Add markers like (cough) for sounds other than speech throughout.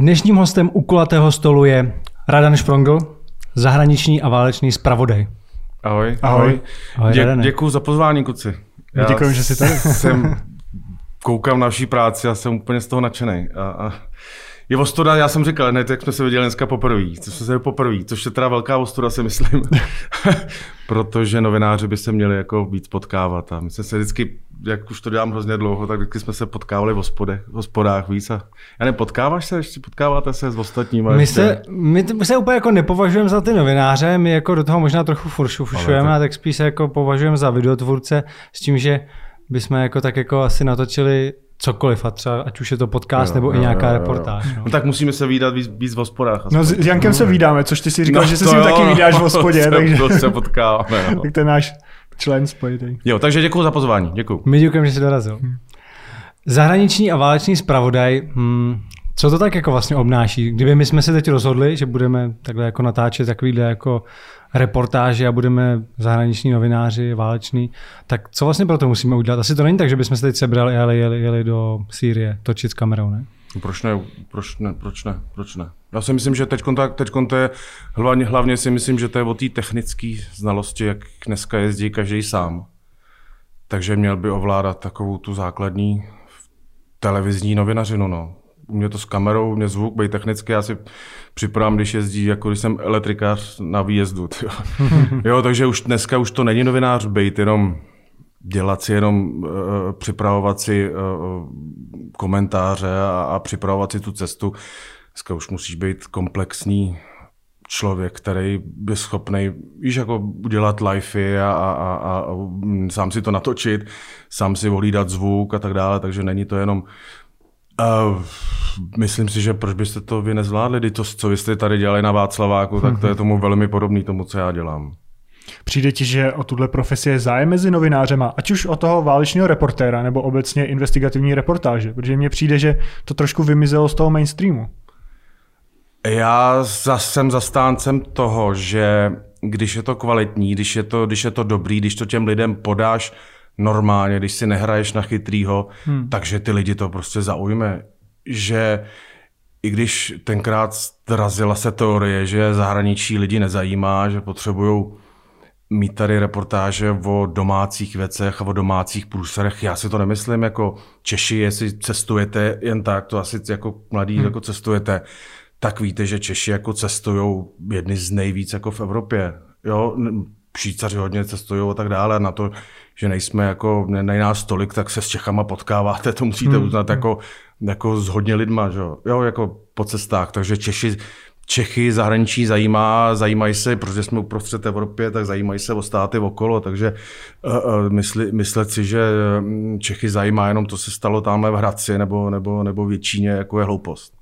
Dnešním hostem u kulatého stolu je Radan Šprongl, zahraniční a válečný zpravodaj. Ahoj. Ahoj. Ahoj Dě, děkuji za pozvání, kluci. My děkujeme, že jsi tady. Jsem, koukám na naší práci a jsem úplně z toho nadšený. A, a je ostuda, já jsem říkal, ne, jak jsme se viděli dneska poprvé, co jsme se poprvé, což je teda velká ostuda, si myslím, (laughs) protože novináři by se měli jako víc potkávat a my jsme se vždycky, jak už to dělám hrozně dlouho, tak vždycky jsme se potkávali v hospodech, v hospodách víc a já nevím, potkáváš se ještě, potkáváte se s ostatními? My ještě? se, my, se úplně jako nepovažujeme za ty novináře, my jako do toho možná trochu furšu fušujeme, tak- a tak spíš se jako považujeme za videotvůrce s tím, že bychom jako tak jako asi natočili cokoliv, a třeba, ať už je to podcast Jo, nebo i jo, nějaká jo, jo. reportáž. No. No tak musíme se výdat víc, víc v hospodách. No aspoň. s Jankem se vídáme, což ty si říkal, No že se s ním taky vídáš v hospodě, (laughs) to takže Se, to se potkáváme. No. (laughs) tak to je náš člen spojitý. Jo, takže děkuji za pozvání. Děkuji. My děkujeme, že jsi dorazil. Zahraniční a válečný zpravodaj, hmm, co to tak jako vlastně obnáší? Kdyby my jsme se teď rozhodli, že budeme takhle jako natáčet takovýhle jako reportáže a budeme zahraniční novináři, váleční, tak co vlastně pro to musíme udělat? Asi to není tak, že bychom se teď sebrali a jeli, jeli, jeli do Sýrie točit s kamerou, ne? Proč ne, proč ne, proč ne, proč ne? Já si myslím, že teď to je, hlavně, hlavně si myslím, že to je o té technické znalosti, jak dneska jezdí každý sám. Takže měl by ovládat takovou tu základní televizní novinařinu, no. U mě to s kamerou, u mě zvuk, být technicky, já si připravám, když jezdí, jako když jsem elektrikář na výjezdu. tyjo. (laughs) jo, takže už dneska už to není novinář, být jenom dělat si jenom, uh, připravovat si uh, komentáře a, a připravovat si tu cestu. Dneska už musíš být komplexní člověk, který je schopný, víš, jako udělat livey a, a, a, a mm, sám si to natočit, sám si ohlídat zvuk a tak dále, takže není to jenom Uh, myslím si, že proč byste to vy nezvládli, to, co vy jste tady dělali na Václaváku, tak to je tomu velmi podobný tomu, co já dělám. Přijde ti, že o tuhle profesi je zájem mezi novinářema, ať už o toho válečného reportéra nebo obecně investigativní reportáže, protože mně přijde, že to trošku vymizelo z toho mainstreamu. Já zas jsem zastáncem toho, že když je to kvalitní, když je to, když je to dobrý, když to těm lidem podáš normálně, když si nehraješ na chytrýho, hmm. takže ty lidi to prostě zaujme. Že i když tenkrát zrazila se teorie, že zahraničí lidi nezajímá, že potřebují mít tady reportáže o domácích věcech a o domácích průserech. Já si to nemyslím jako Češi, jestli cestujete jen tak, to asi jako mladí hmm. jako cestujete, tak víte, že Češi jako cestují jedny z nejvíc jako v Evropě. Jo, Švýcaři hodně cestují a tak dále. Na to, že nejsme jako, ne, nej nás tolik, tak se s Čechama potkáváte, to musíte hmm. uznat jako, jako s hodně lidma, že? jo, jako po cestách. Takže Češi, Čechy zahraničí zajímá, zajímají se, protože jsme uprostřed Evropě, tak zajímají se o státy okolo, takže uh, uh, mysli, myslet si, že mm, Čechy zajímá jenom to, se stalo tamhle v Hradci nebo, nebo, nebo většině, jako je hloupost.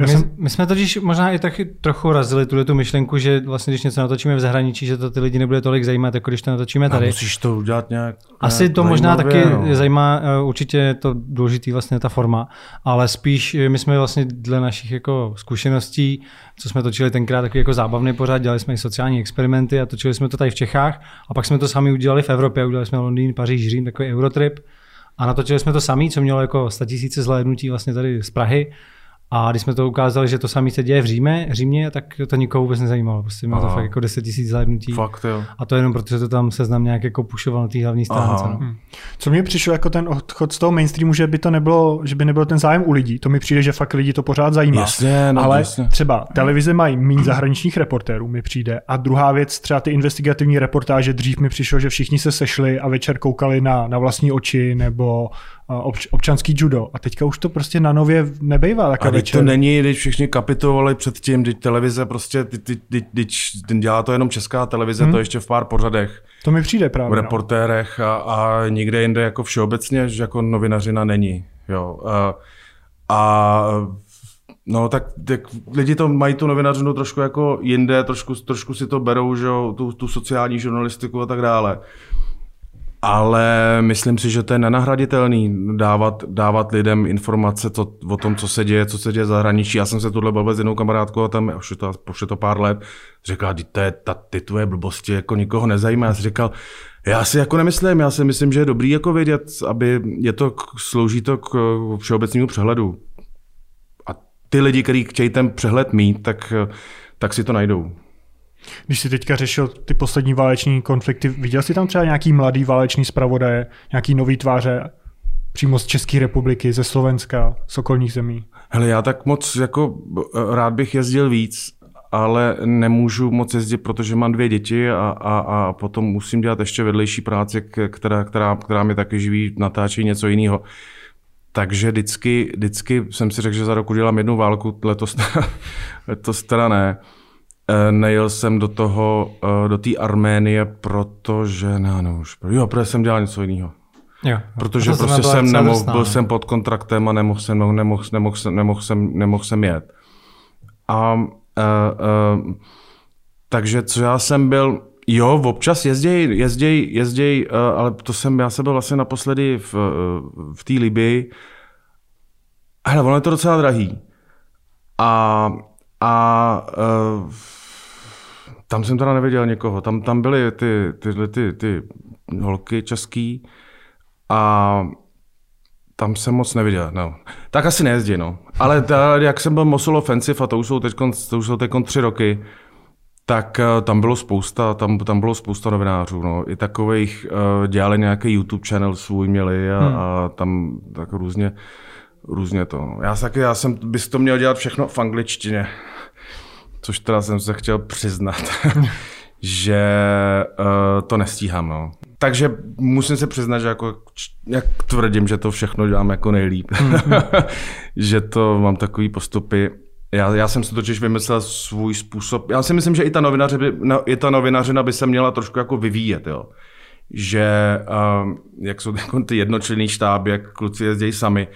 My, jsem... my jsme totiž možná i taky trochu razili tuhle tu myšlenku, že vlastně když něco natočíme v zahraničí, že to ty lidi nebude tolik zajímat, jako když to natočíme tady. A musíš to udělat nějak. Asi nějak to možná taky no. zajímá, eh, určitě je to důležitý vlastně ta forma, ale spíš eh, my jsme vlastně dle našich jako zkušeností, co jsme točili tenkrát takový jako zábavný pořád, dělali jsme i sociální experimenty a točili jsme to tady v Čechách a pak jsme to sami udělali v Evropě, udělali jsme Londýn, Paříž, Řím, takový Eurotrip a natočili jsme to sami, co mělo jako 100 000 zhlédnutí vlastně tady z Prahy a když jsme to ukázali, že to samé se děje v Říme, Římě, tak to nikoho vůbec nezajímalo. Prostě mělo to Aha. fakt jako 10 000 zhlédnutí. Fakt, jo. A to jenom protože to tam seznam nějak jako pušoval na té hlavní stránce. No. Co mně přišlo jako ten odchod z toho mainstreamu, že by to nebylo, že by nebyl ten zájem u lidí. To mi přijde, že fakt lidi to pořád zajímá. Jasně, no, Ale jasně. třeba televize mají méně zahraničních reportérů, mi přijde. A druhá věc, třeba ty investigativní reportáže, dřív mi přišlo, že všichni se sešli a večer koukali na, na vlastní oči nebo obč, občanský judo. A teďka už to prostě na nově nebejvá A taková večer. to není, když všichni kapitovali předtím, teď televize prostě, teď, teď, teď, teď dělá to jenom česká televize, hmm. to ještě v pár pořadech, To mi přijde právě. v no. reportérech a, a nikde jinde jako všeobecně, že jako novinařina není. Jo. A, a No tak, tak lidi to mají tu novinařinu trošku jako jinde, trošku, trošku si to berou, že jo, tu, tu sociální žurnalistiku a tak dále. Ale myslím si, že to je nenahraditelný dávat, dávat lidem informace co, o tom, co se děje, co se děje v zahraničí. Já jsem se tuhle bavil s jednou kamarádkou a tam, už je to, už je to pár let, řekla, "Vždyť to je, ta, ty tvoje blbosti jako nikoho nezajímá. Já si říkal, já si jako nemyslím, já si myslím, že je dobrý jako vědět, aby je to, slouží to k všeobecnému přehledu. A ty lidi, kteří chtějí ten přehled mít, tak, tak si to najdou. Když jsi teďka řešil ty poslední váleční konflikty, viděl jsi tam třeba nějaký mladý válečný zpravodaje, nějaký nový tváře přímo z České republiky, ze Slovenska, z okolních zemí? Hele, já tak moc jako rád bych jezdil víc, ale nemůžu moc jezdit, protože mám dvě děti a, a, a potom musím dělat ještě vedlejší práci, která, která, která mi taky živí, natáčí něco jiného. Takže vždycky, vždycky jsem si řekl, že za rok udělám jednu válku, letos, (laughs) letos teda ne. E, nejel jsem do toho, e, do té Arménie, protože, ne, no už, jo, protože jsem dělal něco jiného. Jo, protože prostě jsem nemohl, byl jsem pod kontraktem a nemohl jsem, nemohl, nemohl, nemohl, nemohl, jsem, nemohl jsem jet. A uh, uh, takže co já jsem byl, jo, občas jezděj, jezděj, jezděj, uh, ale to jsem, já jsem byl vlastně naposledy v, v té Libii. Hele, ono je to docela drahý. A, a uh, tam jsem teda neviděl někoho. Tam, tam byly ty, ty, ty, ty holky český, a tam jsem moc neviděl, no. Tak asi nejezdí, no. Ale ta, jak jsem byl Mosul Offensive, a to už jsou teď, to už jsou teď tři roky, tak uh, tam bylo spousta, tam, tam bylo spousta novinářů, no. I takových uh, dělali nějaký YouTube channel svůj měli a, hmm. a tam tak různě, různě to. No. Já, taky, já jsem, bys to měl dělat všechno v angličtině, což teda jsem se chtěl přiznat, (laughs) že uh, to nestíhám, no takže musím se přiznat, že jako, jak tvrdím, že to všechno dělám jako nejlíp. Mm-hmm. (laughs) že to mám takový postupy. Já, já jsem si totiž vymyslel svůj způsob. Já si myslím, že i ta, novinaře by, no, i ta novinařina by se měla trošku jako vyvíjet. Jo. Že um, jak jsou jako ty jednočlenný štáby, jak kluci jezdí sami,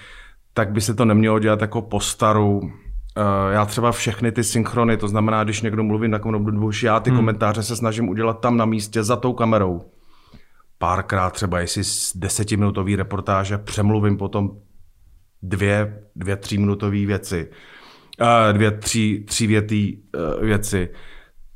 tak by se to nemělo dělat jako po starou. Uh, já třeba všechny ty synchrony, to znamená, když někdo mluví na komu já ty hmm. komentáře se snažím udělat tam na místě za tou kamerou. Párkrát třeba, jestli z desetiminutový reportáže přemluvím potom dvě, dvě tříminutové věci, dvě, tři, tři větý e, věci,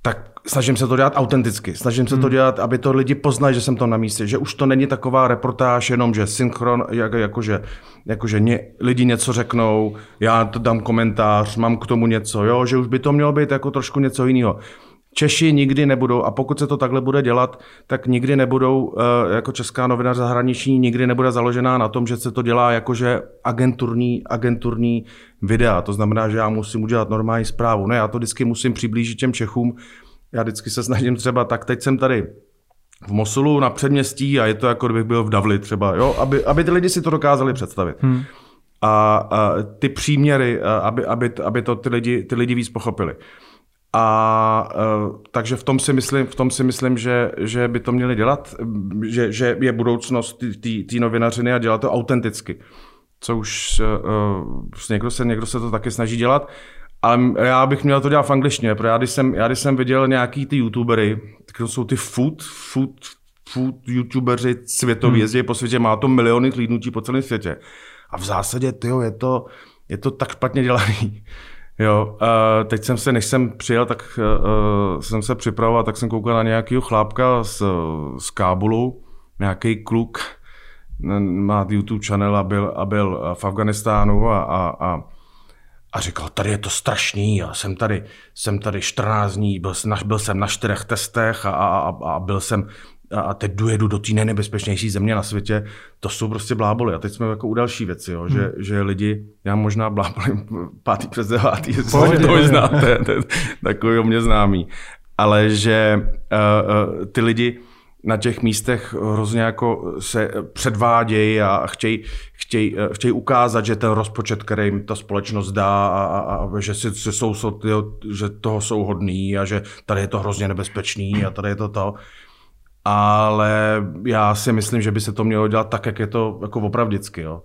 tak snažím se to dělat autenticky. Snažím se to hmm. dělat, aby to lidi poznali, že jsem to na místě, že už to není taková reportáž jenom, že synchron, jak, jakože, jakože ně, lidi něco řeknou, já to dám komentář, mám k tomu něco, jo, že už by to mělo být jako trošku něco jiného. Češi nikdy nebudou, a pokud se to takhle bude dělat, tak nikdy nebudou, eh, jako česká novina zahraniční, nikdy nebude založená na tom, že se to dělá jakože agenturní, agenturní videa. To znamená, že já musím udělat normální zprávu. Ne, já to vždycky musím přiblížit těm Čechům. Já vždycky se snažím třeba, tak teď jsem tady v Mosulu na předměstí a je to jako kdybych byl v Davli třeba, jo? Aby, aby ty lidi si to dokázali představit. Hmm. A, a ty příměry, aby, aby, aby to ty lidi, ty lidi víc pochopili. A uh, takže v tom si myslím, v tom si myslím že, že by to měli dělat, že, že je budoucnost té novinařiny a dělat to autenticky. Co už uh, někdo, se, někdo se to taky snaží dělat. Ale já bych měl to dělat v angličtině, protože já když jsem, já když jsem viděl nějaký ty youtubery, tak to jsou ty food, food, food youtubeři světoví, hmm. jezdí po světě, má to miliony klídnutí po celém světě. A v zásadě, tyjo, je to, je to tak špatně dělaný, (laughs) Jo, uh, teď jsem se, než jsem přijel, tak uh, jsem se připravoval, tak jsem koukal na nějakého chlápka z, z Kábulu, nějaký kluk, má YouTube channel a byl, a byl v Afganistánu a, a, a, a říkal, tady je to strašný, já jsem tady, jsem tady 14 dní, byl, byl jsem na čtyřech testech a, a, a byl jsem a teď dojedu do té nejnebezpečnější země na světě, to jsou prostě bláboli. A teď jsme jako u další věci, jo, hmm. že, že lidi, já možná blábolím (laughs) pátý přes devátý, jestli to znáte, (laughs) takový o mě známý. Ale že uh, uh, ty lidi na těch místech hrozně jako se předvádějí a chtějí, chtějí, chtějí ukázat, že ten rozpočet, který jim ta společnost dá a, a, a že, si, že, jsou, že toho jsou hodný a že tady je to hrozně nebezpečný a tady je to to ale já si myslím, že by se to mělo dělat tak, jak je to jako opravdicky. Jo.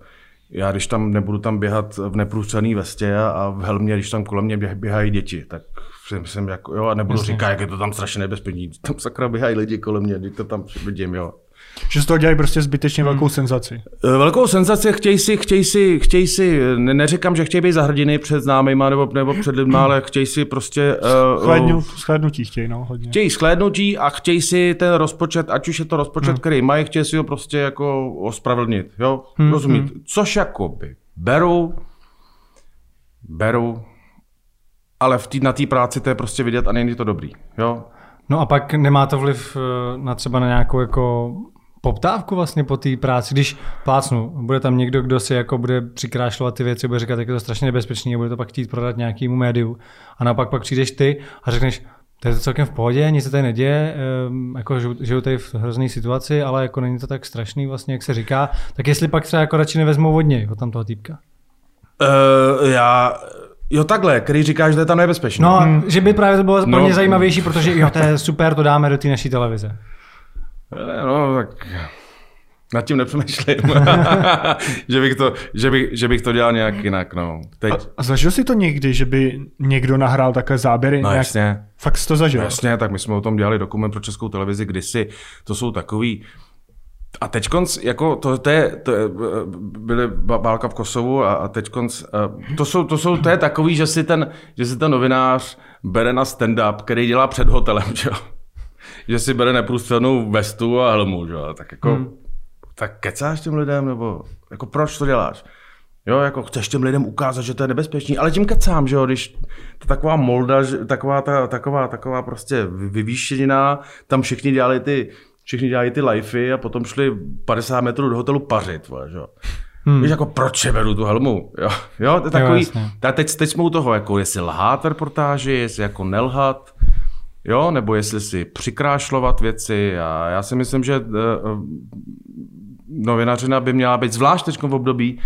Já když tam nebudu tam běhat v neprůstřelné vestě a v helmě, když tam kolem mě běhají děti, tak si myslím, jako, jo, a nebudu Jasně. říkat, jak je to tam strašně nebezpečný. (laughs) Tam sakra běhají lidi kolem mě, když to tam vidím, jo. Že z toho dělají prostě zbytečně hmm. velkou senzaci. Eh, velkou senzaci, chtějí si, chtějí si, chtějí si, ne, neříkám, že chtějí být za hrdiny před známýma nebo, nebo před lidmi, ale chtějí si prostě... Uh, Schlédnu, schlédnutí chtějí, no, hodně. Chtějí schlédnutí a chtějí si ten rozpočet, ať už je to rozpočet, hmm. který mají, chtějí si ho prostě jako ospravedlnit, jo, hmm. rozumít. Hmm. Což jakoby beru, beru, ale v tý, na té práci to je prostě vidět a není to dobrý. Jo? No a pak nemá to vliv eh, na třeba na nějakou jako poptávku vlastně po té práci, když plácnu, bude tam někdo, kdo si jako bude přikrášlovat ty věci, bude říkat, jak je to strašně nebezpečný a bude to pak chtít prodat nějakému médiu. A naopak pak přijdeš ty a řekneš, to je to celkem v pohodě, nic se tady neděje, um, jako žiju, žiju tady v hrozné situaci, ale jako není to tak strašný vlastně, jak se říká, tak jestli pak třeba jako radši nevezmou od něj, od tam toho týpka. Uh, já, jo takhle, který říká, že to je tam nebezpečné. No, hmm. že by právě to bylo no. pro mě zajímavější, protože jo, to je super, to dáme do té naší televize. No, tak nad tím nepřemýšlím. (laughs) že, bych to, že, bych, že bych to dělal nějak jinak. No. Teď... A, a zažil jsi to někdy, že by někdo nahrál takové záběry? No nějak... jasně. Fakt jsi to zažil? No, jasně, tak my jsme o tom dělali dokument pro českou televizi kdysi. To jsou takový a teď konc, jako to, to, je, to je, byly válka v Kosovu a, a teď konc, to jsou, to jsou, to je takový, že si ten, že si ten novinář bere na stand-up, který dělá před hotelem, (laughs) že jo? že si bere neprůstřelnou vestu a helmu, že? tak jako, hmm. tak kecáš těm lidem, nebo jako proč to děláš? Jo, jako chceš těm lidem ukázat, že to je nebezpečný, ale tím kecám, že jo, když to taková molda, taková, ta, taková, taková prostě vyvýšenina, tam všichni dělali ty, všichni dělali ty lifey a potom šli 50 metrů do hotelu pařit, že jo. Hmm. Víš, jako proč je beru tu helmu? Jo, jo to je takový, jo, teď, teď jsme u toho, jako jestli lhát reportáži, jestli jako nelhat, jo, nebo jestli si přikrášlovat věci a já si myslím, že uh, novinařina by měla být zvlášť teď v období,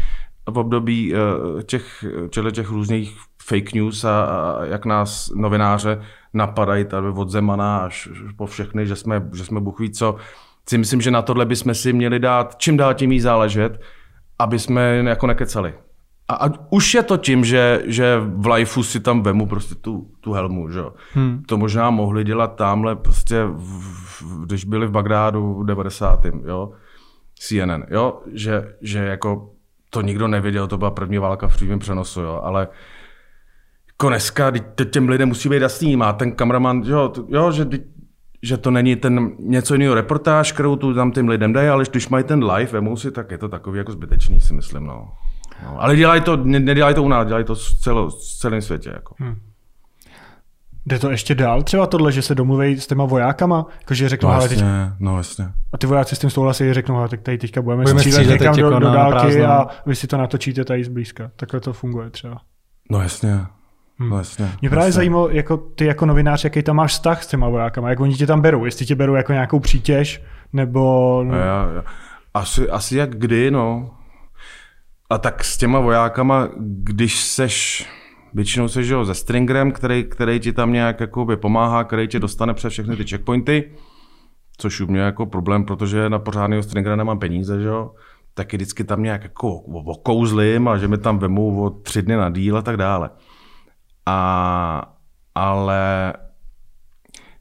v období uh, těch, těch různých fake news a, a jak nás novináře napadají tady od Zemana až po všechny, že jsme, že jsme buchví co. Si myslím, že na tohle bychom si měli dát čím dál tím jí záležet, aby jsme jako nekecali. A, a už je to tím, že, že v lifeu si tam vemu prostě tu, tu helmu, že hmm. To možná mohli dělat tamhle prostě, v, v, když byli v Bagdádu v 90. jo, CNN, jo, že, že jako to nikdo nevěděl, to byla první válka v přímém přenosu, jo, ale jako dneska těm lidem musí být jasný, má ten kameraman, jo, jo že, že to není ten něco jiného reportáž, kterou tu tam těm lidem dají, ale když mají ten live, vemou si, tak je to takový jako zbytečný, si myslím, no. No, ale dělají to, ne, nedělají to u nás, dělají to v, celo, v celém světě. Jako. Hmm. Jde to ještě dál? Třeba tohle, že se domluví s těma vojákama? Jakože řeknou, no, jasně, teď... no jasně. A ty vojáci s tím souhlasí, řeknou, ale tak tady teďka budeme, budeme střílet někam do, jako do dálky a vy si to natočíte tady zblízka. Takhle to funguje třeba. No jasně. Hmm. Jasně. Mě právě zajímalo, jako ty jako novinář, jaký tam máš vztah s těma vojákama, jak oni tě tam berou, jestli tě berou jako nějakou přítěž, nebo... No, já, já. Asi, asi jak kdy, no. A tak s těma vojákama, když seš, většinou seš jo, se Stringerem, který, který ti tam nějak jakoby pomáhá, který ti dostane přes všechny ty checkpointy, což u mě jako problém, protože na pořádného Stringera nemám peníze, že jo, taky vždycky tam nějak jako okouzlím a že mi tam vemu o tři dny na díl a tak dále. A, ale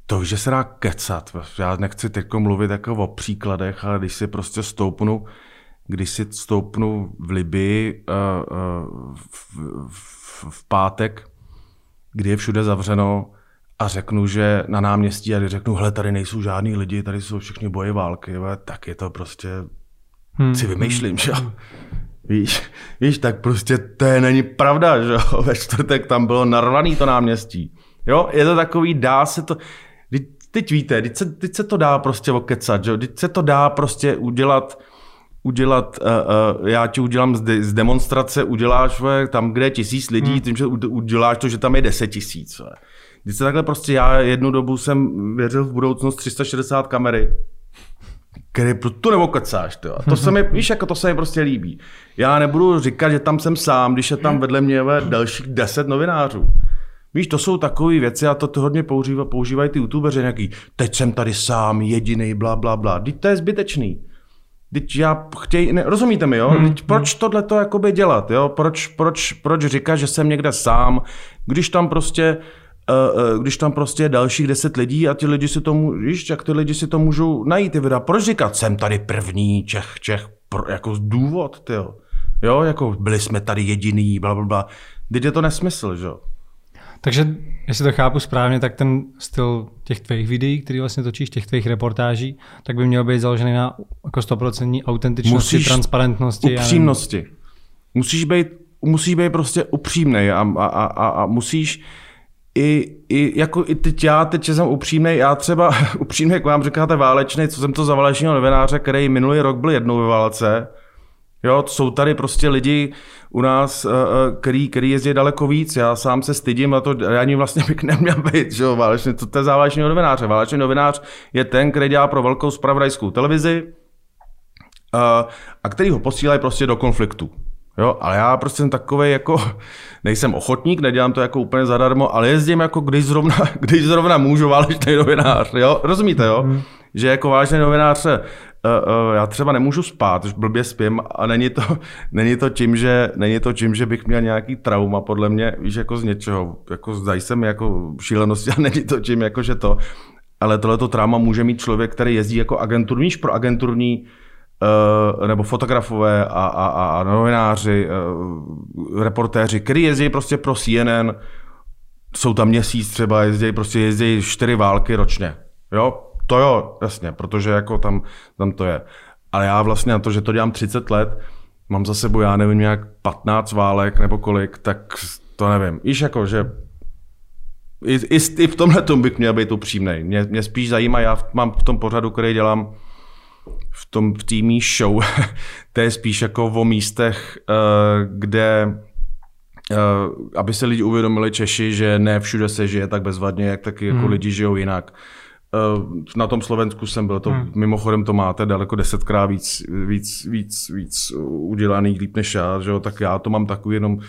to, že se dá kecat, já nechci teď mluvit jako o příkladech, ale když si prostě stoupnu když si stoupnu v Libii uh, uh, v, v, v pátek, kdy je všude zavřeno a řeknu, že na náměstí a řeknu, hele, tady nejsou žádní lidi, tady jsou všichni boje války, tak je to prostě, hmm. si vymýšlím, že jo. Víš, víš, tak prostě to je, není pravda, že jo. (laughs) Ve čtvrtek tam bylo narvaný to náměstí. Jo, je to takový, dá se to, teď, teď víte, teď se, teď se to dá prostě okecat, že jo, teď se to dá prostě udělat, udělat, uh, uh, já ti udělám z, de, z demonstrace, uděláš ve, tam, kde je tisíc lidí, hmm. tím, že uděláš to, že tam je deset tisíc. Když se takhle prostě, já jednu dobu jsem věřil v budoucnost 360 kamery, který to nebo kecáš, to, to se mi, víš, jako to se mi prostě líbí. Já nebudu říkat, že tam jsem sám, když je tam vedle mě dalších deset novinářů. Víš, to jsou takové věci a to, to hodně používají, používají ty youtubeři nějaký, teď jsem tady sám, jediný, bla, bla, bla. Teď to je zbytečný. Teď já chtěj, ne, rozumíte mi, jo? Hmm. Teď proč hmm. tohle to jakoby dělat, jo? Proč, proč, proč říkat, že jsem někde sám, když tam prostě když tam prostě je dalších deset lidí a ti lidi si to, víš, jak ty lidi si to můžou najít, ty videa. Proč říkat, jsem tady první Čech, Čech, pro, jako důvod, ty jo. Jo, jako byli jsme tady jediný, bla, bla, bla. Teď je to nesmysl, že jo. Takže, jestli to chápu správně, tak ten styl těch tvých videí, který vlastně točíš, těch tvých reportáží, tak by měl být založený na jako 100% autentičnosti, Musíš transparentnosti. Upřímnosti. Musíš být musíš být prostě upřímný a, a, a, a musíš i, i, jako i teď já, teď jsem upřímný, já třeba (laughs) upřímně, jak vám říkáte válečný, co jsem to za válečného novináře, který minulý rok byl jednou ve válce, Jo, jsou tady prostě lidi u nás, eh, eh, který, který jezdí daleko víc. Já sám se stydím a to já ani vlastně bych neměl být, že jo, válečný, to, to je válečný novinář. Válečný novinář je ten, který dělá pro velkou spravodajskou televizi a, eh, a který ho posílají prostě do konfliktu. Jo, ale já prostě jsem takový jako, (laughs) nejsem ochotník, nedělám to jako úplně zadarmo, ale jezdím jako když zrovna, (laughs) když zrovna můžu válečný novinář, jo, rozumíte, jo? Mm. Že jako vážný novinář se uh, uh, já třeba nemůžu spát, už blbě spím a není to, (laughs) není to tím, že, není to tím, že bych měl nějaký trauma, podle mě, víš, jako z něčeho, jako zdají se mi jako šílenosti a není to tím, jako že to, ale tohleto trauma může mít člověk, který jezdí jako agenturní, pro agenturní Uh, nebo fotografové a, a, a novináři, uh, reportéři, kteří jezdí prostě pro CNN, jsou tam měsíc třeba, jezdí prostě jezdí čtyři války ročně. Jo? To jo, jasně, protože jako tam, tam to je. Ale já vlastně na to, že to dělám 30 let, mám za sebou, já nevím, nějak 15 válek nebo kolik, tak to nevím. Víš, jako, že i, i, i v tomhle tom bych měl být upřímný. Mě, mě spíš zajímá, já mám v tom pořadu, který dělám, v tom v týmí show, (laughs) to je spíš jako o místech, eh, kde eh, aby se lidi uvědomili Češi, že ne všude se žije tak bezvadně, jak taky jako hmm. lidi žijou jinak. Eh, na tom Slovensku jsem byl, to, hmm. mimochodem to máte daleko desetkrát víc, víc, víc, víc udělaný líp než já, že jo? tak já to mám takový jenom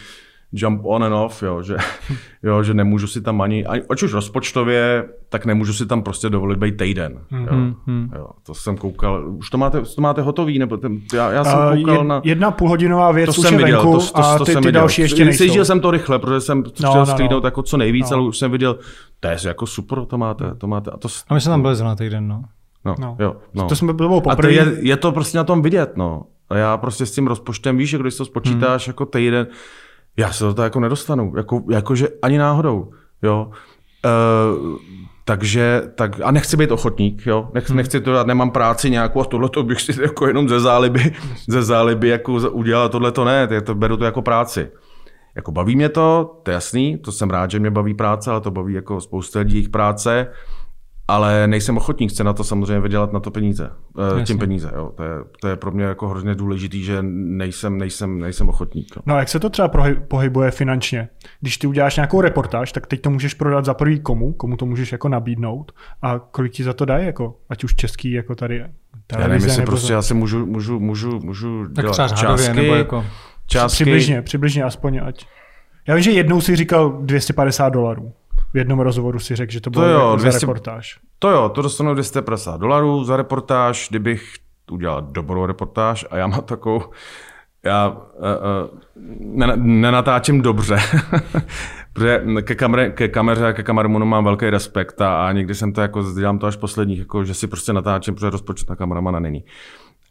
jump on and off, jo, že, (laughs) jo, že nemůžu si tam ani, ani, ať už rozpočtově, tak nemůžu si tam prostě dovolit být týden. Jo. Hmm, hmm. Jo, to jsem koukal, už to máte, to máte hotový, nebo ten, já, já jsem koukal uh, jed, na... Jedna půlhodinová věc to už jsem je viděl, venku to, to, a ty, to ty další ještě nejsou. Sjížděl jsem to rychle, protože jsem chtěl no, no, no. jako co nejvíc, no. ale už jsem viděl, to je jako super, to máte, to máte. A, to, a my jsme tam byli zrovna týden, no. No, no. Jo, no. To jsme bylo poprvé. A to je, je, to prostě na tom vidět, no. A já prostě s tím rozpočtem, víš, že když to spočítáš hmm. jako týden, já se do toho jako nedostanu, jako, jakože ani náhodou, jo. Uh, takže, tak, a nechci být ochotník, jo. Nechci, hmm. nechci to dát, nemám práci nějakou a tohle to bych si (laughs) jako jenom ze záliby, ze záliby jako udělal, tohle to ne, to beru to jako práci. Jako baví mě to, to je jasný, to jsem rád, že mě baví práce, ale to baví jako spousta lidí jejich práce ale nejsem ochotník, chci na to samozřejmě vydělat na to peníze, eh, Jasně. tím peníze. Jo. To, je, to je pro mě jako hrozně důležitý, že nejsem, nejsem, nejsem ochotník. Jo. No a jak se to třeba pohybuje finančně? Když ty uděláš nějakou reportáž, tak teď to můžeš prodat za prvý komu, komu to můžeš jako nabídnout a kolik ti za to dají, jako, ať už český, jako tady televize, Já nevím, jestli prostě za... já si můžu, můžu, můžu, můžu tak dělat třeba částky, nebo jako... částky. Přibližně, přibližně aspoň, ať... Já vím, že jednou si říkal 250 dolarů v jednom rozhovoru si řekl, že to bylo to jo, 200, za reportáž. To jo, to dostanu 250 dolarů za reportáž, kdybych udělal dobrou reportáž a já mám takovou, já uh, uh, nenatáčím dobře, (laughs) protože ke, kameře, ke kameře a ke kameramonu mám velký respekt a, a někdy jsem to jako, dělám to až posledních, jako, že si prostě natáčím, protože rozpočet na kameramana není.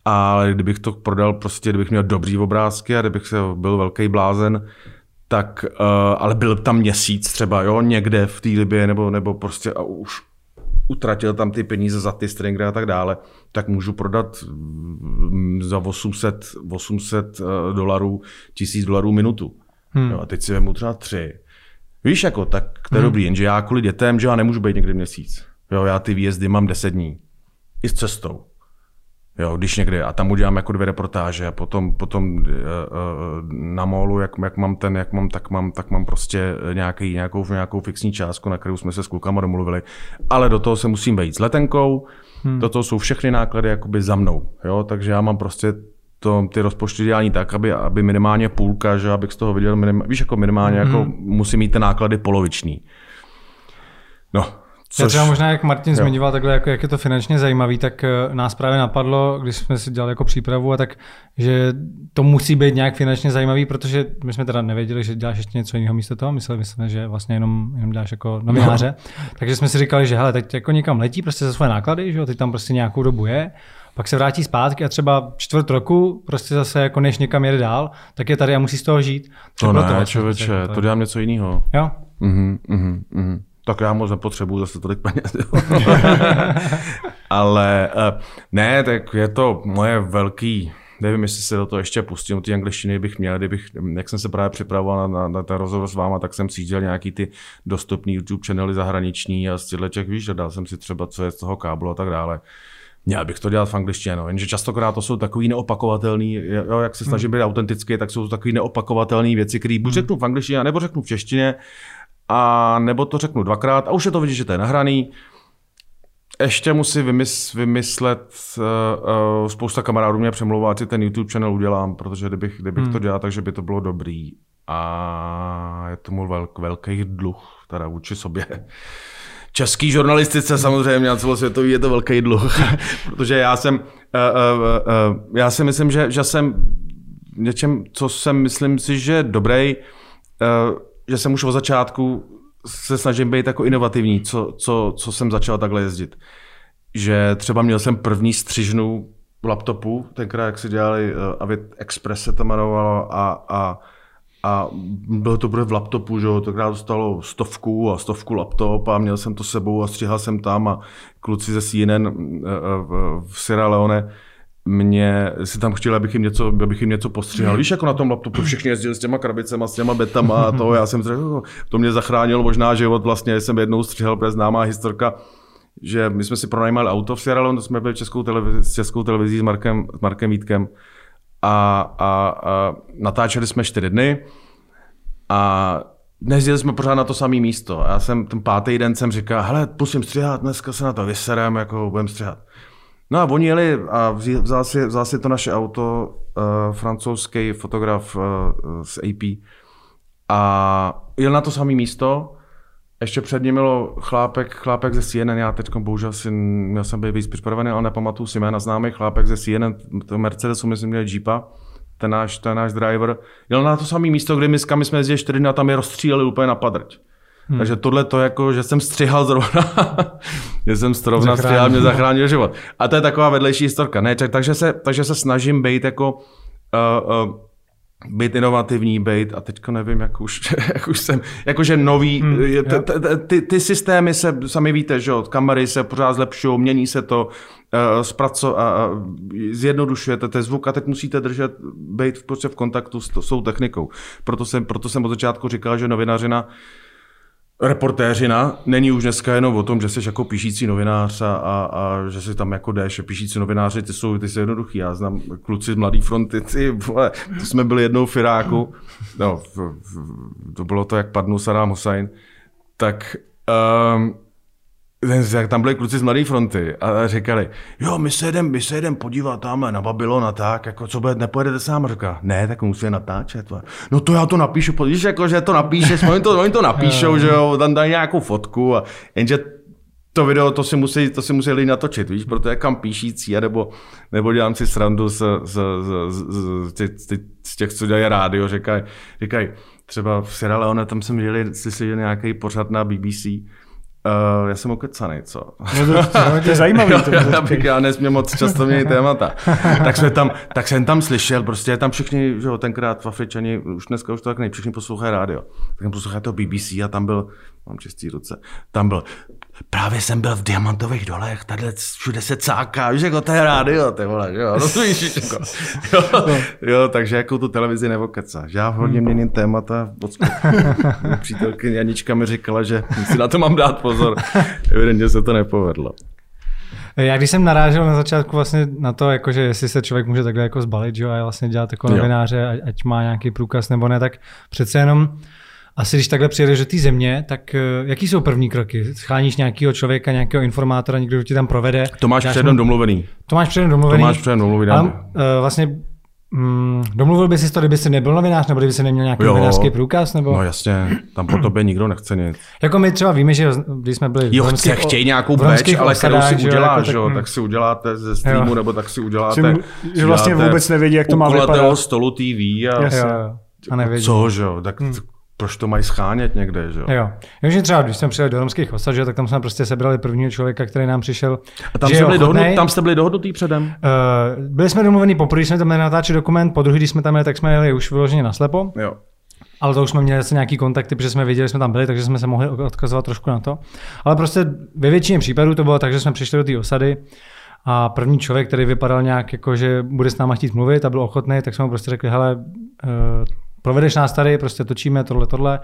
Ale kdybych to prodal prostě, kdybych měl dobrý obrázky a kdybych se byl velký blázen, tak, uh, ale byl tam měsíc třeba, jo, někde v té Libě, nebo, nebo prostě a už utratil tam ty peníze za ty stringry a tak dále, tak můžu prodat mm, za 800, 800 eh, dolarů, 1000 dolarů minutu. Hmm. Jo, a teď si vemu třeba tři. Víš, jako, tak to je hmm. dobrý, jenže já kvůli dětem, že já nemůžu být někdy měsíc. Jo, já ty výjezdy mám 10 dní. I s cestou. Jo, když někdy, a tam udělám jako dvě reportáže a potom, potom uh, uh, na molu, jak, jak, mám ten, jak mám, tak mám, tak mám prostě nějaký, nějakou, nějakou fixní částku, na kterou jsme se s klukama domluvili. Ale do toho se musím vejít s letenkou, hmm. do toho jsou všechny náklady jakoby za mnou. Jo, takže já mám prostě to, ty rozpočty dělání tak, aby, aby minimálně půlka, že abych z toho viděl, minim, víš, jako minimálně, hmm. jako musí mít ty náklady poloviční. No, Což... Já třeba možná, jak Martin jo. zmiňoval takhle, jako, jak je to finančně zajímavý, tak eh, nás právě napadlo, když jsme si dělali jako přípravu, a tak, že to musí být nějak finančně zajímavý, protože my jsme teda nevěděli, že děláš ještě něco jiného místo toho, mysleli jsme, že vlastně jenom, jenom děláš jako novináře. No. Takže jsme si říkali, že hele, teď jako někam letí prostě za svoje náklady, že jo, teď tam prostě nějakou dobu je, pak se vrátí zpátky a třeba čtvrt roku prostě zase jako než někam jede dál, tak je tady a musí z toho žít. To ne, vlastně člověče, to dělám něco jiného. Jo? Mhm, mhm, mhm tak já moc nepotřebuju zase tolik peněz. (laughs) Ale eh, ne, tak je to moje velký, nevím, jestli se do toho ještě pustím, ty angličtiny bych měl, kdybych, jak jsem se právě připravoval na, na, na ten rozhovor s váma, tak jsem cítil nějaký ty dostupný YouTube channely zahraniční a z těchto těch, víš, dal jsem si třeba, co je z toho káblu a tak dále. Měl bych to dělat v angličtině, no. jenže častokrát to jsou takový neopakovatelný, jo, jak se snažím být autentický, tak jsou to takový neopakovatelné věci, které buď řeknu v angličtině, nebo řeknu v češtině, a nebo to řeknu dvakrát a už je to vidět, že to je nahraný. Ještě musím vymys, vymyslet, uh, uh, spousta kamarádů mě přemlouvá, si ten YouTube channel udělám, protože kdybych, kdybych hmm. to dělal, takže by to bylo dobrý. A je to můj velk, velký dluh, teda vůči sobě. Český žurnalistice samozřejmě a celosvětový je to velký dluh, (laughs) protože já jsem, uh, uh, uh, já si myslím, že, že jsem něčem, co jsem myslím si, že dobrý, uh, že jsem už od začátku se snažím být jako inovativní, co, co, co jsem začal takhle jezdit. Že třeba měl jsem první střižnu laptopu, tenkrát jak si dělali uh, Avit Express se to jmenovalo a, a, a bylo to v laptopu, že jo, tenkrát dostalo stovku a stovku laptop a měl jsem to sebou a střihal jsem tam a kluci ze CNN uh, uh, v Sierra Leone mě si tam chtěli, abych jim něco, abych jim něco postříhal. Víš, jako na tom laptopu všichni jezdili s těma krabicema, s těma betama a to. Já jsem řekl, to mě zachránilo možná život. Vlastně jsem jednou stříhal, protože známá historka, že my jsme si pronajímali auto v Sierra Leone, jsme byli českou televizi, s českou televizí s Markem, s Markem Vítkem a, a, a natáčeli jsme čtyři dny a Nezděli jsme pořád na to samé místo. Já jsem ten pátý den jsem říkal, hele, pusím střihat, dneska se na to vyserem, jako budem střihat. No a oni jeli a vzal si, vzal si to naše auto, uh, francouzský fotograf uh, z AP a jel na to samé místo. Ještě před ním bylo chlápek, chlápek ze CNN, já teď bohužel si, měl jsem být víc připravený, ale nepamatuju si jména známý, chlápek ze CNN, to Mercedesu, myslím, měl Jeepa, ten náš, ten náš driver, jel na to samé místo, kde my, my jsme jezdili dny a tam je rozstříleli úplně na padrť. Hmm. Takže tohle to jako, že jsem střihal zrovna, (laughs) že jsem zrovna střihal, mě zachránil život. A to je taková vedlejší historka. Ne, tak, takže, se, takže se snažím být jako uh, uh, být inovativní, být, a teďka nevím, jak už, (laughs) jak už jsem, jakože nový, hmm, t, t, ty, ty systémy se, sami víte, že jo, kamery se pořád zlepšují, mění se to, uh, zpraco, uh, zjednodušujete ten zvuk a teď musíte držet, být v, prostě v kontaktu s, s tou technikou. Proto jsem, proto jsem od začátku říkal, že novinařina reportéřina není už dneska jenom o tom, že jsi jako píšící novinář a, a, a že si tam jako jdeš. Píšící novináři, ty jsou, ty jsou jednoduchý. Já znám kluci z Mladý fronty, ty vole, to jsme byli jednou v Iráku. No, to bylo to, jak padnul Saddam Hussein. Tak um, jak tam byli kluci z Mladé fronty a říkali, jo, my se jedem, my se jedem podívat tam na Babylon a tak, jako co bude, nepojedete sám? Říká, ne, tak musí natáčet. No to já to napíšu, víš, jako, že to napíšeš, oni to, oni to napíšou, (laughs) že jo, tam dají nějakou fotku a jenže to video, to si musí, to si musí lidi natočit, víš, proto je kam píšící, nebo, nebo dělám si srandu z, z, z, z, z, z těch, co dělají rádio, říkají, říkaj, třeba v Sierra Leone, tam jsem viděli, si nějaký pořad na BBC, Uh, já jsem okecaný, co? No to, to je (laughs) zajímavý. jo, to já, bych, já nesmím moc často měnit témata. tak, jsme tam, tak jsem tam slyšel, prostě tam všichni, že jo, tenkrát v Afričani, už dneska už to tak nej, všichni poslouchají rádio. Tak jsem poslouchal to BBC a tam byl, mám čistý ruce, tam byl, právě jsem byl v diamantových dolech, tady všude se cáká, víš, jako to je rádio, ty vole, jo, no to víš, jako, jo, jo, takže jako tu televizi nevokecáš. Já hodně měním témata, (laughs) přítelkyně Janička mi říkala, že si na to mám dát pozor, evidentně se to nepovedlo. Já když jsem narážel na začátku vlastně na to, jakože jestli se člověk může takhle jako zbalit, že jo, a vlastně dělat jako novináře, ať má nějaký průkaz nebo ne, tak přece jenom asi když takhle přijedeš do té země, tak uh, jaký jsou první kroky? Scháníš nějakého člověka, nějakého informátora, někdo ti tam provede? To máš předem mu... domluvený. To máš předem domluvený. To máš předem domluvený. Ale uh, vlastně Mm, domluvil bys si to, kdyby jsi nebyl novinář, nebo kdyby jsi neměl nějaký jo, novinářský průkaz? Nebo... No jasně, tam po tobě nikdo nechce nic. (clears throat) jako my třeba víme, že když jsme byli jo, chce, chtějí nějakou beč, ale kterou si uděláš, jako, tak, tak si uděláte ze streamu, jo. nebo tak si uděláte... Že, že vlastně vůbec nevědí, jak to má vypadat. stolu TV a... Jo, a nevědí. Co, že jo, tak hmm proč to mají schánět někde, že jo? Jo. že třeba, když jsme přijeli do romských osad, že, tak tam jsme prostě sebrali prvního člověka, který nám přišel. A tam, jste byli, dohodnut, tam jste byli dohodnutý předem? Uh, byli jsme domluvení poprvé, jsme tam měli natáčet dokument, po druhý, když jsme tam jeli, tak jsme jeli už vyloženě na slepo. Jo. Ale to už jsme měli zase nějaký kontakty, protože jsme věděli, že jsme tam byli, takže jsme se mohli odkazovat trošku na to. Ale prostě ve většině případů to bylo tak, že jsme přišli do té osady a první člověk, který vypadal nějak jako, že bude s náma chtít mluvit a byl ochotný, tak jsme mu prostě řekli, hele, uh, provedeš nás tady, prostě točíme tohle, tohle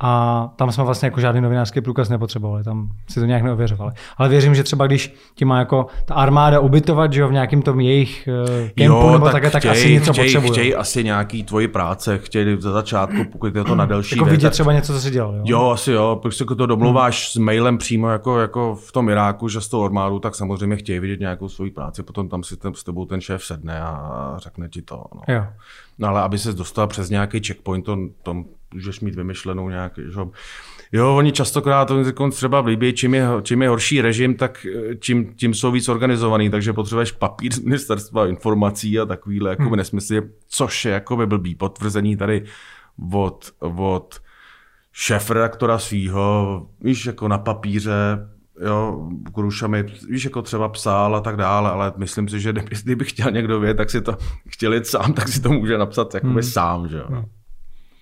a tam jsme vlastně jako žádný novinářský průkaz nepotřebovali, tam si to nějak neověřovali. Ale věřím, že třeba když ti má jako ta armáda ubytovat, že jo, v nějakým tom jejich uh, kempu jo, nebo tak, také, tak chtěj, asi něco chtěj, potřebují. Chtějí asi nějaký tvoji práce, chtějí za začátku, pokud je to na delší Jako vidět třeba něco, co si dělal, jo? Jo, asi jo, protože jako to domluváš hmm. s mailem přímo jako, jako v tom Iráku, že s tou armádu, tak samozřejmě chtějí vidět nějakou svoji práci, potom tam si ten, s tebou ten šéf sedne a řekne ti to. No. Jo. No ale aby se dostal přes nějaký checkpoint, to, to můžeš mít vymyšlenou nějaký, že? Jo, oni častokrát třeba v Libii, čím je, čím je horší režim, tak eh, tím, tím jsou víc organizovaný, takže potřebuješ papír z ministerstva informací a takovýhle jako hmm. nesmysly, což je jako by blbý potvrzení tady od, od šéf-redaktora svýho, víš, jako na papíře, jo, Kuruša mi, víš, jako třeba psal a tak dále, ale myslím si, že kdyby, kdyby chtěl někdo vědět, tak si to chtěl jít sám, tak si to může napsat jakoby hmm. sám, že jo. Hmm.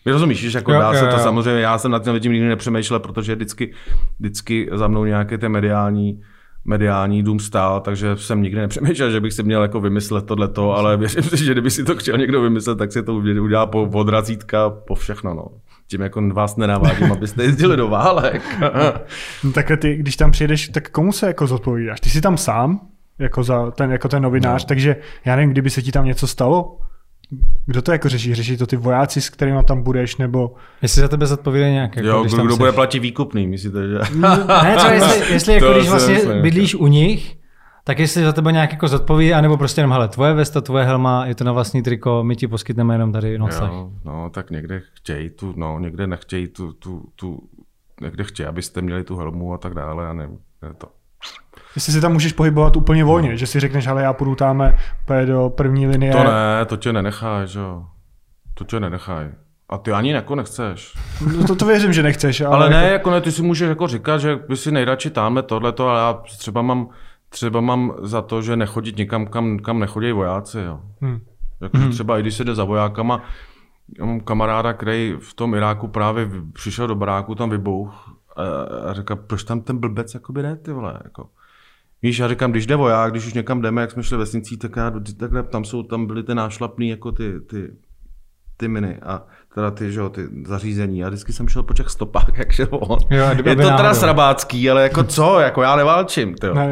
rozumíš, že jako jo, dá jo, se to jo. samozřejmě, já jsem nad tím, tím nikdy nepřemýšlel, protože vždycky, vždycky za mnou nějaké ty mediální, mediální dům stál, takže jsem nikdy nepřemýšlel, že bych si měl jako vymyslet tohleto, ale věřím si, že kdyby si to chtěl někdo vymyslet, tak si to udělá po odrazítka, po všechno. No tím jako vás nenavádím, abyste jezdili do válek. (laughs) no takhle ty, když tam přijedeš, tak komu se jako zodpovídáš? Ty jsi tam sám, jako, za ten, jako ten novinář, no. takže já nevím, kdyby se ti tam něco stalo, kdo to jako řeší? Řeší to ty vojáci, s kterými tam budeš, nebo... Jestli za tebe zodpovídají nějak. Jako, jo, když kdo, kdo bude platit výkupný, myslíte, že? ne, třeba (laughs) jestli, jestli jako když vlastně bydlíš u nich, tak jestli za tebe nějak jako zodpoví, anebo prostě jenom, hele, tvoje vesta, tvoje helma, je to na vlastní triko, my ti poskytneme jenom tady nocleh. no, tak někde chtějí tu, no, někde nechtějí tu, tu, tu, někde chtějí, abyste měli tu helmu a tak dále, a ne, ne to. Jestli si tam můžeš pohybovat úplně volně, no. že si řekneš, ale já půjdu tam do první linie. To ne, to tě nenecháš, jo. To tě nenechají. A ty ani jako nechceš. No to, to věřím, že nechceš. Ale, ale ne, jako... jako ne, ty si můžeš jako říkat, že by si nejradši tamhle tohleto, ale já třeba mám třeba mám za to, že nechodit někam, kam, kam nechodí vojáci. Jo. Hmm. Jako, hmm. Třeba i když se jde za vojákama, já mám kamaráda, který v tom Iráku právě přišel do baráku, tam vybouch a, a říká, proč tam ten blbec jakoby ne, ty vole, jako. Víš, já říkám, když jde voják, když už někam jdeme, jak jsme šli vesnicí, tak já, takhle, tam jsou, tam byly ty nášlapný, jako ty, ty, ty miny a teda ty, že, ty zařízení. Já vždycky jsem šel po těch stopách, (laughs) jak šel on. Jo, je to teda náhodou. srabácký, ale jako co, jako já neválčím. Tyjo. No,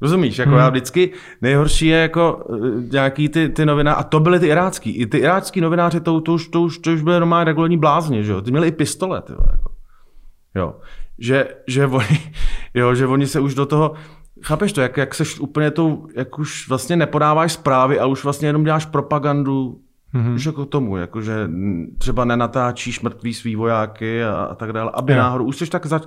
Rozumíš, jako hmm. já vždycky nejhorší je jako eh, nějaký ty, ty novináři, a to byly ty irácký. I ty irácký novináři, to, to, už, to, už, to už byly normálně regulární blázně, že jo. Ty měli i pistole, tyjo, jako. Jo. Že, že, oni, (laughs) jo, že oni se už do toho, chápeš to, jak, jak seš úplně tou, jak už vlastně nepodáváš zprávy a už vlastně jenom děláš propagandu Mm-hmm. Už jako tomu, jakože třeba nenatáčíš mrtvý svý vojáky a, a tak dále, aby jo. náhodou, už jsi tak zač...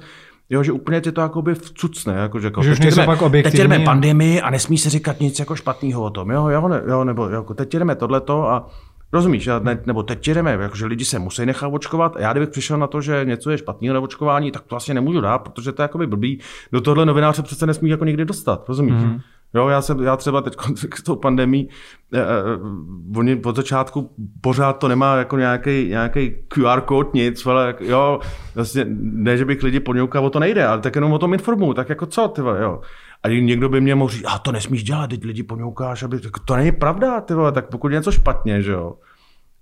Jo, že úplně tě to jakoby vcucne, jako, že jako, že teď, jdeme, pak teď jdeme pandemii a nesmí se říkat nic jako špatného o tom, jo, jo, ne, jo nebo jako, teď jdeme tohleto a Rozumíš, ne, nebo teď jdeme, jakože lidi se musí nechat očkovat. A já kdybych přišel na to, že něco je špatného na očkování, tak to vlastně nemůžu dát, protože to je jakoby blbý. Do tohle novináře přece nesmí jako nikdy dostat, rozumíš? Mm-hmm. Jo, já, jsem, já třeba teď (laughs) s tou pandemí, eh, eh, oni od začátku pořád to nemá jako nějaký, nějaký QR kód, nic, ale jo, vlastně ne, že bych lidi podňoukal, o to nejde, ale tak jenom o tom informuju, tak jako co, ty vole, jo. A někdo by mě mohl říct, a to nesmíš dělat, teď lidi podňoukáš, aby, to není pravda, ty vole, tak pokud je něco špatně, že jo.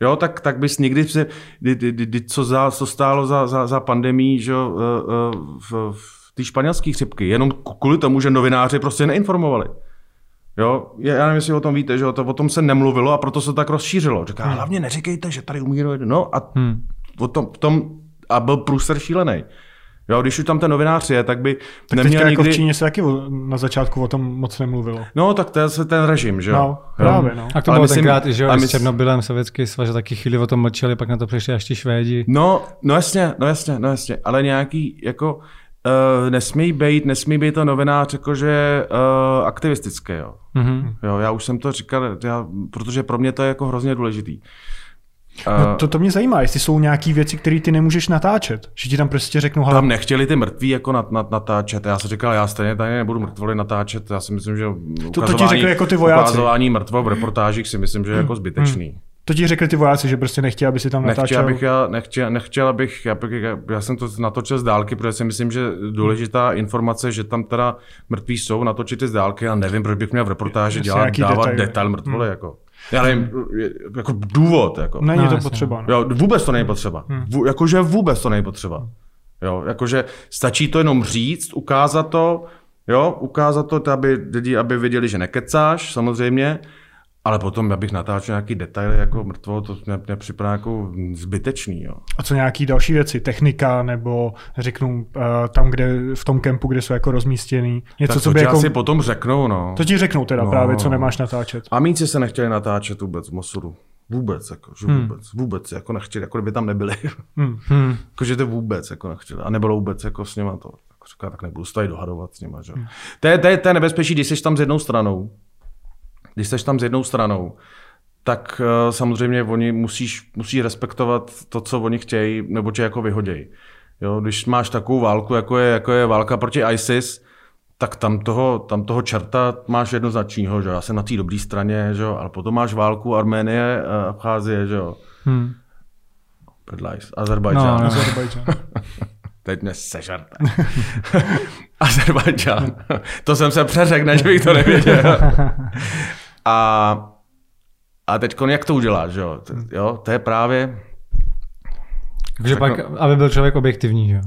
Jo, tak, tak bys nikdy, se, co, za, co stálo za, za, za pandemí, že jo, eh, v, v ty španělské chřipky, jenom kvůli tomu, že novináři prostě neinformovali. Jo, já nevím, jestli o tom víte, že to o tom se nemluvilo a proto se tak rozšířilo. Říká, hmm. hlavně neříkejte, že tady umírají. No a hmm. o tom, v tom, a byl průser šílený. Jo, když už tam ten novinář je, tak by tak neměl teďka nikdy... jako v Číně se taky na začátku o tom moc nemluvilo. No, tak to je ten režim, že jo? No, právě, no. A to bylo myslím, tenkrát, že jo, s Černobylem sovětský svaz, že taky chvíli o tom mlčeli, pak na to přišli až ti Švédi. No, no jasně, no jasně, no jasně, ale nějaký, jako, Uh, nesmí být, nesmí být to novinář jakože uh, aktivistický. Jo. Mm-hmm. jo. Já už jsem to říkal, já, protože pro mě to je jako hrozně důležitý. Uh, no to, to mě zajímá, jestli jsou nějaké věci, které ty nemůžeš natáčet. Že ti tam prostě řeknu, Tam nechtěli ty mrtví jako nat, nat, natáčet. Já jsem říkal, já stejně tady nebudu mrtvoly natáčet. Já si myslím, že to, to ti řekli jako ty vojáci. ukazování mrtvo v reportážích si myslím, že je jako hmm. zbytečný. Hmm. To ti řekli ty vojáci, že prostě nechtěli, aby si tam Nechtěl, natáčel. abych já, nechtěl, nechtěl abych, já, bych, já, já jsem to natočil z dálky, protože si myslím, že důležitá informace, že tam teda mrtví jsou, natočit je z dálky a nevím, proč bych měl v reportáži Jasně, dělat, nějaký dávat detaily. detail mrtvole, jako. Já nevím, jako důvod, jako. Není No, to jasně, potřeba. No. Jo, vůbec to není potřeba. Vů, jakože vůbec to není potřeba. Jo, jakože stačí to jenom říct, ukázat to, jo, ukázat to, aby lidi, aby viděli, že nekecáš, samozřejmě, ale potom, abych natáčel nějaký detaily jako mrtvo, to mě, mě připadá jako zbytečný, jo. A co nějaký další věci? Technika nebo řeknu uh, tam, kde v tom kempu, kde jsou jako rozmístěný. Něco, tak co by jako... asi potom řeknou, no. To ti řeknou teda No. právě, co nemáš natáčet. Amíci se nechtěli natáčet vůbec v Mosulu. Vůbec, jako, že vůbec, vůbec, jako nechtěli, jako kdyby tam nebyli. (laughs) Hmm. Hmm. jako, že to vůbec jako nechtěli. A nebylo vůbec jako s něma to. Tak říká, tak nebudu se tady dohadovat s nima, že? Hmm. To, je, to, je, to je nebezpečí, když jsi tam s jednou stranou. Když jsi tam s jednou stranou, tak uh, samozřejmě oni musíš, musí respektovat to, co oni chtějí, nebo tě jako vyhodějí. Jo, když máš takovou válku, jako je, jako je válka proti ISIS, tak tam toho, tam toho čerta máš jednoznačního, že jo? já jsem na té dobré straně, že jo? ale potom máš válku Arménie, eh, Abcházie, že jo, Hmm. Predlajs, Azerbajdžán. No, no. Azerbajdžán. (laughs) Teď mě sežerte. (laughs) Azerbajdžán. to jsem se přeřekl, než bych to nevěděl. (laughs) a, a teď jak to uděláš, že jo? To, jo? To je právě, Takže pak, aby byl člověk objektivní, že jo.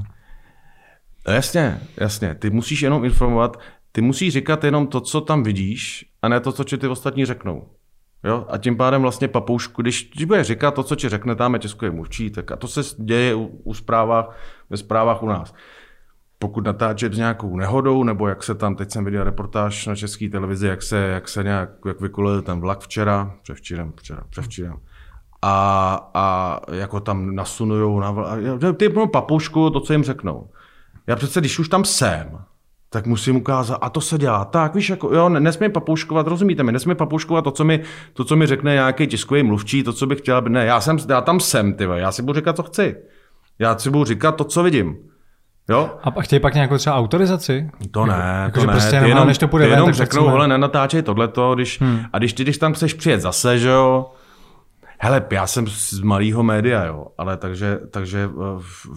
No jasně, jasně. Ty musíš jenom informovat, ty musíš říkat jenom to, co tam vidíš, a ne to, co ti ty ostatní řeknou. Jo? A tím pádem vlastně papoušku, když, když budeš říkat to, co ti řekne tam je tiskový mluvčí, tak a to se děje u, u zprávách, ve zprávách u nás. Pokud natáčet s nějakou nehodou, nebo jak se tam, teď jsem viděl reportáž na české televizi, jak se, jak se nějak, jak vykolil ten vlak včera, převčírem, včera, převčírem. A, a jako tam nasunujou na vl- ty papoušku, to, co jim řeknou. Já přece, když už tam jsem, tak musím ukázat, a to se dělá tak, víš, jako, jo, ne- nesmím papouškovat, rozumíte mi, nesmím papouškovat to, co mi, to, co mi řekne nějaký tiskový mluvčí, to, co bych chtěl, ne, já, jsem, já tam jsem, ty já si budu říkat, co chci. Já si budu říkat to, co vidím. Jo? A chtějí pak nějakou třeba autorizaci? To ne, Jako, to že ne. prostě jenom, jenom, než to půjde ty ven, jenom řeknou, hele, nenatáčej tohleto, když, hmm. a když ty, když tam chceš přijet zase, že jo, hele, já jsem z malého média, jo, ale takže, takže f-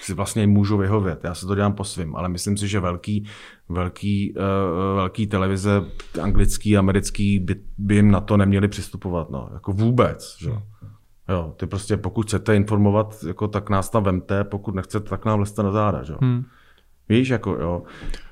si vlastně můžu vyhovět, já se to dělám po svým, ale myslím si, že velký, velký, uh, velký televize, anglický, americký, by, by jim na to neměli přistupovat, no, jako vůbec, že jo. Jo, ty prostě pokud chcete informovat, jako, tak nás tam vemte, pokud nechcete, tak nám leste na záda, že jo. Hmm. Víš, jako jo.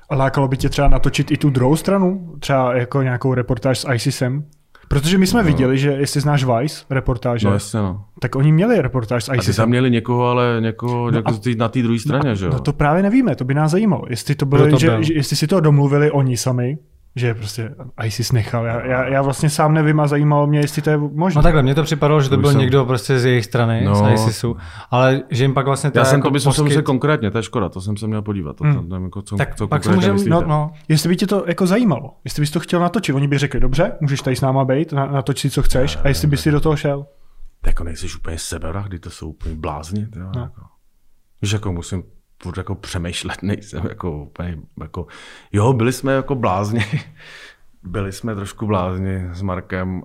A lákalo by tě třeba natočit i tu druhou stranu? Třeba jako nějakou reportáž s ISISem? Protože my jsme no. viděli, že jestli znáš Vice reportáže, No no, jasně, no. tak oni měli reportáž s A ty tam měli někoho, ale někoho no jako a- na té druhé straně, že jo? No to právě nevíme, to by nás zajímalo. Jestli to bylo, to že, byl? že, jestli si to domluvili oni sami, že prostě ISIS nechal. Já, já, já vlastně sám nevím a zajímalo mě, jestli to je možné. No takhle, mně to připadalo, že to byl jsem- někdo prostě z jejich strany, No. z ISISu, ale že jim pak vlastně Já teda jsem jako to myslím, poskyt... se konkrétně, to je škoda, to jsem se měl podívat. To, Hmm. tam, jako, co, Tak co pak se myslíte. no, no, Jestli by tě to jako zajímalo, jestli bys to chtěl natočit, oni by řekli, dobře, můžeš tady s náma být, na, natoč si, co chceš, a jestli bys si do toho šel. Jako nejsi úplně seberach, kdy to jsou úplně blázni. Jo, no. jako. Víš, jako musím furt jako přemýšlet, nejsem jako úplně, jako, jo, byli jsme jako blázni, (laughs) byli jsme trošku blázni s Markem,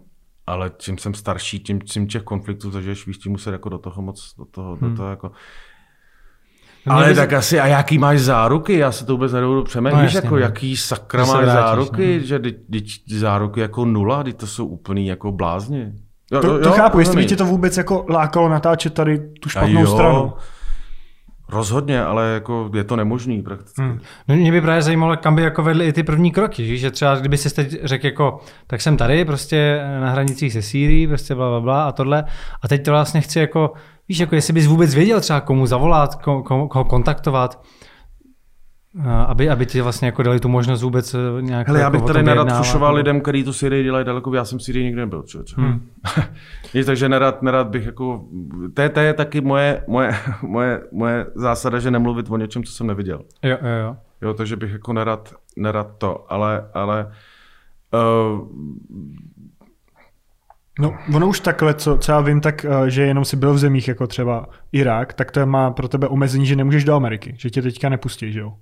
ale čím jsem starší, tím, tím těch konfliktů zažiješ víc, tím muset jako do toho moc, do toho, hmm. do toho jako, Mě ale by- tak asi, a jaký máš záruky? Já se to vůbec nedovedu přemýšlet. No No, Víš, jasně, jako no. jaký sakra máš vrátíš, záruky, no. že ty, záruky jako nula, ty to jsou úplný jako blázni. Jo, To, jo, to chápu, jestli by tě to vůbec jako lákalo natáčet tady tu A špatnou jo, stranu. Rozhodně, ale jako je to nemožný prakticky. Hmm. No mě by právě zajímalo, kam by jako vedly i ty první kroky, že? třeba kdyby si teď řekl jako, tak jsem tady prostě na hranicích se Sýrií, prostě bla, bla, bla a tohle a teď to vlastně chci jako, víš, jako jestli bys vůbec věděl třeba komu zavolat, koho, koho, koho kontaktovat, aby, aby ti vlastně jako dali tu možnost vůbec eh, nějak Hele, já jako bych o tady nerad fušoval nebo- lidem, kteří tu Syrii dělají daleko, já jsem v Syrii nikdy nebyl. Člověče. Hmm. (laughs) Víš, takže nerad, nerad bych jako, to je, to je taky moje, moje, (laughs) moje, moje zásada, že nemluvit o něčem, co jsem neviděl. Jo, jo, jo. Jo, takže bych jako nerad, nerad to, ale, ale uh, No, ono už takhle, co, co já vím, tak eh, že jenom si byl v zemích jako třeba Irák, tak to má pro tebe omezení, že nemůžeš do Ameriky, že tě teďka nepustí, že jo?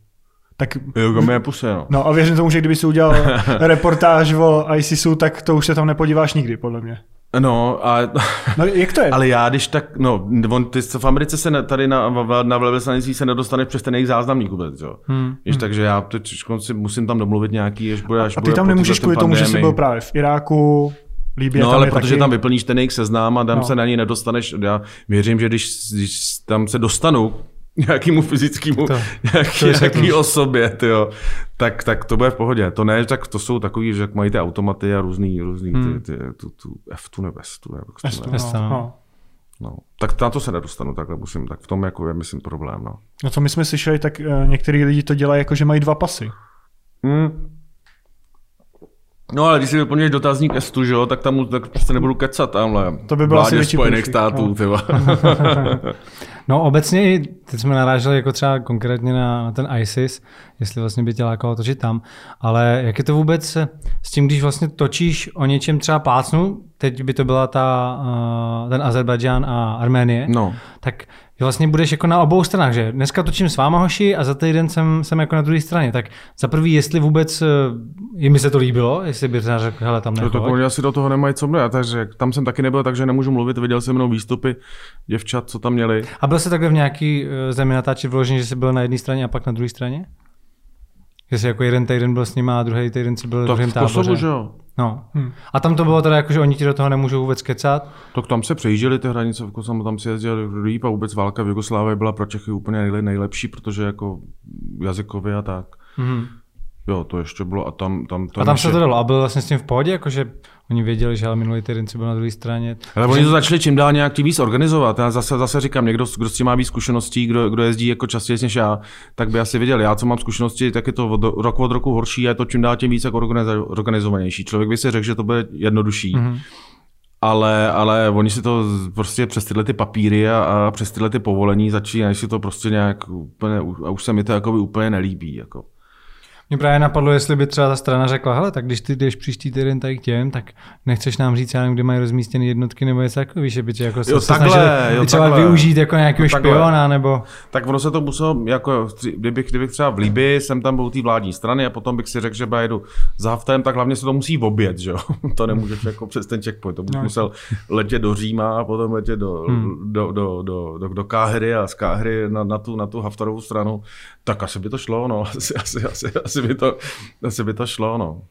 Tak jo, kam je puse, no. No a věřím tomu, že kdyby si udělal (laughs) reportáž o ISISu, tak to už se tam nepodíváš nikdy, podle mě. No, a, (laughs) No jak to je? ale já když tak, no, on, ty v Americe se ne, tady na, na, na velvyslanictví se nedostaneš přes ten jejich záznamník vůbec, jo. Hmm. Víš, takže já teď si musím tam domluvit nějaký, až bude, až a ty bude tam nemůžeš kvůli tomu, že jsi byl právě v Iráku, Líbě No ale protože taky... tam vyplníš ten jejich seznám a tam No. se na něj nedostaneš, já věřím, že když, když tam se dostanu nějakému fyzickému, nějaký, nějaký osobě, tyjo, tak, tak to bude v pohodě. To ne, tak to jsou takový, že mají ty automaty a různý, různý Hmm. ty, ty, tu, tu F tu nebo S tu, nebo. Estu, no. no, no. no. Tak na to se nedostanu, takhle musím, tak v tom jako je, myslím, problém, no. no co my jsme slyšeli, tak uh, některý lidi to dělají jako, že mají dva pasy. Hmm. No ale když si vyplňuješ dotazník Estu, že jo, tak tam tak prostě nebudu kecat tamhle. To by bylo asi větší Spojených průšvih, států, no. (laughs) (laughs) No obecně, i teď jsme naráželi jako třeba konkrétně na, na ten ISIS, jestli vlastně by tě lákalo točit tam, ale jak je to vůbec s tím, když vlastně točíš o něčem třeba plácnu, teď by to byla ta, uh, ten Azerbajdžán a Arménie, No. tak vlastně budeš jako na obou stranách, že? Dneska točím s váma hoši a za týden jsem, jsem jako na druhé straně, tak za prvý, jestli vůbec eh, jim se to líbilo, jestli by třeba řekl, hele, tam No to oni asi do toho nemají co mluvit, takže tam jsem taky nebyl, takže nemůžu mluvit, viděl jsem jenom výstupy děvčat, co tam měli. A byl jsi takhle v nějaký eh, zemi natáčet vyloženě, že jsi byl na jedné straně a pak na druhé straně? Že jsi jako jeden týden byl s nima a druhý týden si byl v Tak druhém v Kosovu, táboře. že jo? No. Hm. A tam to bylo teda jako, že oni ti do toho nemůžou vůbec kecat. Tak tam se přejížděli ty hranice v Kosovu, tam si jezdili líp a vůbec válka v Jugoslávii byla pro Čechy úplně nejle- nejlepší, protože jako jazykově a tak. Mhm. Jo, to ještě bylo a tam, tam to A tam naše... se to dalo. A byl vlastně s tím v pohodě, jakože oni věděli, že ale minulý týden si byl na druhé straně. Ale oni to začali čím dál nějak tím víc organizovat. Já zase, zase říkám, někdo, kdo s tím má víc zkušeností, kdo, kdo jezdí jako častěji než já, tak by asi věděl. Já, co mám zkušenosti, tak je to od, rok od roku horší a je to čím dál tím víc jako organizo- organizovanější. Člověk by si řekl, že to bude jednodušší. Mhm. Mm-hmm. Ale, ale oni si to prostě přes tyhle ty papíry a, a přes tyhle ty povolení začínají si to prostě nějak úplně, a už se mi to jakoby úplně nelíbí. Jako. Mě právě napadlo, jestli by třeba ta strana řekla, hele, tak když ty jdeš příští týden tady k těm, tak nechceš nám říct, já nevím, kde mají rozmístěny jednotky nebo něco takového, že by tě jako Jo, se takhle, snažili jo, třeba takhle. využít jako nějakého No, takhle. špiona, nebo... Tak ono se to muselo, jako, kdybych, kdybych třeba v Libii, jsem tam byl u té vládní strany a potom bych si řekl, že jedu za haftem, tak hlavně se to musí obět, že jo? (laughs) to nemůžeš jako přes ten checkpoint, to bych No. musel letět do Říma a potom letět do, Hmm. do, do, do, do, do Káhyry a z Káhyry na, na, tu, na tu Haftarovou stranu, tak asi by to šlo, no, (laughs) asi, asi, asi, asi, by, to, asi by to šlo, no.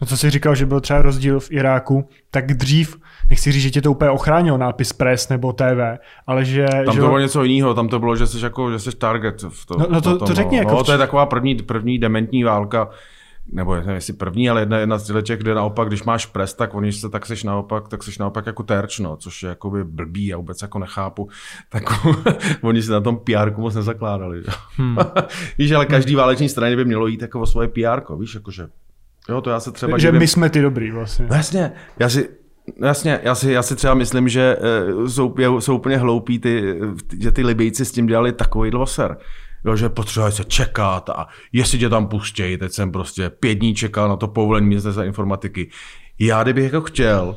No co jsi říkal, že byl třeba rozdíl v Iráku, tak dřív, nechci říct, že tě to úplně ochránilo nápis Press nebo TV, ale že... Tam že to bylo něco jiného, tam to bylo, že jsi jako, že jsi target. V to, No, no to- tom, to řekni, no. jako no, to je taková první, první dementní válka, nebo nevím, jestli první, ale jedna, jedna z těch, kde naopak, když máš pres, tak oni se tak seš naopak, tak seš naopak jako terč, no, což je jakoby blbý, já vůbec jako nechápu. Tak (laughs) oni si na tom PR moc nezakládali. Že? Hmm. (laughs) víš, ale každý váleční straně by mělo jít jako o svoje PR, víš, jakože, jo, to já se třeba že divím- my jsme ty dobrý vlastně. No jasně, já si, no jasně, já si, já si třeba myslím, že uh, jsou, jsou úplně hloupí, ty, že ty Libijci s tím dělali takový loser. Jo, že potřebuje se čekat a jestli tě tam pustějí, teď jsem prostě pět dní čekal na to povolení ministerstva informatiky. Já kdybych jako chtěl,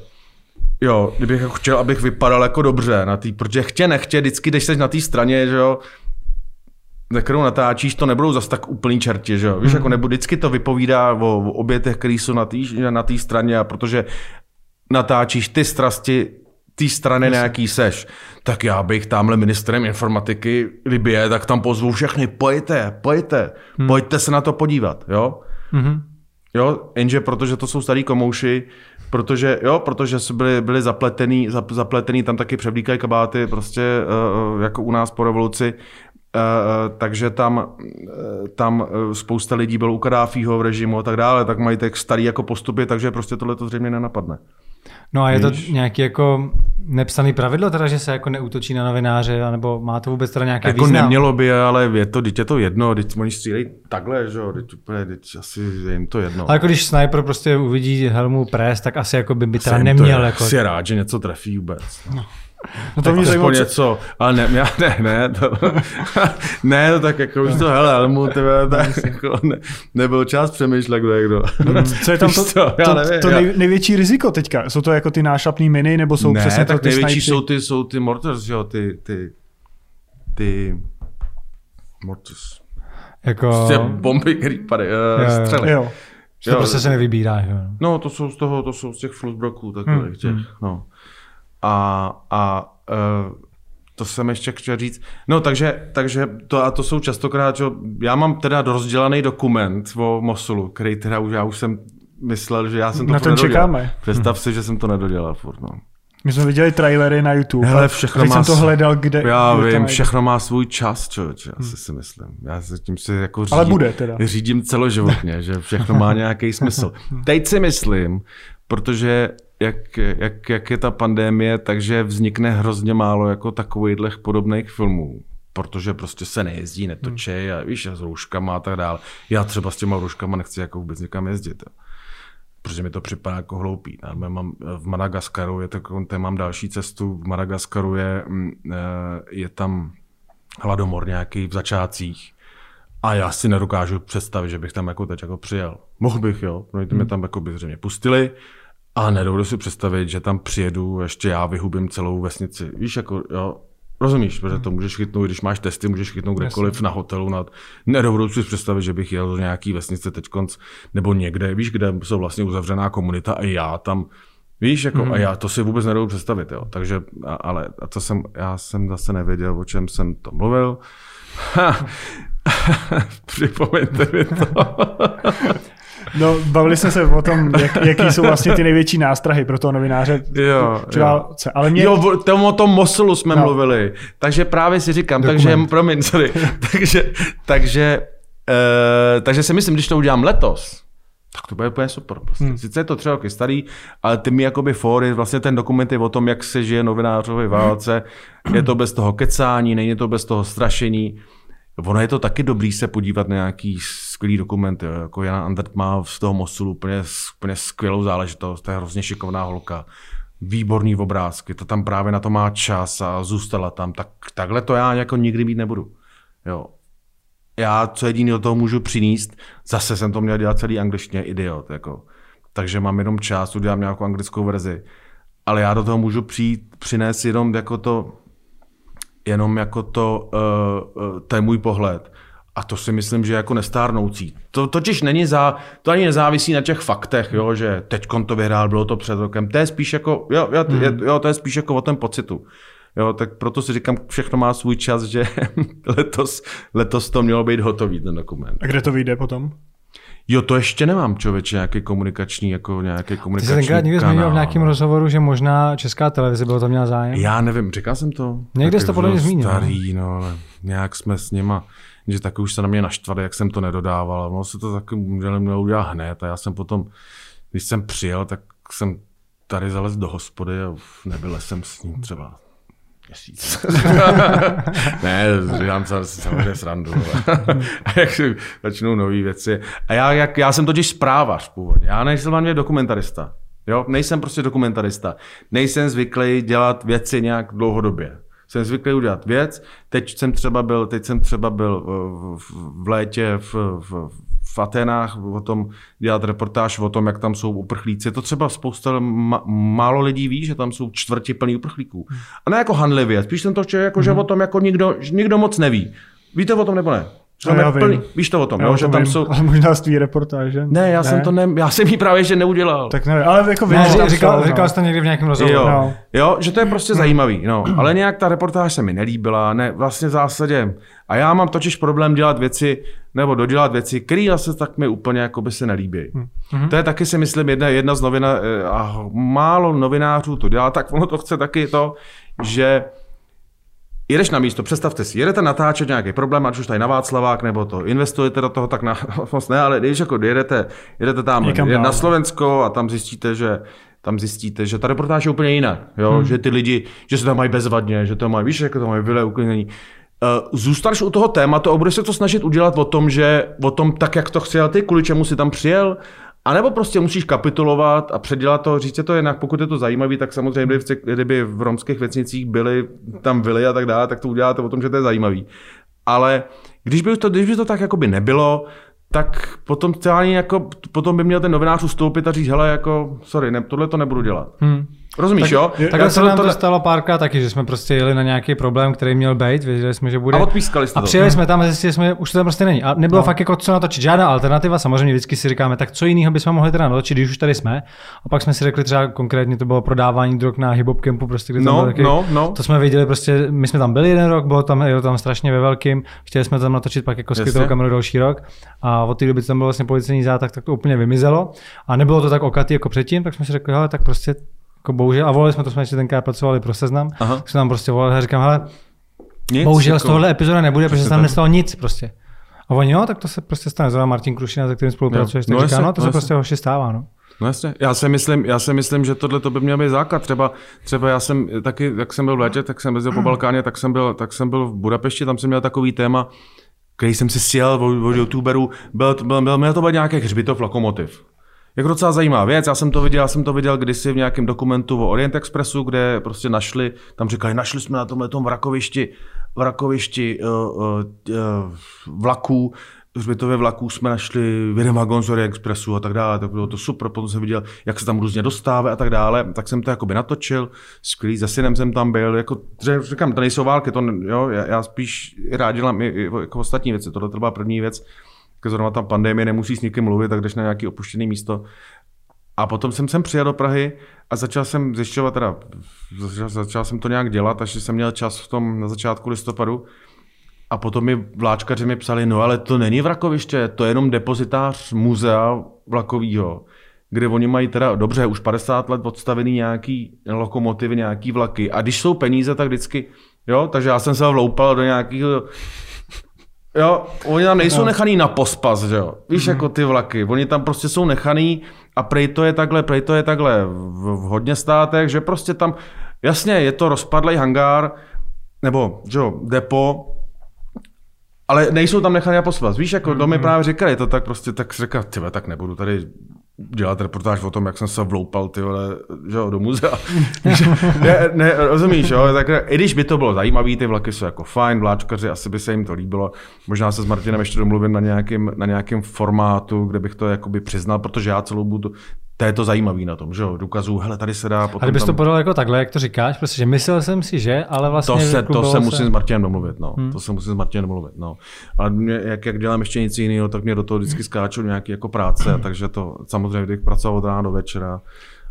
jo, kdybych jako chtěl, abych vypadal jako dobře na tý, protože chtě nechtě, vždycky, když jsi na té straně, že jo, za kterou natáčíš, to nebudou zas tak úplný čerti, že jo? Víš, jako nebo vždycky to vypovídá o, o obětech, které jsou na té na té straně a protože natáčíš ty strasti té strany na jaký seš, tak já bych tamhle ministrem informatiky Libie, tak tam pozvu všechny, pojďte, pojďte, hmm. pojďte se na to podívat, jo? Mhm. Jo, jenže protože to jsou starý komouši, protože, jo, protože byli, byli zapletený, zap, zapletený, tam taky převlíkají kabáty, prostě uh, jako u nás po revoluci, Uh, takže tam, uh, tam spousta lidí bylo u Kadáfího v režimu a tak dále, tak mají tak starý jako postupy, takže prostě tohle to zřejmě nenapadne. No a je to Víš? nějaký jako nepsaný pravidlo teda, že se jako neútočí na novináře, anebo má to vůbec teda nějaký Jako význam? nemělo by, ale je to, teď je to jedno, teď oni střílejí takhle, že jo, teď úplně, teď asi je jim to jedno. Ale jako když sniper prostě uvidí helmu pres, tak asi jako by, by teda neměl. to, jako... Jsi rád, že něco trefí vůbec. No. No to mě zajímalo, co, něco, ale ne, já, ne, ne, to, (laughs) ne, to tak jako už to, hele, ale mu tebe, tak jako ne, nebyl čas přemýšlet, kdo je kdo. co je tam to, já to, nevím, to nej, největší riziko teďka? Jsou to jako ty nášlapný miny, nebo jsou ne, přesně to tak ty největší snajpy? jsou ty, jsou ty mortars, jo, ty, ty, ty, mortars. Jako... Prostě bomby, který padají, jo. uh, střely. Jo. Že to prostě se nevybírá, že? No, to jsou z toho, to jsou z těch flusbroků takových Hmm, těch, no. A, a uh, to jsem ještě chtěl říct. No, takže, takže to, a to jsou častokrát, že já mám teda rozdělaný dokument o Mosulu, který teda už, já už jsem myslel, že já jsem to Na ten nedodělal. čekáme. Představ si, že jsem to nedodělal furt, no. My jsme viděli trailery na YouTube. Hele, všechno má jsem to hledal, kde... Já kde vím, všechno má svůj čas, člověče, asi si myslím. Já se tím si jako řídím, Ale bude teda. řídím celoživotně, že všechno má nějaký smysl. Teď si myslím, protože jak, jak, jak je ta pandémie, takže vznikne hrozně málo jako takovýchhle podobných filmů protože prostě se nejezdí, netočí a víš, a s rouškama a tak dále. Já třeba s těma rouškama nechci jako vůbec někam jezdit. Jo. Protože mi to připadá jako hloupý. Já mám, v Madagaskaru je tam mám další cestu. V Madagaskaru je, mm, eh, je tam hladomor nějaký v začátcích. A já si nedokážu představit, že bych tam jako teď jako přijel. Mohl bych, jo. No, ty mě tam jako by zřejmě pustili. A nedovedu si představit, že tam přijedu, ještě já vyhubím celou vesnici. Víš, jako, jo, Rozumíš, protože to můžeš chytnout, když máš testy, můžeš chytnout kdekoliv Jasně. na hotelu. Na... Nedovedu si představit, že bych jel do nějaký vesnice teď nebo někde, víš, kde jsou vlastně uzavřená komunita a já tam, víš, jako, mm. a já to si vůbec nedovedu představit, jo. Takže, a, ale a to jsem, já jsem zase nevěděl, o čem jsem to mluvil. Ha. (laughs) Připomeňte mi to. (laughs) No, bavili jsme se o tom, jak, jaký jsou vlastně ty největší nástrahy pro toho novináře. Jo, při jo. Ale mě... Jo, o tom, o tom Mosulu jsme no. mluvili. Takže právě si říkám, Dokument. takže, promiň, sorry. (laughs) takže, takže, uh, takže si myslím, když to udělám letos, tak to bude úplně super. Prostě. Hmm. Sice je to třeba roky starý, ale ty mi jakoby fóry, vlastně ten dokument je o tom, jak se žije novinářové válce. Je to bez toho kecání, není to bez toho strašení. Ono je to taky dobrý se podívat na nějaký skvělý dokument, jo. jako Jana Andert má z toho Mosulu úplně, úplně skvělou záležitost, to je hrozně šikovná holka, výborný obrázky, to tam právě na to má čas a zůstala tam, tak takhle to já jako nikdy mít nebudu. Jo. Já co jediný do toho můžu přinést, zase jsem to měl dělat celý angličtině, idiot, jako. takže mám jenom čas, udělám nějakou anglickou verzi, ale já do toho můžu přijít, přinést jenom jako to, jenom jako to, uh, to je můj pohled. A to si myslím, že je jako nestárnoucí. To totiž není za, to ani nezávisí na těch faktech, jo, že teď to vyhrál, bylo to před rokem. To je spíš jako, jo, jo, Hmm. jo, to je spíš jako o tom pocitu. Jo, tak proto si říkám, všechno má svůj čas, že (laughs) letos, letos to mělo být hotový, ten dokument. A kde to vyjde potom? Jo, to ještě nemám, člověče, nějaký komunikační, jako nějaký Ty komunikační jsi tenkrát kanál. zmínil v nějakém rozhovoru, že možná česká televize bylo to měla zájem. Já nevím, říkal jsem to? Někde jsi to podle mě zmínil, no. Starý, no, ale nějak jsme s nima, že taky už se na mě naštvali, jak jsem to nedodával. Ono se to taky mělo, mělo udělat hned. A já jsem potom, když jsem přijel, tak jsem tady zalez do hospody a nebyl jsem s ním třeba měsíc. (laughs) ne, říkám se samozřejmě srandu. (laughs) a jak si začnou nové věci. A já, jak, já jsem totiž zprávař původně. Já nejsem hlavně dokumentarista. Jo? Nejsem prostě dokumentarista. Nejsem zvyklý dělat věci nějak dlouhodobě. Jsem zvyklý udělat věc. Teď jsem třeba byl, teď jsem třeba byl v, v, v létě v, v, v Atenách o tom dělat reportáž o tom, jak tam jsou uprchlíci. To třeba spousta ma, málo lidí ví, že tam jsou čtvrti plný uprchlíků. A ne jako hanlivě, spíš jsem to chtěl, jako, že o tom jako nikdo, že nikdo moc neví. Víte o tom nebo ne? Že No, já plný, vím. víš to o tom, Já jo, že tam vím, jsou... Ale možná z tvý reportáže. Ne, já jsem to ne, já jsem ji právě ještě neudělal. Tak nevím, ale jako vím, Ne, že tam říkal, jsou, říkal no. jsi to někdy v nějakém rozhovoru. Jo, No. jo, že to je prostě zajímavý, no. Ale nějak ta reportáž se mi nelíbila, ne, vlastně v zásadě. A já mám totiž problém dělat věci, nebo dodělat věci, které zase tak mi úplně jako by se nelíbí. Hmm. To je taky si myslím jedna, jedna z novina, eh, a málo novinářů to dělá, tak ono to chce taky to, že jedeš na místo, představte si, jedete natáčet nějaký problém, ať už tady na Václavák, nebo to investujete do toho, tak na, (laughs) moc ne, ale když jako jedete, jedete tam jedete na. Slovensko a tam zjistíte, že tam zjistíte, že ta reportáž je úplně jinak, jo? Hmm. že ty lidi, že se tam mají bezvadně, že to mají, víš, jako to mají vyle uklidnění. Uh, zůstaneš u toho tématu a budeš se to snažit udělat o tom, že o tom tak, jak to chtěl ty, kvůli čemu si tam přijel, a nebo prostě musíš kapitulovat a předělat to, říct to jinak, pokud je to zajímavý, tak samozřejmě, kdyby v, těch- kdyby v romských vesnicích byly tam vily a tak dále, tak to uděláte o tom, že to je zajímavý. Ale když by to, když by to tak jakoby nebylo, tak potom, jako, potom by měl ten novinář ustoupit a říct, hele, jako, sorry, ne, tohle to nebudu dělat. Hmm. Rozumíš, tak, jo? Takhle se nám to stalo párkrát taky, že jsme prostě jeli na nějaký problém, který měl být, věděli jsme, že bude. A odpískali jste A přijeli jsme tam a zjistili jsme, už to tam prostě není. A nebylo no. fakt jako co natočit, žádná alternativa. Samozřejmě vždycky si říkáme, tak co jiného bychom mohli teda natočit, když už tady jsme. A pak jsme si řekli třeba konkrétně to bylo prodávání drog na hip campu, prostě, kde no, bylo taky, no, no. To jsme viděli prostě, my jsme tam byli jeden rok, bylo tam, bylo tam strašně ve velkým, chtěli jsme tam natočit pak jako skrytou kameru další rok. A od té doby tam byl vlastně policejní zátah, tak to úplně vymizelo. A nebylo to tak okatý jako předtím, tak jsme si řekli, hele, tak prostě jako bohužel, a volali jsme, to jsme ještě tenkrát pracovali pro seznam, Aha. tak jsme tam prostě volali a říkám, hele, nic, bohužel jako... z tohohle epizoda nebude, protože se tam nestalo nic prostě. A oni, jo, tak to se prostě stane. Zrovna Martin Krušina, se kterým spolupracuješ, tak no, říká, no to no, se prostě hoši stává. No. No jasně, já si myslím, já si myslím že tohle to by měl být základ. Třeba, třeba já jsem taky, jak jsem byl v létě, tak jsem jezdil po Balkáně, tak jsem, byl, tak jsem byl v Budapešti, tam jsem měl takový téma, který jsem si sjel od, od youtuberů, byl, byl, byl, měl to být nějaký hřbitov lokomotiv. Jako docela zajímavá věc, já jsem to viděl, já jsem to viděl kdysi v nějakém dokumentu o Orient Expressu, kde prostě našli, tam říkali, našli jsme na tomhle tom vrakovišti, vrakovišti uh, uh, vlaků, hřbitově vlaků jsme našli jeden vagon z Orient Expressu a tak dále, tak bylo to super, potom jsem viděl, jak se tam různě dostává a tak dále, tak jsem to jakoby natočil, skvělý, za synem jsem tam byl, jako, říkám, to nejsou války, to, jo, já, já spíš rád dělám jako ostatní věci, tohle to byla první věc, zrovna ta pandemie, nemusí s někým mluvit, tak jdeš na nějaké opuštěné místo. A potom jsem sem přijel do Prahy a začal jsem zjišťovat, teda začal, začal jsem to nějak dělat, až jsem měl čas v tom na začátku listopadu. A potom mi vláčkaři mi psali, no ale to není vrakoviště, to je jenom depozitář muzea vlakového, kde oni mají teda, dobře, už 50 let odstavený nějaký lokomotivy, nějaký vlaky. A když jsou peníze, tak vždycky, jo, takže já jsem se vloupal do nějakého Jo, oni tam nejsou no. nechaný na pospas, že jo. Víš, mm-hmm. jako ty vlaky. Oni tam prostě jsou nechaný a prej to je takhle, prej to je takhle v, v hodně státech, že prostě tam, jasně, je to rozpadlý hangár, nebo, že jo, depo, ale nejsou tam nechaný na pospas. Víš, jako mm-hmm. domy právě říkali to tak prostě, tak říká, ty tak nebudu tady dělat reportáž o tom, jak jsem se vloupal ty vole, že jo, do muzea. (laughs) ne, ne, rozumíš, jo? Tak, I když by to bylo zajímavé, ty vlaky jsou jako fajn, vláčkaři, asi by se jim to líbilo. Možná se s Martinem ještě domluvím na nějakém, na nějakém formátu, kde bych to jakoby přiznal, protože já celou budu, to je to zajímavé na tom, že jo, důkazů, hele, tady se dá potom Ale bys tam... to podal jako takhle, jak to říkáš, protože myslel jsem si, že, ale vlastně... To se, to se musím s Martinem domluvit, no. Hmm. To se musím s Martinem domluvit, no. Ale mě, jak, jak dělám ještě nic jiného, tak mě do toho vždycky skáčou nějaké jako práce, takže to samozřejmě, když pracoval od rána do večera,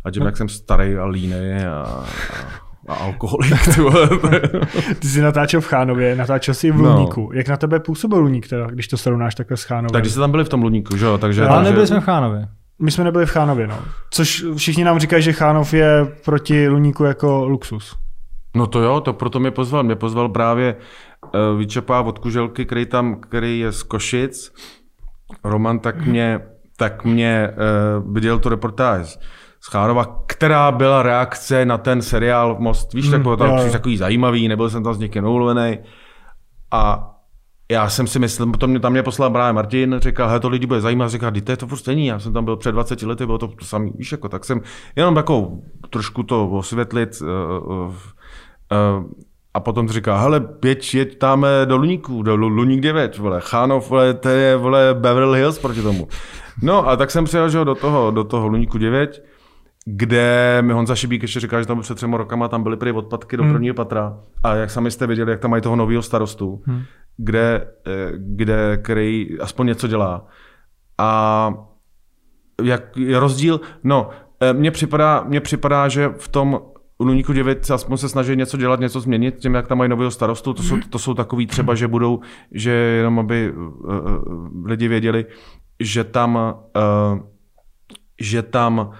a tím, jak jsem starý a línej a, a a alkoholik. Ty, (laughs) ty jsi natáčel v Chánově, natáčel jsi v no. Luníku. No. Jak na tebe působil Luník teda, když to srovnáš takhle s Chánovem? Tak když jste tam byli v tom Luníku, že jo? Takže, ale nebyli jsme v Chánově. My jsme nebyli v Chánově, no. Což všichni nám říkají, že Chánov je proti Luníku jako luxus. No to jo, to proto mě pozval. Mě pozval právě uh, Vyčepá od Kuželky, který tam, který je z Košic. Roman tak mě, tak mě uh, viděl tu reportáž z Chánova, která byla reakce na ten seriál Most. Víš, mm, tak bylo to takový zajímavý, nebyl jsem tam s někým. A já jsem si myslel, potom mě tam mě poslal právě Martin, říkal, he, to lidi bude zajímat, říkal, to je to furt stejný, já jsem tam byl před 20 lety, bylo to, to samý, víš, jako, tak jsem jenom takovou trošku to osvětlit uh, uh, uh, a potom říká, hele, pěť, jeď tam do Luníku, do Luník 9, vole, Chánov, vole, to je, vole, Beverly Hills proti tomu. No a tak jsem přijel, že do toho, do toho Luníku 9, kde mi Honza Šibík ještě říkal, že tam před třema rokama tam byly prý odpadky do hmm. prvního patra. A jak sami jste viděli, jak tam mají toho nového starostu, hmm. Kde, eh, kde, který aspoň něco dělá. A jak je rozdíl? No, eh, mně připadá, mně připadá, že v tom Luníku 9 aspoň se snaží něco dělat, něco změnit, tím, jak tam mají nového starostu, to jsou, to jsou takový třeba, že budou, že jenom aby uh, lidi věděli, že tam, uh, že tam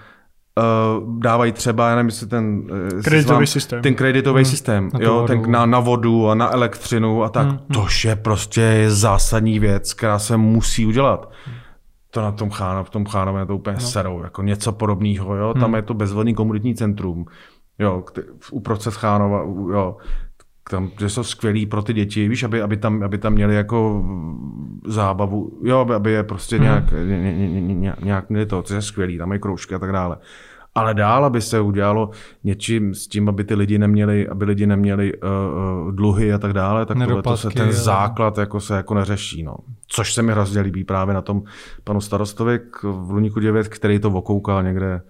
uh, dávají třeba, já nevím, jestli ten... Uh, kreditový systém. Ten kreditový hmm. systém, na jo, ten na, na vodu a na elektřinu a tak. Hmm. Tož je prostě zásadní věc, která se musí udělat. To na tom Chánu, v tom Chánu je to úplně no. serou, jako něco podobného, jo, tam hmm. je to bezvodný komunitní centrum, jo, uprostřed Chánova, jo, tam, že jsou skvělý pro ty děti, víš, aby, aby, tam, aby tam měli jako zábavu, jo, aby je prostě hmm. nějak, ně, ně, ně, nějak měli to, co je skvělý, tam mají kroužky a tak dále. Ale dál, aby se udělalo něčím s tím, aby ty lidi neměli, aby lidi neměli uh, dluhy a tak dále, tak tohle to se ten ale... základ jako se jako neřeší. No. Což se mi hrozně líbí právě na tom panu starostovi v Luníku 9, který to okoukal někde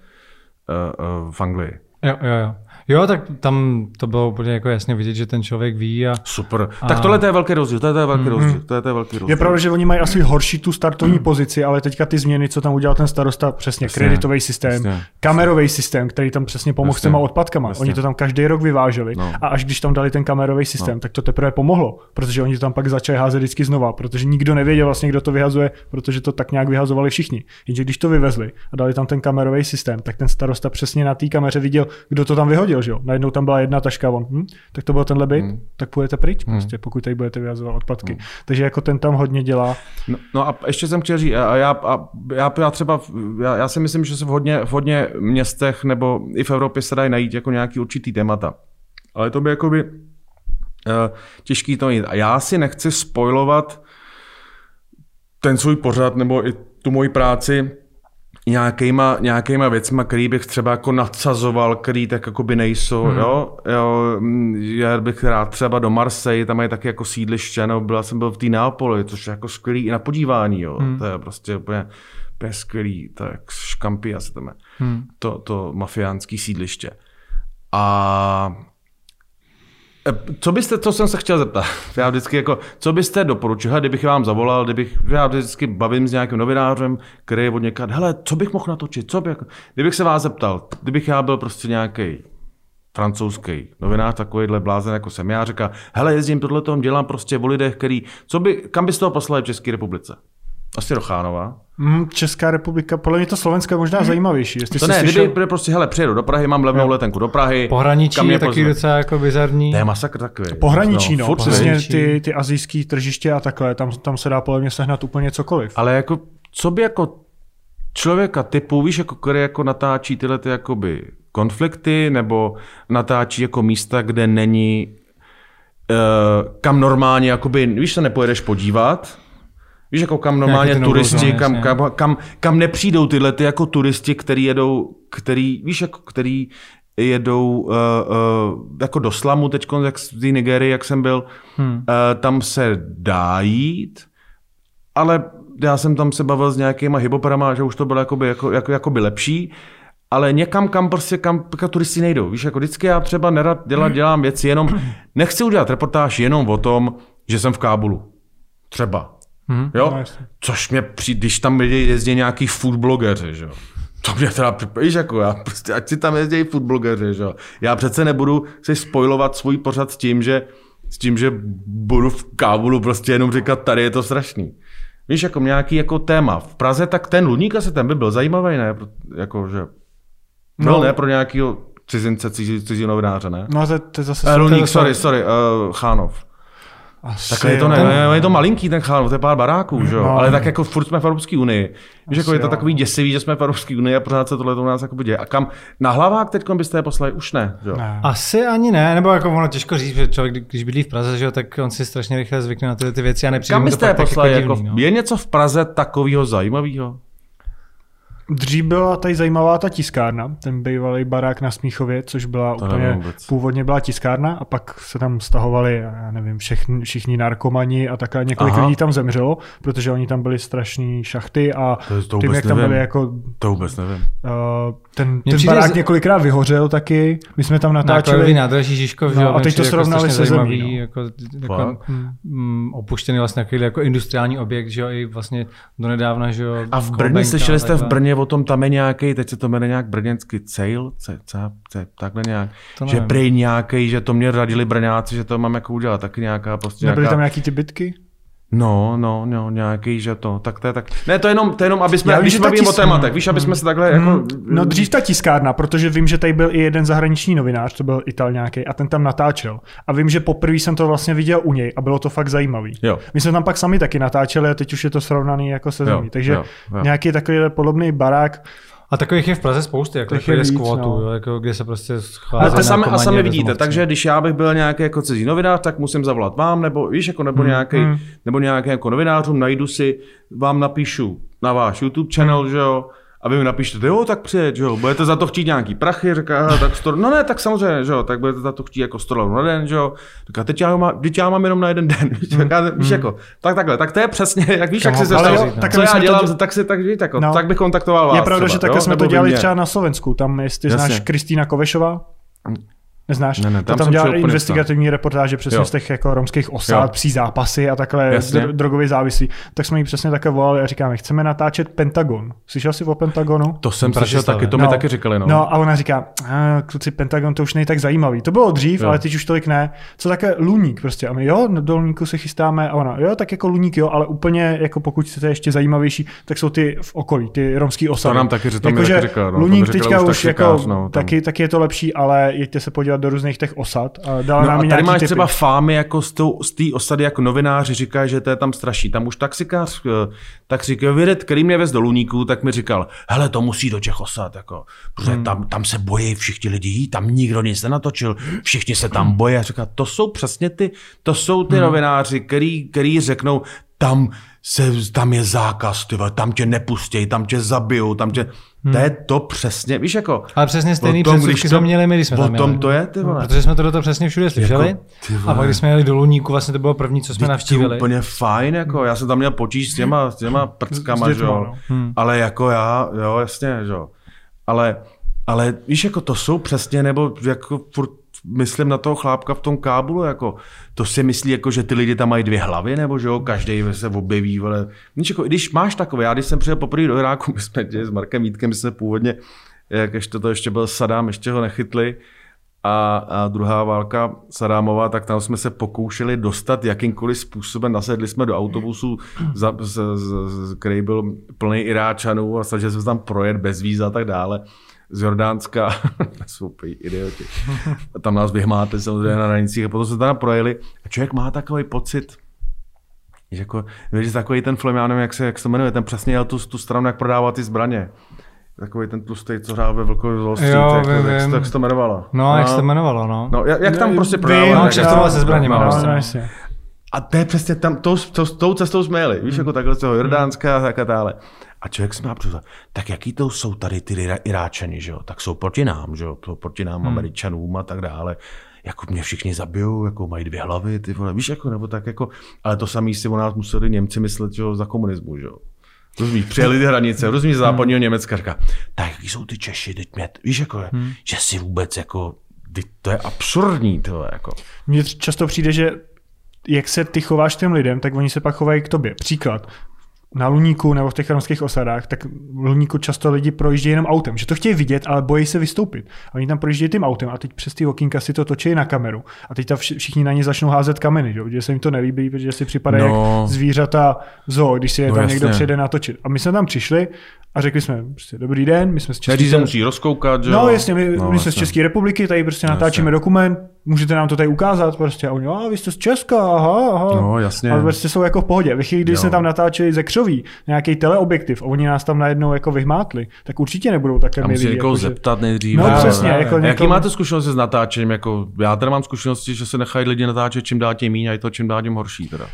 uh, uh, v Anglii. Jo, jo, jo. Jo, tak tam to bylo úplně jako jasně vidět, že ten člověk ví a... Super. A... Tak tohle to je velký rozdíl, to je, to je velký mm-hmm. rozdíl, to je, to je velký rozdíl. Je pravda, že oni mají asi horší tu startovní pozici, ale teďka ty změny, co tam udělal ten starosta, přesně Jasně, kreditový systém, jasně. kamerový systém, který tam přesně pomohl s Jasně, těma odpadkama. jasně. Oni to tam každý rok vyváželi No. a až když tam dali ten kamerový systém, tak to teprve pomohlo, protože oni to tam pak začali házet vždycky znova, protože nikdo nevěděl vlastně, kdo to vyhazuje, protože to tak nějak vyhazovali všichni. Jenže když to vyvezli a dali tam ten kamerový systém, tak ten starosta přesně na té kameře viděl, kdo to tam vyhodil, že jo. Najednou tam byla jedna taška, on, hm, tak to byl tenhle byt, Hmm. tak půjdete pryč, prostě, pokud tady budete vyhazovat odpadky. Takže jako ten tam hodně dělá. No, no a ještě jsem chtěl říct, a já, a já, já třeba, já, já si myslím, že se v hodně, v hodně městech nebo i v Evropě se dají najít jako nějaký určitý témata. Ale to by jakoby uh, těžký to mít. A já si nechci spojovat ten svůj pořad nebo i tu moji práci nějakýma, nějakýma věcma, který bych třeba jako nadsazoval, který tak jako by nejsou, hmm. jo? jo? mm, Já bych rád třeba do Marseille, tam je taky jako sídliště, no, byla jsem byl v té Neapoli, což je jako skvělý i na podívání, jo? Hmm. To je prostě úplně, úplně skvělý, to je jak škampy, se tam hmm. to, to mafiánský sídliště. A co byste, to jsem se chtěl zeptat, (laughs) já vždycky jako, co byste doporučil, kdybych vám zavolal, kdybych, já vždycky bavím s nějakým novinářem, který je od někat, hele, co bych mohl natočit, co bych, kdybych se vás zeptal, kdybych já byl prostě nějaký francouzský novinář, takovýhle blázen jako jsem já, říká, hele, jezdím tohle dělám prostě o lidech, který, co by, kam byste ho poslali v České republice? Asi do Chánova. Mm, Česká republika, podle mě to Slovensko je možná zajímavější. Jestli To ne, slyšel, kdyby prostě, hele, přijedu do Prahy, mám levnou letenku do Prahy. Pohraničí kam je taky pozve? docela jako bizarní. To je masakr takový. Pohraničí, no, furt přesně ty, ty azijský tržiště a takhle, tam, tam se dá podle mě sehnat úplně cokoliv. Ale jako, co by jako člověka typu, víš, jako, který jako natáčí tyhle ty jakoby konflikty, nebo natáčí jako místa, kde není, uh, kam normálně, jakoby, víš, se nepojedeš podívat, Víš, jako kam normálně turisti, zóny, kam, kam, kam, kam, nepřijdou tyhle ty jako turisti, který jedou, který, víš, jako, který jedou uh, uh, jako do slamu teď, jak z té Nigerii, jak jsem byl, hmm. uh, tam se dá jít, ale já jsem tam se bavil s nějakýma hyboperama, že už to bylo jakoby, jako, jako, jakoby lepší, ale někam, kam prostě, kam, kam turisti nejdou. Víš, jako vždycky já třeba nerad dělat, dělám věci jenom, nechci udělat reportáž jenom o tom, že jsem v Kábulu. Třeba. Mhm. Jo? No. Což mě přijde, když tam lidi jezdí nějaký food blogeři, že jo. To mě teda připadíš jako já, prostě, ať si tam jezdí food blogeři, že jo. Já přece nebudu si spojovat svůj pořad s tím, že, s tím, že budu v Kábulu prostě jenom říkat, tady je to strašný. Víš, jako nějaký jako téma. V Praze tak ten Ludník asi ten by byl zajímavý, ne? Pro- Jako, že byl, No. ne? Pro nějakého cizince, cizí, cizí novináře, ne? No a to, zase... Eh, to je Ludník, zase- sorry, sorry, uh, Chánov. Asi Takhle je to, ne, ne, je to malinký ten Chánov, to je pár baráků, že jo? No. Ale tak jako furt jsme v Evropské unii. Víš, jako je to jo. takový děsivý, že jsme v Evropské unii a pořád se tohle u nás jako děje. A kam na hlavách teď byste je poslali? Už ne, že jo? Ne. Asi ani ne, nebo jako ono těžko říct, že člověk, kdy- když bydlí v Praze, že jo, tak on si strašně rychle zvykne na tyhle ty věci a nepřijde Kam byste je tak poslali? jako Jako, divný, no. je něco v Praze takového zajímavého? Dřív byla tady zajímavá ta tiskárna, ten bývalý barák na Smíchově, což byla To úplně, původně byla tiskárna a pak se tam stahovali, já nevím, všichni, všichni narkomani a takhle několik Aha. lidí tam zemřelo, protože oni tam byli strašný šachty a To je- to tím, vůbec jak tam byli nevím. jako To vůbec nevím. Uh, ten, ten barák z- několikrát vyhořel taky, my jsme tam natáčeli. nádraží Žižkov, No, a teď to přijde srovnali strašně se zemí, zajímavý, no. Jako, jako, mm, opuštěný vlastně takový jako industriální objekt, že jo, i vlastně donedávna, že jo. A v Brně, slyšeli jste v takhle. Brně o tom, tam je nějaký, teď se to jmenuje nějak brněnský cejl, ce, ce, ce, takhle nějak, To že prej nějaký, že to mě radili Brňáci, že to mám jako udělat, taky nějaká prostě Nebyly nějaká, tam nějaký ty bitky? No, no, no, nějaký, že to, tak to je tak. Ne, to je jenom, to je jenom aby jsme, Já vím, když jsme bavíme o tis- tématech, víš, aby jsme se takhle jako... Mm, no dřív ta tiskárna, protože vím, že tady byl i jeden zahraniční novinář, to byl Ital nějaký, a ten tam natáčel. A vím, že poprvé jsem to vlastně viděl u něj a bylo to fakt zajímavý. Jo. My jsme tam pak sami taky natáčeli a teď už je to srovnaný jako se Jo, zemí. Takže jo, jo. nějaký takový podobný barák. A takových je v Praze spousty, jako Těch je kvotu, no. jo, jako, kde se prostě schází a, sami, a sami vidíte, takže když já bych byl nějaký jako cizí novinář, tak musím zavolat vám, nebo víš, jako nebo nějaký, nebo nějaký jako novinářům, najdu si, vám napíšu na váš YouTube channel, že jo, a vy mi napíšete, jo, tak přijeď, jo, budete za to chtít nějaký prachy, říká, "Aha, tak 100, no ne, tak samozřejmě, že jo, tak budete za to chtít jako 100 dolarů na den, jo, říká, teď já, má, teď já mám jenom na jeden den, (laughs) říká, víš, jako, tak takhle, tak to je přesně, jak víš, jak Kam si se stalo, jo, tak co já to dělám, děl- tak si, tak víš, jako, No. tak bych kontaktoval vás Je pravda, třeba, že takhle jo, jsme to dělali mě. třeba na Slovensku. Tam, jestli Jasně. znáš Kristýna Kovešová, Neznáš? Ne, ne, to tam tam jsem dělá investigativní reportáže přesně Jo. z těch jako romských osád, Jo. psí zápasy a takhle Jasně. dr- drogově závislí. Tak jsme jí přesně také volali a říkáme, chceme natáčet Pentagon. Slyšel jsi o Pentagonu? To jsem slyšel taky, to mi taky říkali, no. No a ona říká, "A, kluci, Pentagon to už není tak zajímavý. To bylo dřív, Jo. ale teď už tolik ne. Co také Luník prostě. A my jo, do Luníku se chystáme a ona, jo, tak jako Luník jo, ale úplně jako pokud chcete ještě zajímavější, tak jsou ty v okolí, ty romský osady. To nám taky, že to mi Jakože taky říkala, no, to mi Luník teďka už jako, no, tam. taky je to lepší, ale jeďte se podívat do různých těch osad. A dala No nám a tady máš typy. třeba fámy jako z tou- z té osady, jako novináři říkají, že to je tam straší. Tam už taxikář, eh, vědět, který mě vez do Luníku, tak mi říkal, hele, to musí do těch osad, jako, protože Hmm. tam, tam se bojí všichni lidi, jí, tam nikdo nic nenatočil, všichni se tam bojí. A říká, to jsou přesně ty, to jsou Hmm. ty novináři, který, který řeknou, tam, se, tam je zákaz, ty vole, tam tě nepustějí, tam tě zabijou, tam tě... To je to přesně, víš jako... Ale přesně stejný tom, předsudky jsme měli my, když jsme tam tom to je, ty vole. Protože jsme to do toho přesně všude slyšeli. Jako, ty vole. a pak, když jsme jeli do Luníku, vlastně to bylo první, co jsme To je navštívili. úplně fajn, jako já jsem tam měl potíž s těma, s těma prckama, že jo. no. Hmm. Ale jako já, jo, jasně, že jo. Ale, ale víš, jako to jsou přesně, nebo jako furt myslím na toho chlápka v tom kábulu, jako to si myslí, jako, že ty lidi tam mají dvě hlavy, nebo že jo, každý se objeví, ale víš, jako, když máš takové, já když jsem přijel poprvé do Iráku, (laughs) my jsme s Markem Vítkem, my jsme původně, jak ještě to ještě byl Sadám, ještě ho nechytli, a, a druhá válka Sadámová, tak tam jsme se pokoušeli dostat jakýmkoliv způsobem. Nasedli jsme do autobusu, za, z, z, z, který byl plný Iráčanů a snažili jsme se tam projet bez víza a tak dále. Z Jordánska, (laughs) jsou úplně idioti. A tam nás vyhmáte samozřejmě na hranicích a potom se tam projeli. A člověk má takový pocit, že jako, víš, takový ten film, já nevím, jak se, jak se to jmenuje, ten přesně jel tu, tu stranu, jak prodává ty zbraně. Takový ten tlustý, co hrál ve Velkové zlosti, Jo, jak, vím, jak, jak se to jmenovalo. No, jak se to jmenovalo, no. No, jak, jak tam prostě vím, prodává. no, kšeftoval se zbraněma, No, prostě, no, no. jasně. A to je přesně tam, to, to, s tou cestou jsme jeli, víš, jako takhle z toho Jordánska a tak a dále. A člověk si má představit, tak jaký to jsou tady ty Iráčani, že jo? Tak jsou proti nám, že jo? Jsou proti nám, Američanům a tak dále. Jako mě všichni zabijou, jako mají dvě hlavy, ty vole, víš, jako, nebo tak jako, ale to samý si o nás museli Němci myslet, že jo, za komunismu, že jo? Rozumíš, přijeli ty hranice, rozumíš, z západního Německa, říká, tak jaký jsou ty Češi, teď mě, víš, jako, že si vůbec, jako, ty, to je absurdní, to jako. Mně často přijde, že jak se ty chováš těm lidem, tak oni se pak chovají k tobě. Příklad. Na Luníku nebo v těch romských osadách, tak v Luníku často lidi projíždějí jenom autem, že to chtějí vidět, ale bojí se vystoupit. A oni tam projíždějí tím autem a teď přes ty okýnka si to točí na kameru. A teď tam vši- všichni na ně začnou házet kameny, že, jo? že se jim to nelíbí, protože si připadají No. jak zvířata v zoo, když si je No tam jasně. někdo přijde natočit. A my jsme tam přišli a řekli jsme, prostě, dobrý den, my jsme z České Nejdřív se musí rozkoukat, že jo? No jasně, my, no, my jsme z České republiky, tady prostě natáčíme dokument, můžete nám to tady ukázat prostě. A oni, a vy jste z Česka, aha, aha. No, jasně. Ale prostě jsou jako v pohodě. Ve chvíli, kdy Jo. jsme tam natáčeli ze křoví, nějaký teleobjektiv a oni nás tam najednou jako vyhmátli, tak určitě nebudou takhle A musí milí. někoho jako, že- zeptat nejdřív. No přesně, ale- jako A Jaký máte zkušenosti s natáčením? Jako, já teda mám zkušenosti, že se nechají lidi natáčet čím dál tím míň a je to čím dál tím horší. Teda.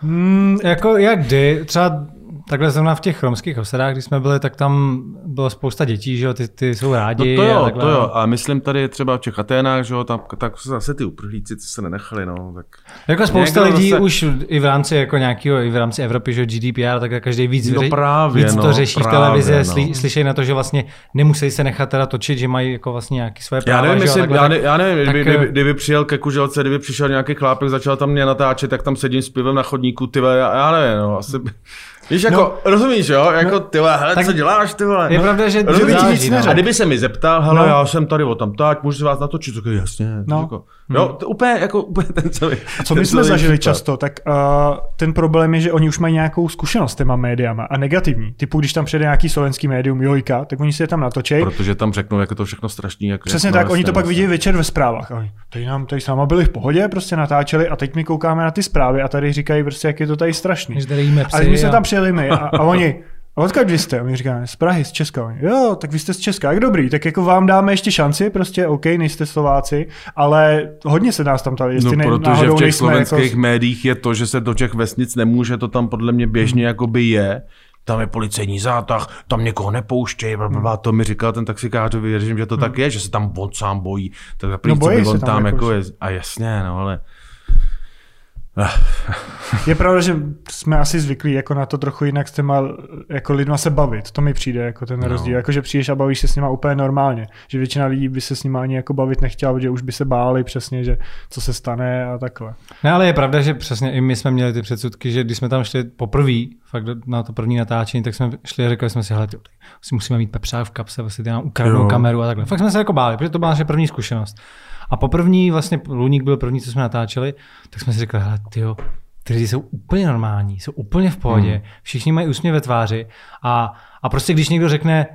Hmm, jako jak kdy, třeba takhle zrovna v těch romských osadách, když jsme byli, tak tam bylo spousta dětí, že jo, ty, ty jsou No rádi. to a jo, takhle. to jo. A myslím tady třeba v těch Aténách, že jo, tam tak zase ty uprchlíci, co se nenechali, no. Tak... Jako spousta Někdo lidí zase- už i v rámci jako nějakého, i v rámci Evropy, že jo, GDPR, tak každý víc, No právě, víc no, to řeší právě, v televizi, no. sly, slyšejí na to, že vlastně nemusí se nechat teda točit, že mají jako vlastně nějaké svoje práva. Já nevím, že jo, jestli, takhle, já, ne, já nevím tak, kdyby, eh, kdyby, kdyby, přijel ke kuželce, kdyby přišel nějaký chlápek, začal tam mě natáčet, tak tam sedím s pivem na chodníku, ty já, já nevím, no, asi... Víš, jako, no, rozumíš, jo? Jako, ty vole, hele, tak co děláš, ty vole? Je no. pravda, že Rozumíš, nic no. neřekl. A kdyby se mi zeptal, hele, No. no. já jsem tady o tam tak, můžu se vás natočit, tak jasně. No. Jako, jo, to úplně, jako, úplně ten celý. Co my jsme zažili případ. často, tak uh, ten problém je, že oni už mají nějakou zkušenost s těma médiama a negativní. Typu, když tam přijde nějaký slovenský médium, Jojka, tak oni si je tam natočej. Protože tam řeknou, jak je to všechno strašný. Jak, Přesně jak, tak, no, oni to pak no, vidí večer ve zprávách. A oni, tady nám tady s náma byli v pohodě, prostě natáčeli a teď my koukáme na ty zprávy a tady říkají prostě, jak je to tady strašný. A my jsme a- tam přijeli my a, a oni, a odkud vy jste? A my říkáme, z Prahy, z Česka. Oni, jo, tak vy jste z Česka, jak dobrý, tak jako vám dáme ještě šanci, prostě OK, nejste Slováci, ale hodně se nás tam tady, jestli No, protože v těch nejsme slovenských jako... médiích je to, že se do těch vesnic nemůže, to tam podle mě běžně jakoby je, tam je policejní zátah, tam někoho nepouštějí, blablabla. to mi říkal ten taxikář, věřím, že to tak je, že se tam on sám bojí, tak No, bojí se on tam tam jako, jako je, a jasně, no ale Je pravda, že jsme asi zvyklí jako na to trochu jinak s těma jako lidma se bavit. To mi přijde jako ten No. rozdíl. Jako, že přijdeš a bavíš se s nima úplně normálně. Že většina lidí by se s nima ani jako bavit nechtěla, protože už by se báli přesně, že co se stane a takhle. Ne, ale je pravda, že přesně i my jsme měli ty předsudky, že když jsme tam šli poprvé, fakt na to první natáčení, tak jsme šli a řekli jsme si, hele, ty, musíme mít pepřák v kapse, vlastně ty nám ukradnou kameru a takhle. Fakt jsme se jako báli, protože to byla naše první zkušenost. A po první, vlastně Luník byl první, co jsme natáčeli, tak jsme si řekli, hele, tyjo, ty lidi jsou úplně normální, jsou úplně v pohodě, Hmm. všichni mají úsměv ve tváři a, a prostě když někdo řekne,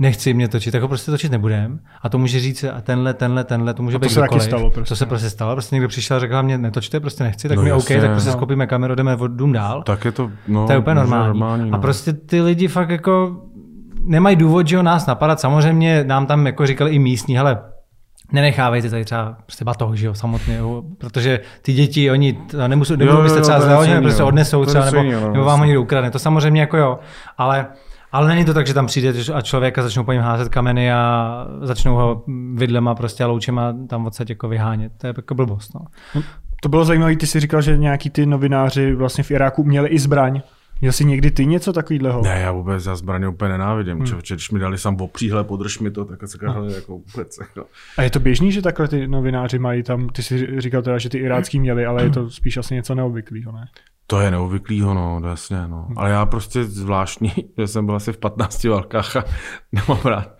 nechci mě točit, tak ho prostě točit nebudem. A to může říct a tenhle, tenhle, tenhle, to může A to být se taky kdokoliv. stalo prostě, To se no. prostě stalo. Prostě někdo přišel a řekl, mě netočte, prostě nechci, tak No mi jasně, OK, tak prostě no. skopíme kameru, jdeme od dům dál. tak je to, no, to je úplně normální. normální A no. prostě ty lidi fakt jako nemají důvod, že ho nás napadat. Samozřejmě nám tam jako říkali i místní, hele, nenechávejte tady třeba prostě batoh, že jo, samotně, jo, protože ty děti, oni nemusí, nebudou byste třeba cený, prostě odnesou třeba, nebo, no, nebo vám jasně. ho někdo ukradne. To samozřejmě jako jo, ale ale není to tak, že tam přijde a člověka začnou po něm házet kameny a začnou ho vidlema prostě a loučema tam odsaď jako vyhánět. To je jako blbost. No. To bylo zajímavé, ty si říkal, že nějaký ty novináři vlastně v Iráku měli i zbraň. Měl jsi někdy ty něco takového? Ne, já vůbec, já zbraně úplně nenávidím. Hmm. Člověče, když mi dali sám opříhle, podrž mi to, tak se hele, jako vůbec. Jako. A je to běžný, že takhle ty novináři mají tam, ty si říkal teda, že ty irácký měli, ale je to spíš asi něco neobvyklého, ne? To je neobvyklýho, no, jasně, no. Ale já prostě zvláštní, (laughs) že jsem byl asi v 15 válkách a (laughs) nemám rád.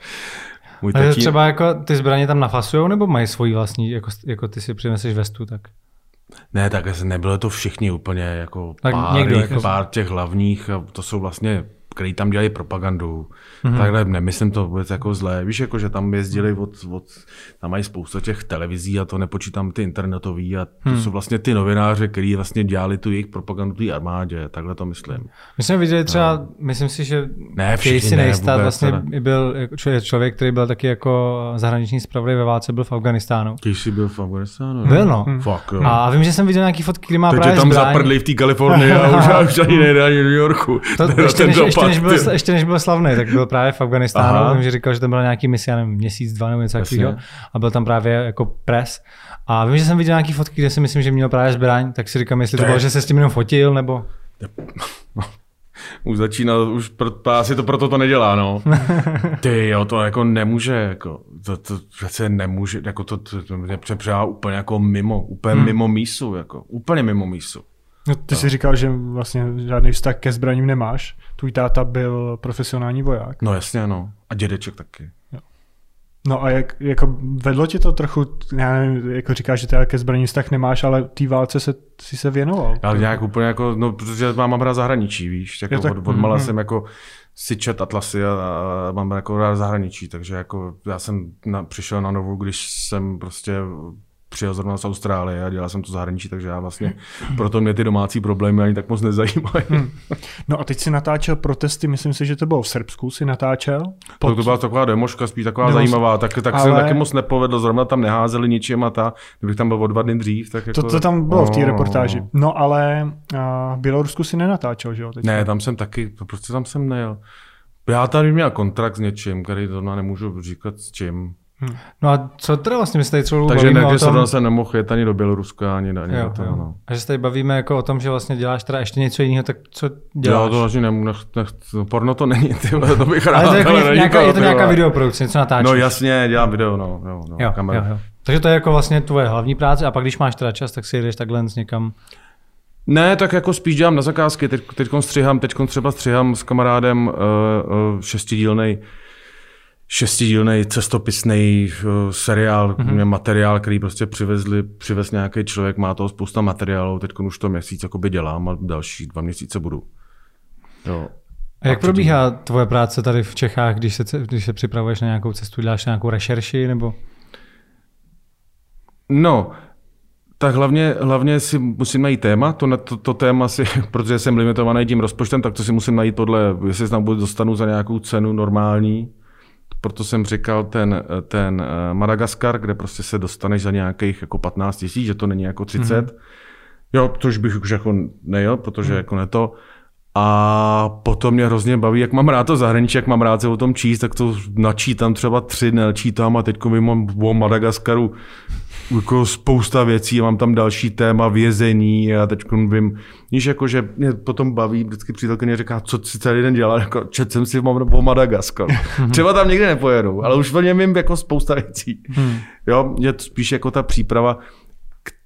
Můj tatín, třeba jako ty zbraně tam nafasujou nebo mají svoji vlastní, jako, jako ty si přineseš vestu, tak Ne, tak asi nebylo to všichni úplně, jako Tak pár, někdo, jako- pár těch hlavních, a to jsou vlastně, který tam dělají propagandu. Mhm. Mm-hmm. Takhle nemyslím to vůbec jako zlé. Víš, jako, že tam jezdili od, od, tam mají spoustu těch televizí a to nepočítám ty internetový a to Hmm. jsou vlastně ty novináři, kteří vlastně dělali tu jejich propagandu té armádě, takhle to myslím. My jsme viděli třeba, myslím si, že Ne, ne, Neistat vůbec, vlastně i byl jako člověk, který byl taky jako zahraniční zpravodaj ve válce, byl v Afganistánu. Když jsi byl v Afganistánu? Byl no. Fakt, jo. A vím, že jsem viděl nějaký fotky, kdy má Teď právě tam zbraň. zaprdli v té Kalifornii a (laughs) už, už ani nejde ani do New Yorku. To, (laughs) ještě, než, ještě, dopad, než byl, ještě než byl slavný, tak byl právě v Afganistánu. Aha. Vím, že říkal, že to byl nějaký misi, já nevím, měsíc, dva nebo něco takového. A byl tam právě jako pres. A vím, že jsem viděl nějaký fotky, kde si myslím, že měl právě zbraň, tak si říkám, jestli to, To je- bylo, že se s tím jenom fotil, nebo... (laughs) Už začíná, už pro, asi to proto to nedělá, no. (laughs) Ty jo, to jako nemůže, jako, to, to přece nemůže, jako to, to, to mě přepřává úplně jako mimo, úplně hmm. mimo mísu, jako, úplně mimo mísu. No, ty jsi říkal, že vlastně žádný vztah ke zbraním nemáš. Tvůj táta byl profesionální voják. No jasně, no. A dědeček taky. No a jak, jako vedlo tě to trochu, já nevím, jako říkáš, že teda ke zbraním vztah nemáš, ale té válce se, si se věnoval. Ale nějak úplně jako, no, protože mám, mám rád zahraničí, víš, jako Jo, tak- od, od mala mhm. jsem jako si čet atlasy a, a mám jako rád zahraničí, takže jako já jsem na, přišel na novou, když jsem prostě přijel zrovna z Austrálie a dělal jsem to zahraničí, takže já vlastně, proto mě ty domácí problémy ani tak moc nezajímají. Hm. No a teď si natáčel protesty, myslím si, že to bylo v Srbsku, si natáčel. To, to byla taková demoška, spíš taková Demos- zajímavá, tak, tak ale... se taky moc nepovedlo, zrovna tam neházeli ničím a ta, kdybych tam byl o dva dny dřív, tak jako... To, to tam bylo v té No, reportáži. no. Ale v Bělorusku si nenatáčel, že jo? Teď? Ne, tam jsem taky, prostě tam jsem nejel. Já tady měl kontrakt s něčím, který to nemůžu říkat s čím. No a co teda vlastně my se tady celou Takže bavíme o tom, jsem nemohl jet ani do Běloruska, ani, ani jo, jo. No. a že se tady bavíme jako o tom, že vlastně děláš teda ještě něco jiného, tak co děláš? Já to vlastně nemůžu, nech, nech, porno to není, ty to bych rád. Ale to je, jako ale nějaká, je to nějaká videoprodukce, něco natáčíš. No jasně, dělám video, no, no, no jo, kamera. jo, jo. Takže to je jako vlastně tvoje hlavní práce a pak když máš teda čas, tak si jdeš takhle s někam. Ne, tak jako spíš dělám na zakázky, teď, teď střihám, teď třeba střihám s kamarádem uh, uh, šestidílnej šestidílný cestopisný uh, seriál, mm-hmm. materiál, který prostě přivezli, přivez nějaký člověk, má toho spousta materiálů, teď už to měsíc jakoby dělám a další dva měsíce budu. Jo. A jak A probíhá tvoje práce tady v Čechách, když se, když se připravuješ na nějakou cestu, děláš nějakou rešerši nebo? No, tak hlavně, hlavně si musím najít téma, to, to, to téma si, (laughs) protože jsem limitovaný tím rozpočtem, tak to si musím najít podle, jestli se tam budu dostanu za nějakou cenu normální, proto jsem říkal ten, ten eh, Madagaskar, kde prostě se dostaneš za nějakých jako 15 tisíc, že to není jako 30. Mm-hmm. Jo, což bych už jako nejel, protože mm. jako ne to. A potom mě hrozně baví, jak mám rád to zahraničí, jak mám rád se o tom číst, tak to načítám třeba tři, načítám a teď mám o Madagaskaru jako spousta věcí, mám tam další téma vězení a teď vím, víš, jako, že mě potom baví, vždycky přítelkyně říká, co si celý den dělal, jako čet jsem si o Madagaskaru. (laughs) Třeba tam nikdy nepojedu, ale už o něm vím jako spousta věcí. Hmm. Jo, je to spíš jako ta příprava,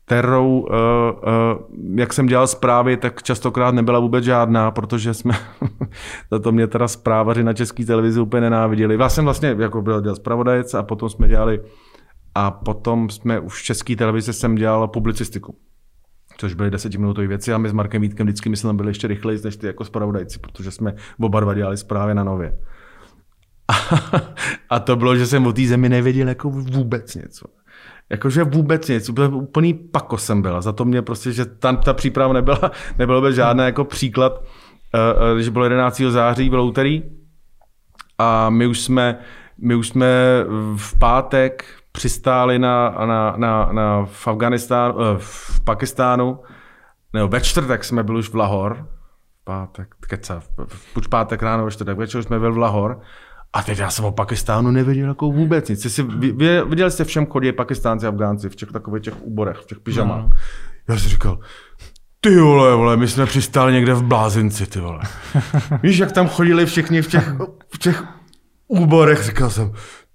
kterou, uh, uh, jak jsem dělal zprávy, tak častokrát nebyla vůbec žádná, protože jsme, (laughs) za to mě teda zprávaři na české televizi úplně nenáviděli. Já jsem vlastně jako byl dělal zpravodajec a potom jsme dělali a potom jsme už v české televizi jsem dělal publicistiku což byly desetiminutové věci a my s Markem Vítkem vždycky myslím byli ještě rychleji než ty jako spravodajci, protože jsme oba dva dělali zprávy na nově. (laughs) A, a to bylo, že jsem o té zemi nevěděl jako vůbec něco. Jakože vůbec nic, úplný pako jsem byla. Za to mě prostě, že tam ta příprava nebyla, nebyla by žádná jako příklad, eh, eh, když bylo 11. září, bylo úterý a my už jsme, my už jsme v pátek přistáli na, na, na, na v Afganistánu, eh, v Pakistánu, nebo ve čtvrtek jsme byli už v Lahor, v pátek, keca, v pátek ráno, ve čtvrtek večer jsme byli v Lahor a teď já jsem o Pakistánu nevěděl jako vůbec nic. Jsi, vy, viděli jste všem chodí Pakistánci, Afgánci v těch takových těch úborech, v těch pyžamách. No. Já jsem říkal, ty vole, vole, my jsme přistáli někde v Blázinci, ty vole. (laughs) Víš, jak tam chodili všichni v těch, v těch úborech, říkal jsem,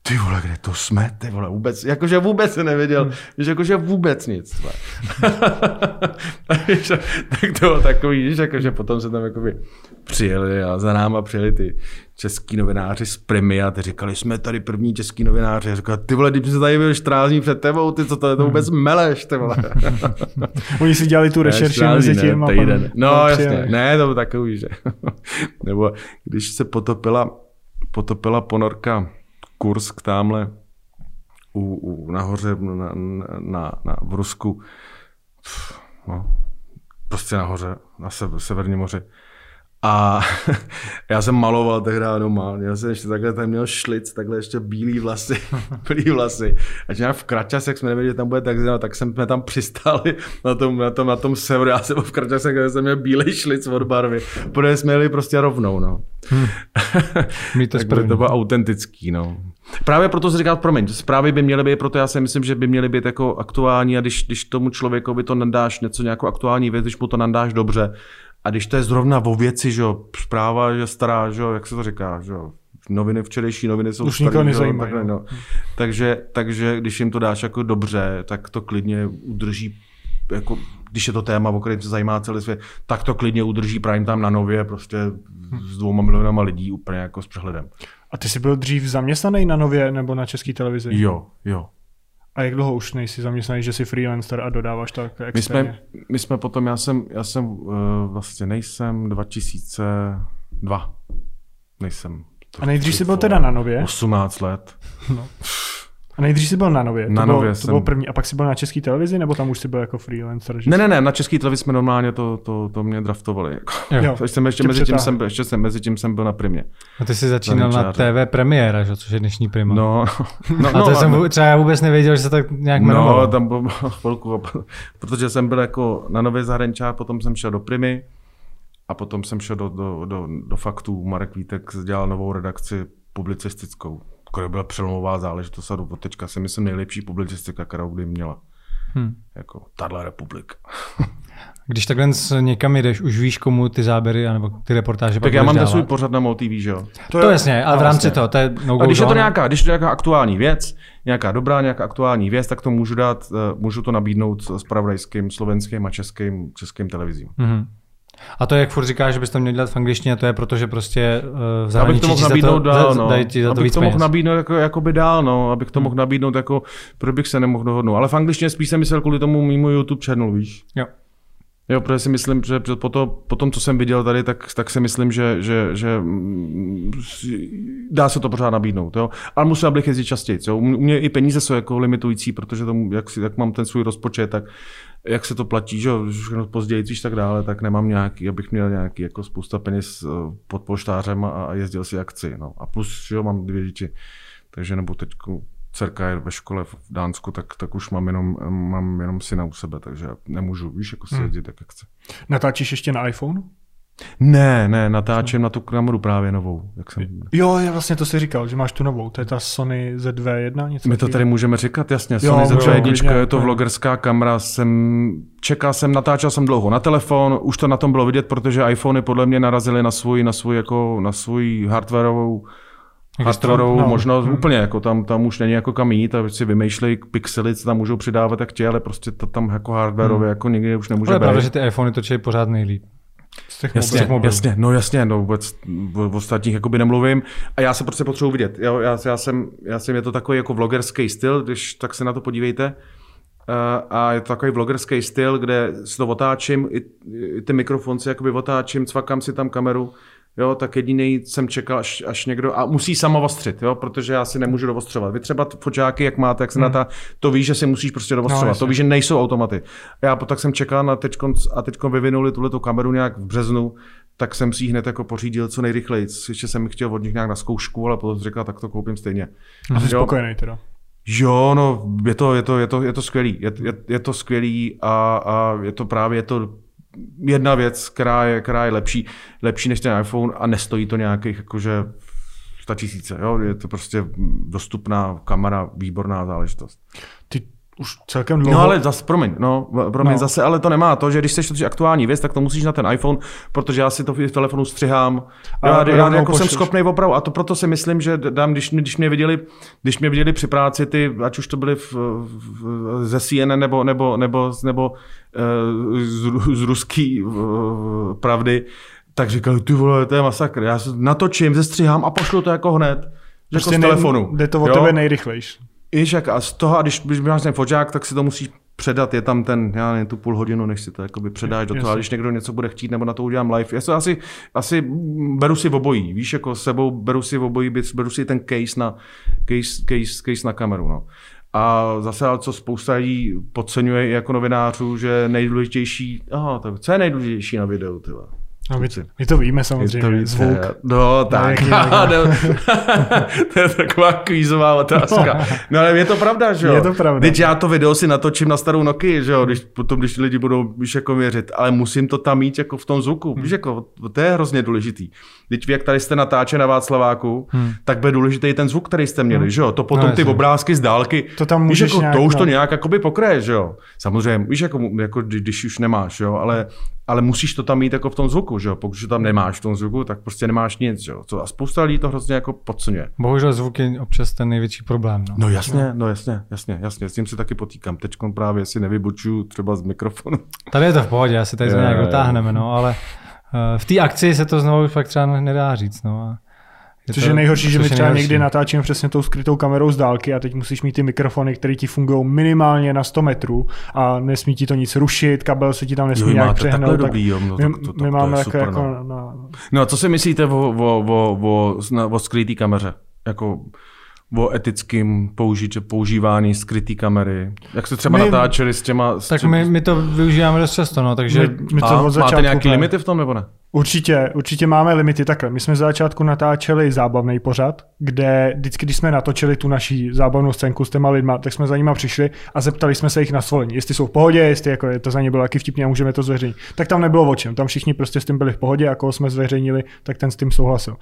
ty vole, kde to jsme, ty vole, vůbec, jakože vůbec se nevěděl, hmm. že jakože vůbec nic. (laughs) tak to bylo takový, že jakože potom se tam jakoby přijeli a za náma přijeli ty český novináři z Primy a ty říkali, jsme tady první český novináři. A říkali, ty vole, když se tady byl 14 dní před tebou, ty co to je to vůbec meleš, ty vole. (laughs) Oni si dělali tu rešerši mezi tím. Ne, týden. No jasně, ne, to bylo takový, že. (laughs) Nebo když se potopila, potopila ponorka Kursk tamhle u, u, nahoře na, na, na, v Rusku, no, prostě nahoře, na severním moři, a (laughs) já jsem maloval tehdy doma. Já jsem ještě takhle tam měl šlic, takhle ještě bílý vlasy, (laughs) bílý vlasy. A nějak v Kračasech jsme nevěděli, že tam bude tak zima, tak jsme tam přistáli (laughs) na tom, na tom, na tom severu. Já jsem v Kračasech, kde jsem měl bílý šlic od barvy. Protože jsme jeli prostě rovnou, no. Hmm. to tak to bylo autentický, no. Právě proto se říká, promiň, zprávy by měly být, proto já si myslím, že by měly být jako aktuální a když, když tomu člověkovi to nadáš něco nějakou aktuální věc, když mu to nadáš dobře, a když to je zrovna o věci, že zpráva, že stará, že jak se to říká, že noviny, včerejší noviny jsou Už starý, nezajímají. Takhle, no. takže, takže když jim to dáš jako dobře, tak to klidně udrží jako, když je to téma, o kterém se zajímá celý svět, tak to klidně udrží prime tam na nově prostě s dvouma milionama lidí úplně jako s přehledem. A ty jsi byl dřív zaměstnaný na nově nebo na české televizi? Jo, jo. A jak dlouho už nejsi zaměstnaný, že jsi freelancer a dodáváš tak externě? My jsme, my jsme potom, já jsem, já jsem uh, vlastně nejsem 2002. Nejsem. A nejdřív jsi byl teda na Nově? 18 let. (laughs) No. A nejdřív jsi byl na Nově. Na to Nově bylo, jsem... to bylo první. A pak jsi byl na české televizi, nebo tam už jsi byl jako freelancer? Že ne, ne, ne, na české televizi jsme normálně to, to, to mě draftovali. Jako. Jo, ještě, jsem, ještě, mezi tím jsem, byl, ještě jsem mezi tím jsem byl na primě. A ty jsi začínal na, na TV premiéra, že? což je dnešní prima. No, (laughs) no, a to no, jsem no. třeba já vůbec nevěděl, že se tak nějak jmenovalo. No, tam bylo chvilku, protože jsem byl jako na Nově zahraničák, potom jsem šel do primy a potom jsem šel do, do, do, do faktů. Marek Vítek dělal novou redakci publicistickou která byla přelomová záležitost a do teďka si myslím nejlepší publicistika, kterou kdy měla. Hmm. Jako tahle republika. (laughs) Když takhle někam jdeš, už víš, komu ty záběry nebo ty reportáže Tak já mám ten svůj pořad na MOTV, že jo? To, to je, jasně, ale v rámci toho, to je no A když je to nějaká, když je to nějaká aktuální věc, nějaká dobrá, nějaká aktuální věc, tak to můžu dát, eh, můžu to nabídnout s pravodajským, slovenským a českým, českým televizím. Mm-hmm. A to, jak furt říkáš, že bys to měl dělat v angličtině, to je proto, že prostě uh, v zahraničí abych to mohl nabídnout to, dál, no. dají ti za to abych víc to mohl nabídnout jako, jako by dál, no. abych to hmm. mohl nabídnout jako, proč bych se nemohl dohodnout. Ale v angličtině spíš jsem myslel kvůli tomu mimo YouTube channel, víš. Jo. Jo, protože si myslím, že po, to, po tom, co jsem viděl tady, tak, tak si myslím, že, že, že mm, dá se to pořád nabídnout. Jo? Ale musím bych jezdit častěji. Jo? U mě i peníze jsou jako limitující, protože tomu, jak, jak mám ten svůj rozpočet, tak jak se to platí, že všechno později, víš tak dále, tak nemám nějaký, abych měl nějaký jako spousta peněz eh, pod poštářem a, jezdil si akci. No. A plus, že jo, mám dvě děti, takže nebo teď dcerka je ve škole v Dánsku, tak, tak už mám jenom, mám jenom syna u sebe, takže nemůžu, víš, jako si hmm. jezdit, jak chci. Natáčíš ještě na iPhone? Ne, ne, natáčím na tu kameru právě novou. Jak jsem... Jo, je vlastně to si říkal, že máš tu novou, to je ta Sony ZV1, něco My to tady můžeme říkat, jasně. Jo, Sony můžeme, ZV1, klidně, je to vlogerská kamera, jsem, čekal jsem, natáčel jsem dlouho na telefon, už to na tom bylo vidět, protože iPhony podle mě narazily na svůj, na svůj, jako, na svůj hardwareovou hardwareovou no. no. možnost hmm. úplně, jako tam, tam už není jako kam jít a si vymýšlejí pixely, co tam můžou přidávat, jak chtějí, ale prostě to tam jako hardwareově hmm. jako nikdy už nemůže Ale je být. pravda, že ty iPhony točí pořád nejlíp. Těch Jasně, mobilů. jasně, no jasně, no vůbec o ostatních jakoby nemluvím. A já se prostě potřebuji vidět. Jo, já, já, jsem, já jsem, je to takový jako vlogerský styl, když tak se na to podívejte. Uh, a je to takový vlogerský styl, kde si to otáčím, i, i ty mikrofon si jakoby otáčím, cvakám si tam kameru, jo, tak jediný jsem čekal, až, až někdo, a musí sama ostřit, jo, protože já si nemůžu dovostřovat. Vy třeba foťáky, jak máte, jak se hmm. na ta, to víš, že si musíš prostě dovostřovat, jasně. to víš, že nejsou automaty. A já tak jsem čekal na teďkon, a teď vyvinuli tuhle kameru nějak v březnu, tak jsem si ji hned jako pořídil co nejrychleji. Ještě jsem chtěl od nich nějak na zkoušku, ale potom jsem říkal, tak to koupím stejně. A jsi Jo. spokojený teda. Jo, no, je to, je to, je to, je to skvělý. Je, je, je to skvělý a, a je to právě je to jedna věc, která je, která je lepší, lepší než ten iPhone a nestojí to nějakých jakože 100 tisíce. Jo? Je to prostě dostupná kamera, výborná záležitost. Ty už celkem dlouho... No ale zase, promiň, no, promiň, No. no. zase, ale to nemá to, že když chceš točit aktuální věc, tak to musíš na ten iPhone, protože já si to v telefonu střihám. A Já, já, rovnou jako jsem pošleš. schopný opravdu a to proto si myslím, že dám, když, mě- když mě viděli, když mě viděli při práci ty, ať už to byly v, v, ze CNN nebo, nebo, nebo, nebo uh, z, z ruský uh, pravdy, tak říkali, ty vole, to je masakr. Já se natočím, zestřihám a pošlu to jako hned. Jako z telefonu. Jde to o Jo? tebe nejrychlejš. Víš, jak a z toho, a když, když máš ten foťák, tak si to musíš předat, je tam ten, já nevím, tu půl hodinu, než si to jakoby předáš do toho, a když někdo něco bude chtít, nebo na to udělám live, já to asi, asi beru si v obojí, víš, jako s sebou beru si v obojí, beru si ten case na, case, case, case na kameru, no. A zase, co spousta lidí podceňuje jako novinářů, že nejdůležitější, aha, tak co je nejdůležitější na videu, ty vole? No, my, my to víme samozřejmě. to víc, Zvuk. No, tak. (laughs) No, to je taková kvízová otázka. No ale je to pravda, že jo? Je to pravda. Teď já to video si natočím na starou Nokia, že jo? Když, potom, když lidi budou víš, jako věřit, ale musím to tam mít jako v tom zvuku. Víš, jako, to je hrozně důležitý. Teď jak tady jste natáče na Václaváku, hmm. tak bude důležitý ten zvuk, který jste měli, že jo? To potom No, ty obrázky z dálky, To tam víš, můžeš jako, nějak, to už no. to nějak jakoby pokraje, že jo? Samozřejmě, víš, jako, jako když, když už nemáš, jo? Ale, ale musíš to tam mít jako v tom zvuku, že jo? Pokud to tam nemáš v tom zvuku, tak prostě nemáš nic, že jo? A spousta lidí to hrozně jako podceňuje. Bohužel zvuk je občas ten největší problém. No. No jasně, no jasně, jasně, jasně, s tím se taky potýkám. Teď právě si nevybočuju třeba z mikrofonu. Tady je to v pohodě, asi tady Jo, nějak dotáhneme, no, ale eh, v té akci se to znovu fakt třeba nedá říct. No. a je Což to- je nejhorší, že my třeba nejhorší. někdy natáčíme přesně tou skrytou kamerou z dálky a teď musíš mít ty mikrofony, které ti fungují minimálně na 100 metrů a nesmí ti to nic rušit, kabel se ti tam nesmí Jo, nějak máte přehnout. takhle tak dobrý, jo, no, my, tak to- to- my to máme je takhle super, jako no. na, No a co si myslíte o, o, o, o, o skrytý kameře? Jako o etickém použít, používání skrytý kamery. Jak se třeba My- natáčeli s těma... S Tak těma my, my to využíváme dost často, no, takže my, my to a od začátku máte nějaký úplně- limity v tom, nebo ne? Určitě, určitě máme limity takhle. My jsme z začátku natáčeli zábavný pořad, kde vždycky, když jsme natočili tu naší zábavnou scénku s těma lidma, tak jsme za nima přišli a zeptali jsme se jich na svolení, jestli jsou v pohodě, jestli jako je to za ně bylo taky vtipně a můžeme to zveřejnit. Tak tam nebylo o čem, tam všichni prostě s tím byli v pohodě a koho jsme zveřejnili, tak ten s tím souhlasil.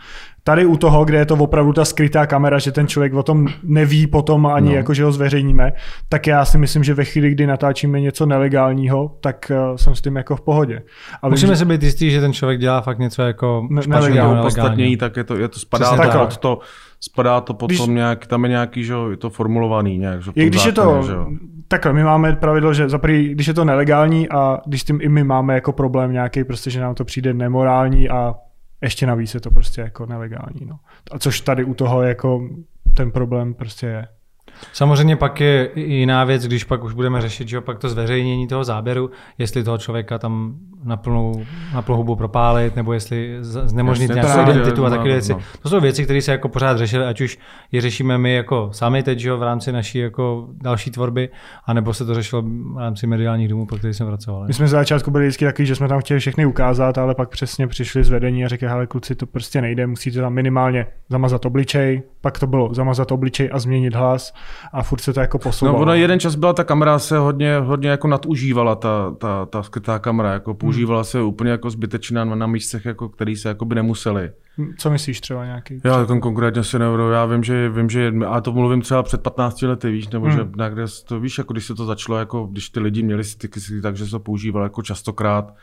Tady u toho, kde je to opravdu ta skrytá kamera, že ten člověk o tom neví potom ani no. jako, že ho zveřejníme, tak já si myslím, že ve chvíli, kdy natáčíme něco nelegálního, tak uh, jsem s tím jako v pohodě. A vím, musíme že- si být jistí, že ten člověk dělá fakt něco jako Ne- špatného. Ostatně tak je to, je to spadá to tak. pod to, spadá to potom Když- nějak, tam je nějaký, že jo, je to formulovaný nějak, že tom když je zákoně, to, že jo. takhle, my máme pravidlo, že za prvý, když je to nelegální a když s tím i my máme jako problém nějaký, prostě, že nám to přijde nemorální a ještě navíc je to prostě jako nelegální. No. A což tady u toho jako ten problém prostě je. Samozřejmě pak je jiná věc, když pak už budeme řešit, že pak to zveřejnění toho záběru, jestli toho člověka tam na plnou, na plnou hubu propálit, nebo jestli znemožnit nějakou právě, identitu a takové no, věci. no. To jsou věci, které se jako pořád řešily, ať už je řešíme my jako sami teď, že v rámci naší jako další tvorby, anebo se to řešilo v rámci mediálních domů, po kterých jsem pracoval. My jsme z začátku byli vždycky takový, že jsme tam chtěli všechny ukázat, ale pak přesně přišli z vedení a řekli, hele kluci, to prostě nejde, musíte tam minimálně zamazat obličej, pak to bylo zamazat obličej a změnit hlas a furt se to jako posouvalo. No, ono jeden čas byla ta kamera se hodně, hodně jako nadužívala, ta, ta, ta skrytá kamera, jako používala hmm. se úplně jako zbytečně na, na místech, jako, který se jako by nemuseli. Co myslíš třeba nějaký? Já jako konkrétně si nebudu, já vím, že, vím, že, a to mluvím třeba před 15 lety, víš, nebo hmm. že někde to víš, jako když se to začalo, jako když ty lidi měli styky, takže se to používalo jako častokrát.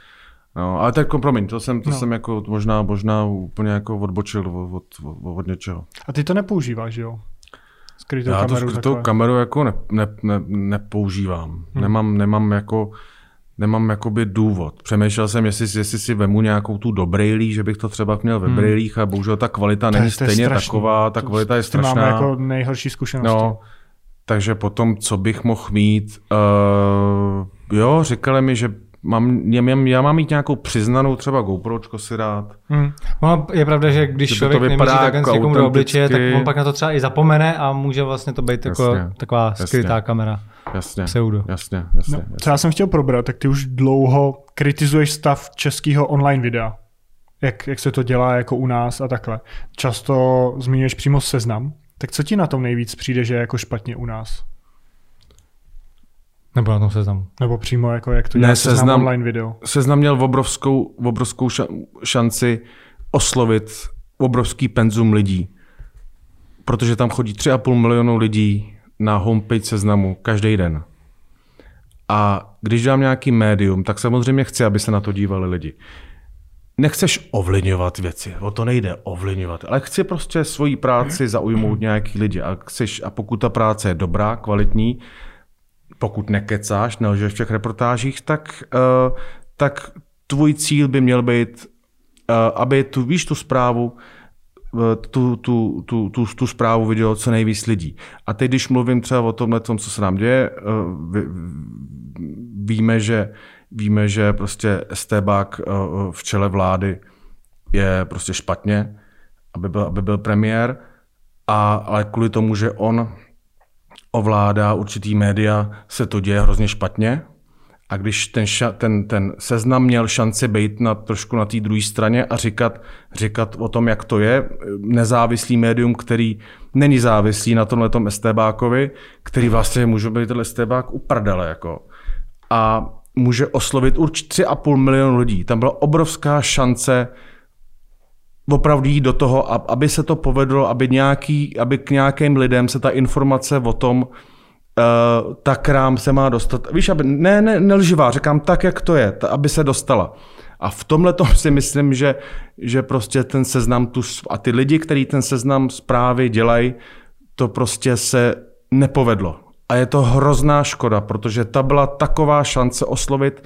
No, ale tak promiň, to jsem, to no. jsem jako možná, možná úplně jako odbočil od, od, od, od něčeho. A ty to nepoužíváš, jo? Skrytou Já kameru, to skrytou takové. kameru jako ne, ne, ne, nepoužívám. Hmm. Nemám, nemám jako nemám jakoby důvod. Přemýšlel jsem, jestli, jestli si vemu nějakou tu do brejlí, že bych to třeba měl ve hmm. brejlích a bohužel ta kvalita to není to stejně strašný. taková, ta kvalita je strašná. Máme jako nejhorší zkušenosti. No, takže potom, co bych mohl mít, uh, jo, říkali mi, že mám, já, já mám mít nějakou přiznanou třeba GoPročko si rád. Hmm. No, je pravda, že když že člověk to nemůže takhle jako někomu do obličeje, tak on pak na to třeba i zapomene a může vlastně to být jako jasně, taková skrytá jasně. kamera. Jasně, pseudo. jasně, jasně, no, jasně. Co já jsem chtěl probrat, tak ty už dlouho kritizuješ stav českého online videa. Jak, jak se to dělá jako u nás a takhle. Často zmiňuješ přímo seznam. Tak co ti na tom nejvíc přijde, že je jako špatně u nás? Nebo na tom seznamu. Nebo přímo jako jak to dělá ne, seznam, seznam online video. Seznam měl obrovskou, obrovskou šanci oslovit obrovský penzum lidí. Protože tam chodí 3,5 milionu lidí na homepage seznamu každý den. A když dám nějaký médium, tak samozřejmě chci, aby se na to dívali lidi. Nechceš ovlivňovat věci, o to nejde ovlivňovat, ale chci prostě svoji práci zaujmout nějaký lidi a, chceš, a pokud ta práce je dobrá, kvalitní, pokud nekecáš, nelžeš v těch reportážích, tak, uh, tak tvůj cíl by měl být, uh, aby tu, víš tu zprávu, uh, tu, tu, tu, tu, tu zprávu vidělo co nejvíc lidí. A teď, když mluvím třeba o tomhle, tom, co se nám děje, ví, víme, že, víme, že prostě Estebák uh, v čele vlády je prostě špatně, aby byl, aby byl premiér, a, ale kvůli tomu, že on ovládá určitý média, se to děje hrozně špatně. A když ten, ša, ten, ten seznam měl šanci být na, trošku na té druhé straně a říkat, říkat o tom, jak to je, nezávislý médium, který není závislý na tomhle tom STBákovi, který vlastně může být ten STBák uprdele. Jako. A může oslovit určitě 3,5 milionu lidí. Tam byla obrovská šance opravdu jít do toho, aby se to povedlo, aby, nějaký, aby k nějakým lidem se ta informace o tom, uh, ta krám se má dostat. Víš, aby, ne, ne, nelživá, říkám tak, jak to je, ta, aby se dostala. A v tomhle tom si myslím, že, že prostě ten seznam tu, a ty lidi, kteří ten seznam zprávy dělají, to prostě se nepovedlo. A je to hrozná škoda, protože ta byla taková šance oslovit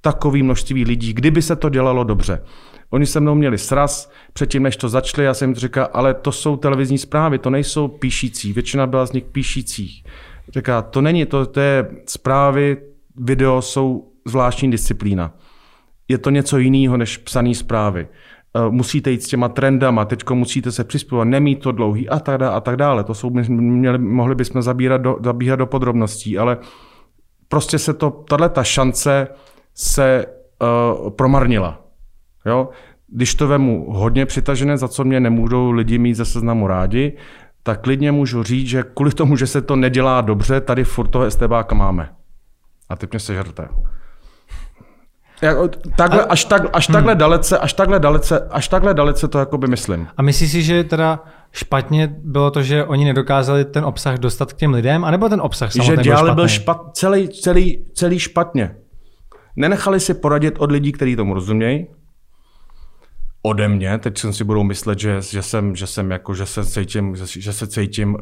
takový množství lidí, kdyby se to dělalo dobře. Oni se mnou měli sraz, předtím než to začali, já jsem jim říkal, ale to jsou televizní zprávy, to nejsou píšící, většina byla z nich píšících. Říká, to není, to, to je zprávy, video jsou zvláštní disciplína. Je to něco jiného než psané zprávy. Eh, musíte jít s těma trendama, teď musíte se přizpůsobit, nemít to dlouhý a tak dále. A tak dále. To jsou, měli, mohli bychom zabírat do, zabíhat do podrobností, ale prostě se to, tahle ta šance se uh, promarnila. Jo? Když to vemu hodně přitažené, za co mě nemůžou lidi mít ze seznamu rádi, tak klidně můžu říct, že kvůli tomu, že se to nedělá dobře, tady furt toho STBáka máme. A teď mě sežerte. takhle, až, tak, až, takhle hmm. dalece, až takhle dalece, až takhle dalece to jakoby myslím. A myslíš si, že teda špatně bylo to, že oni nedokázali ten obsah dostat k těm lidem, anebo ten obsah samotný Že dělali byl, byl špat, celý, celý, celý špatně. Nenechali si poradit od lidí, kteří tomu rozumějí, ode mě, teď si budou myslet, že, že, jsem, že, jsem jako, že se cítím, že, že se cítím uh,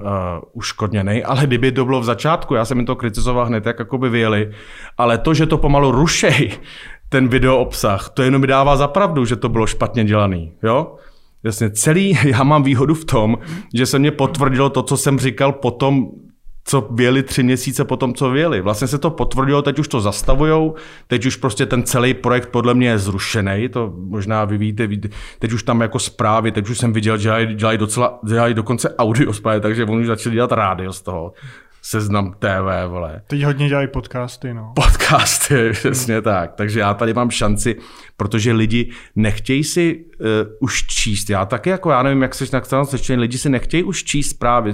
uškodněný, ale kdyby to bylo v začátku, já jsem jim to kritizoval hned, jak jako by vyjeli, ale to, že to pomalu rušej, (laughs) ten video obsah, to jenom mi dává za pravdu, že to bylo špatně dělaný, jo? Jasně, celý, (laughs) já mám výhodu v tom, že se mě potvrdilo to, co jsem říkal potom co věli tři měsíce po tom, co věli. Vlastně se to potvrdilo, teď už to zastavujou, teď už prostě ten celý projekt podle mě je zrušený, to možná vy víte, teď už tam jako zprávy, teď už jsem viděl, že dělají, dělají, docela, dělají dokonce audio zprávy, takže oni už začali dělat rádio z toho. Seznam TV, vole. Teď hodně dělají podcasty, no. Podcasty, přesně tak. Takže já tady mám šanci, protože lidi nechtějí si uh, už číst. Já taky, jako já nevím, jak seš na straně sečtení, lidi si nechtějí už číst zprávy.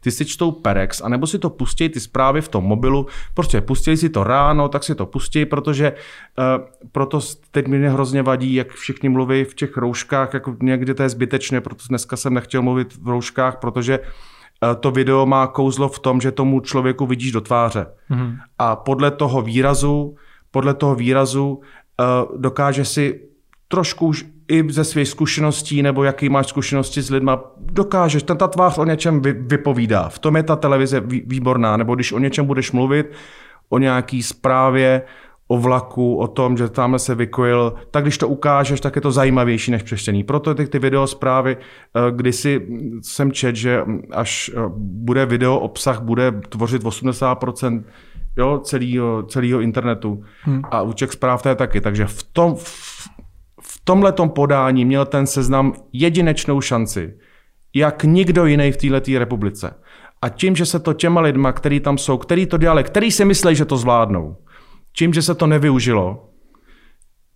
Ty, si čtou Perex, anebo si to pustí ty zprávy v tom mobilu. Prostě pustili si to ráno, tak si to pustí, protože uh, proto teď mi hrozně vadí, jak všichni mluví v těch rouškách, jako někdy to je zbytečné, proto dneska jsem nechtěl mluvit v rouškách, protože to video má kouzlo v tom, že tomu člověku vidíš do tváře. Mm-hmm. A podle toho výrazu, podle toho výrazu uh, dokáže si trošku už i ze svých zkušeností, nebo jaký máš zkušenosti s lidma, dokážeš, ten ta tvář o něčem vy, vypovídá. V tom je ta televize výborná, nebo když o něčem budeš mluvit, o nějaký zprávě, o vlaku, o tom, že tamhle se vykojil, tak když to ukážeš, tak je to zajímavější než přečtený. Proto ty, ty video zprávy, eh, kdysi jsem čet, že až eh, bude video obsah, bude tvořit 80% jo, celého, celého internetu. Hmm. A u těch zpráv to je taky. Takže v tom, v, v tomhletom podání měl ten seznam jedinečnou šanci, jak nikdo jiný v této republice. A tím, že se to těma lidma, který tam jsou, který to dělali, který si myslí, že to zvládnou, tím, že se to nevyužilo,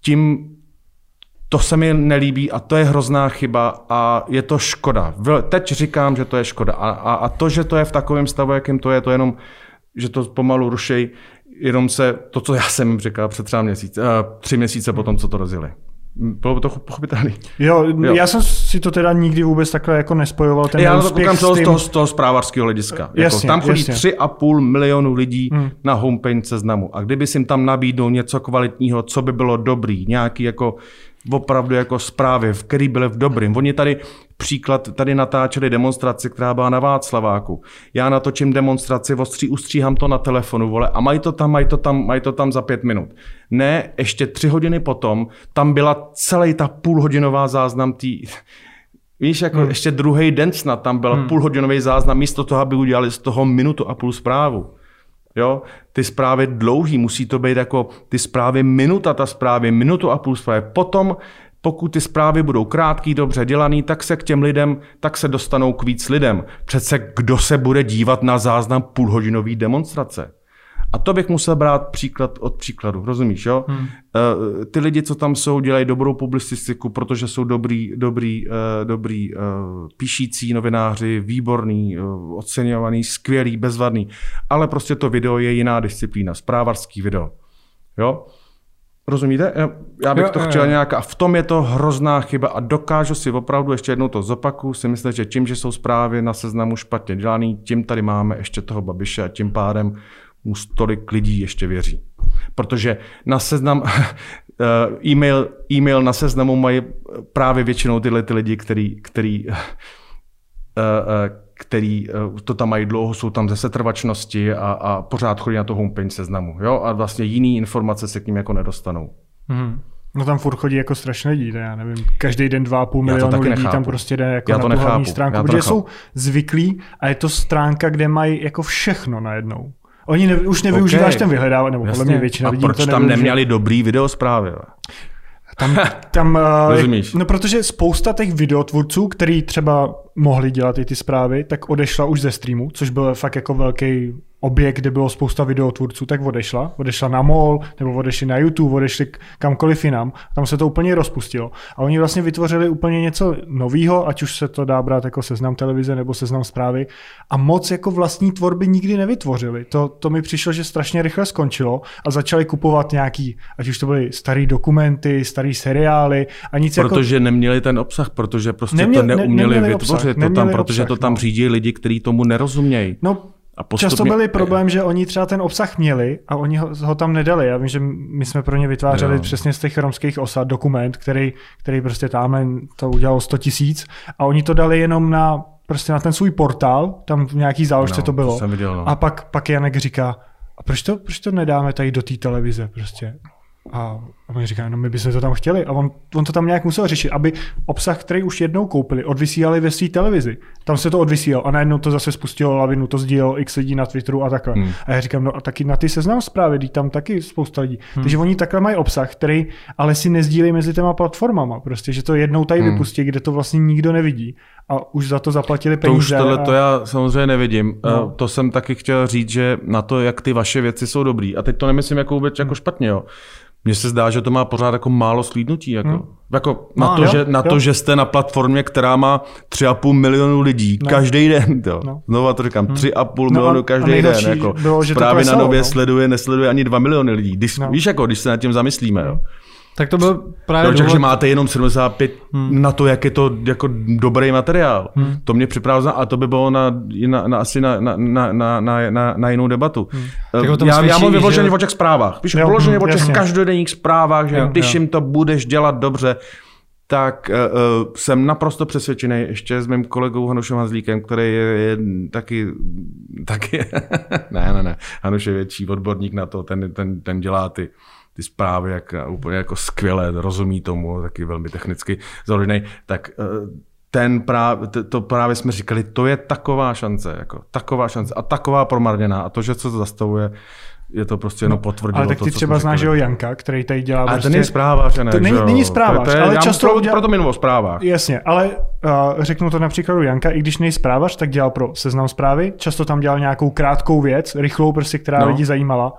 tím to se mi nelíbí a to je hrozná chyba a je to škoda. Teď říkám, že to je škoda. A, a, a to, že to je v takovém stavu, jakým to je, to je jenom, že to pomalu rušej, jenom se, to, co já jsem říkal před třeba měsíc, tři měsíce potom, co to rozjeli. Bylo by to pochopitelné. Jo, jo, já jsem si to teda nikdy vůbec takhle jako nespojoval. Ten já to koukám z toho, z toho zprávarského hlediska. Jasně, jako, tam chodí tři a půl milionu lidí hmm. na homepage seznamu. A kdyby si jim tam nabídnul něco kvalitního, co by bylo dobrý, nějaký jako opravdu jako zprávy, v který byly v dobrým. Oni tady příklad, tady natáčeli demonstraci, která byla na Václaváku. Já natočím demonstraci, ostří, ustříhám to na telefonu, vole, a mají to tam, mají to tam, mají to tam za pět minut. Ne, ještě tři hodiny potom, tam byla celý ta půlhodinová záznam tý, Víš, jako hmm. ještě druhý den snad tam byl hmm. půlhodinový záznam, místo toho, aby udělali z toho minutu a půl zprávu. Jo? Ty zprávy dlouhý, musí to být jako ty zprávy minuta, ta zprávy, minutu a půl zprávy. Potom pokud ty zprávy budou krátký, dobře dělaný, tak se k těm lidem, tak se dostanou k víc lidem. Přece kdo se bude dívat na záznam půlhodinový demonstrace? A to bych musel brát příklad od příkladu, rozumíš, jo? Hmm. Uh, ty lidi, co tam jsou, dělají dobrou publicistiku, protože jsou dobrý, dobrý, uh, dobrý uh, píšící novináři, výborný, uh, oceňovaný, skvělý, bezvadný. Ale prostě to video je jiná disciplína, zprávarský video. Jo? Rozumíte? Já bych jo, to chtěl nějak. A v tom je to hrozná chyba a dokážu si opravdu ještě jednou to zopaku, si myslet, že tím, že jsou zprávy na seznamu špatně dělaný, tím tady máme ještě toho Babiše a tím pádem mu tolik lidí ještě věří. Protože na seznam, (laughs) eh, e-mail, e-mail na seznamu mají právě většinou tyhle ty lidi, který, který, eh, eh, který to tam mají dlouho, jsou tam ze setrvačnosti a, a pořád chodí na to homepage seznamu. Jo? A vlastně jiný informace se k ním jako nedostanou. Hmm. No tam furt chodí jako strašně lidí, já nevím, každý den 2,5 milionu lidí nechápu. tam prostě jde jako Já to na tu hlavní stránku, protože nechápu. jsou zvyklí a je to stránka, kde mají jako všechno najednou. Oni ne, už nevyužíváš okay. ten vyhledávat, nebo podle mě většina a lidí proč to tam neměli dobrý videosprávy? Tam, (laughs) tam Rozumíš? no protože spousta těch videotvůrců, který třeba mohli dělat i ty zprávy, tak odešla už ze streamu, což byl fakt jako velký objekt, kde bylo spousta videotvůrců, tak odešla. Odešla na MOL, nebo odešli na YouTube, odešli kamkoliv jinam. Tam se to úplně rozpustilo. A oni vlastně vytvořili úplně něco nového, ať už se to dá brát jako seznam televize nebo seznam zprávy. A moc jako vlastní tvorby nikdy nevytvořili. To, to mi přišlo, že strašně rychle skončilo a začali kupovat nějaký, ať už to byly staré dokumenty, staré seriály a nic jako- Protože jako... neměli ten obsah, protože prostě neměli, to neuměli ne, vytvořit obsah, to tam, protože obsah, to tam no. řídí lidi, kteří tomu nerozumějí. No a postupně... Často byly problém, že oni třeba ten obsah měli a oni ho, ho tam nedali. Já vím, že my jsme pro ně vytvářeli jo. přesně z těch romských osad dokument, který, který prostě tamhle to udělalo 100 tisíc a oni to dali jenom na prostě na ten svůj portál, tam v nějaký záložce no, to bylo. To viděl, no. A pak, pak Janek říká, a proč to, proč to nedáme tady do té televize prostě? A A oni říkají, no my bychom to tam chtěli. A on, on to tam nějak musel řešit, aby obsah, který už jednou koupili, odvysílali ve své televizi. Tam se to odvysílalo a najednou to zase spustilo lavinu, to sdílelo x lidí na Twitteru a takhle. Hmm. A já říkám, no a taky na ty seznam zprávy, teď tam taky spousta lidí. Hmm. Takže oni takhle mají obsah, který ale si nezdílí mezi těma platformama. Prostě, že to jednou tady hmm. vypustí, kde to vlastně nikdo nevidí. A už za to zaplatili peníze. To už tohle a... to já samozřejmě nevidím. No. To jsem taky chtěl říct, že na to, jak ty vaše věci jsou dobrý. A teď to nemyslím jako vůbec jako špatně, jo mně se zdá, že to má pořád jako málo slídnutí. Jako, hmm. jako na, no, to, jo, že, na to, že jste na platformě, která má 3,5 milionu lidí no. každý den. To. No. Znova to říkám, hmm. 3,5 no, milionu každý den. Jako, bylo, že právě klesalo, na nově no. sleduje, nesleduje ani 2 miliony lidí. Když, no. Víš, jako, když se nad tím zamyslíme. Jo. Tak to byl právě Proč, že máte jenom 75 hmm. na to, jak je to jako dobrý materiál. Hmm. To mě připravilo, a to by bylo na, na, na asi na, na, na, na, na, na jinou debatu. Hmm. Uh, já, já mluvím vyloženě že... o těch zprávách. Víš, vyloženě hmm, o těch jasně. každodenních zprávách, že jo, když jo. jim to budeš dělat dobře, tak uh, jsem naprosto přesvědčený ještě s mým kolegou Hanušem Hazlíkem, který je, je taky, taky (laughs) ne, ne, ne, Hanuš je větší odborník na to, ten, ten, ten dělá ty, ty zprávy, jak úplně jako skvěle rozumí tomu, taky velmi technicky založený, tak eh, ten právě, to právě jsme říkali, to je taková šance, jako taková šance a taková promarněná a to, že co to zastavuje, je to prostě jenom potvrdilo. Ale tak ty to, třeba znáš jeho Janka, který tady dělá. Ale prostě... to není zprávař, ne? To není, není zprávař, to je, ale často pro, udělal... proto o zprávách. Jasně, ale uh, řeknu to například Janka, i když není zprávař, tak dělal pro seznam zprávy, často tam dělal nějakou krátkou věc, rychlou prostě, která no. lidi zajímala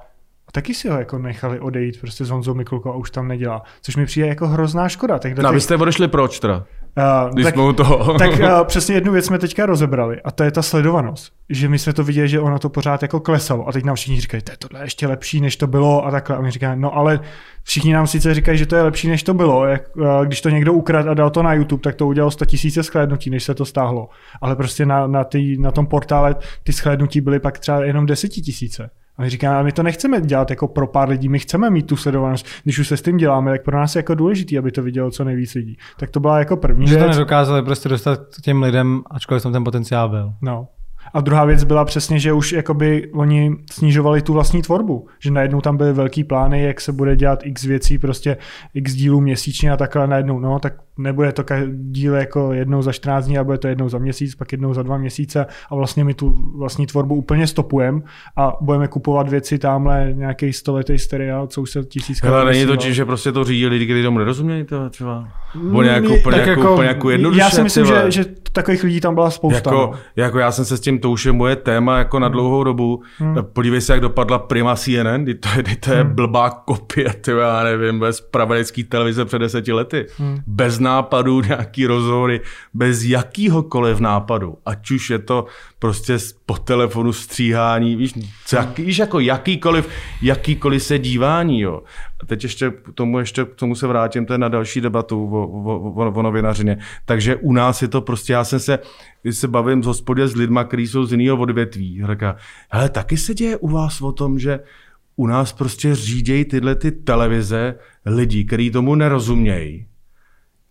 taky si ho jako nechali odejít prostě s Honzou Mikulkou a už tam nedělá. Což mi přijde jako hrozná škoda. Tak no, těch... vy jste odešli proč teda? Uh, Když tak, toho. (laughs) tak uh, (laughs) přesně jednu věc jsme teďka rozebrali a to je ta sledovanost. Že my jsme to viděli, že ono to pořád jako klesalo a teď nám všichni říkají, to je tohle ještě lepší, než to bylo a takhle. A my říkáme, no ale všichni nám sice říkají, že to je lepší, než to bylo. Jak, uh, když to někdo ukradl a dal to na YouTube, tak to udělalo 100 tisíce shlédnutí, než se to stáhlo. Ale prostě na, na, tý, na tom portále ty shlédnutí byly pak třeba jenom 10 tisíce. A my říkáme, my to nechceme dělat jako pro pár lidí, my chceme mít tu sledovanost. Když už se s tím děláme, tak pro nás je jako důležité, aby to vidělo co nejvíc lidí. Tak to byla jako první Že to nedokázali prostě dostat těm lidem, ačkoliv tam ten potenciál byl. No. A druhá věc byla přesně, že už jakoby oni snižovali tu vlastní tvorbu. Že najednou tam byly velký plány, jak se bude dělat x věcí, prostě x dílů měsíčně a takhle najednou, no, tak nebude to díl jako jednou za 14 dní, ale bude to jednou za měsíc, pak jednou za dva měsíce a vlastně my tu vlastní tvorbu úplně stopujeme a budeme kupovat věci tamhle nějaký stoletý seriál, co už se tisíc Ale není to tím, že prostě to řídí lidi, kteří tomu nerozumějí to třeba? Nebo nějakou, úplně, tak jako, jako jednoduše, Já si myslím, že, že, takových lidí tam byla spousta. Jako, no. jako já jsem se s tím, to už je moje téma jako na hmm. dlouhou dobu. Hmm. Podívej se, jak dopadla Prima CNN, kdy to, kdy to je hmm. blbá kopie, ty, já nevím, bez pravedecký televize před deseti lety. Hmm. Bez nápadů, (laughs) nějaký rozhovory, bez jakýhokoliv nápadu. Ať už je to prostě po telefonu stříhání, víš, jak, víš jako jakýkoliv, jakýkoliv se dívání, jo. A teď ještě k tomu, ještě k tomu se vrátím, to je na další debatu o, o, o, o novinařině. Takže u nás je to prostě, já jsem se, když se bavím z hospodě s lidma, kteří jsou z jiného odvětví, říká, hele, taky se děje u vás o tom, že u nás prostě řídějí tyhle ty televize lidi, kteří tomu nerozumějí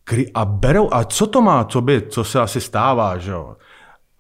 který, a berou, a co to má, co by, co se asi stává, že jo?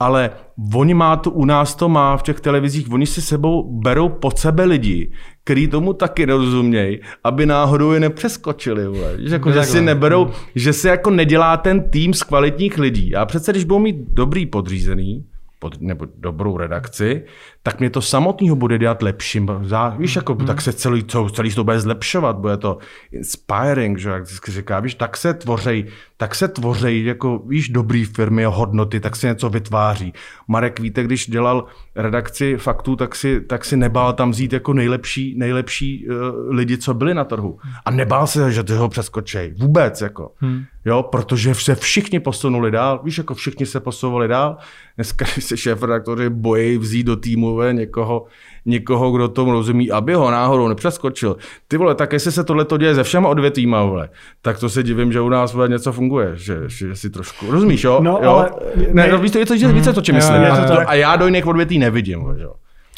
Ale oni má to, u nás to má v těch televizích, oni si sebou berou pod sebe lidi, kteří tomu taky nerozumějí, aby náhodou je nepřeskočili. Vole. Že, jako, že si neberou, že se jako nedělá ten tým z kvalitních lidí. A přece, když budou mít dobrý podřízený, pod, nebo dobrou redakci, tak mě to samotného bude dělat lepším. Víš, jako, mm. tak se celý, co, celý to bude zlepšovat, bude to inspiring, že jak vždycky říká, víš, tak se tvořej, tak se tvořej, jako, víš, dobrý firmy a hodnoty, tak se něco vytváří. Marek, víte, když dělal redakci faktů, tak si, tak si nebál tam vzít jako nejlepší, nejlepší uh, lidi, co byli na trhu. A nebál se, že ty ho přeskočej. Vůbec, jako. Hmm. Jo, protože se všichni posunuli dál, víš, jako všichni se posouvali dál. Dneska se šéf redaktoři bojí vzít do týmu někoho, někoho, kdo tomu rozumí, aby ho náhodou nepřeskočil. Ty vole, tak jestli se tohle to děje ze všema odvětvíma, vole, tak to se divím, že u nás vole, něco funguje, že, že si trošku, rozumíš, jo? No, jo? ale... Ne, ne, víš, to, víš, víš, víš, to, čím myslím. A, to, a já do jiných odvětví nevidím, vole, jo?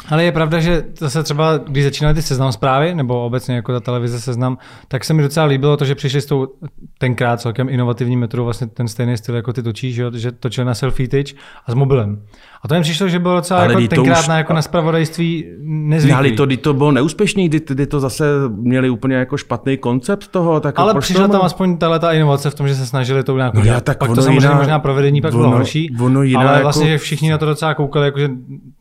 Ale je pravda, že zase třeba, když začínaly ty seznam zprávy, nebo obecně jako ta televize seznam, tak se mi docela líbilo to, že přišli s tou tenkrát celkem inovativní metodou, vlastně ten stejný styl, jako ty točíš, že, že točil na selfie tyč a s mobilem. A to mi přišlo, že bylo docela Ale jako tenkrát už- na, jako na spravodajství Ne, nezvyklý. ale to, kdy to bylo neúspěšný, kdy, kdy to zase měli úplně jako špatný koncept toho. Tak ale přišla tam aspoň tahle ta inovace v tom, že se snažili to nějak No udělat. já, tak pak to samozřejmě jiná- možná provedení pak bylo ono- horší, ono jiná ale jako- vlastně, že všichni na to docela koukali, jakože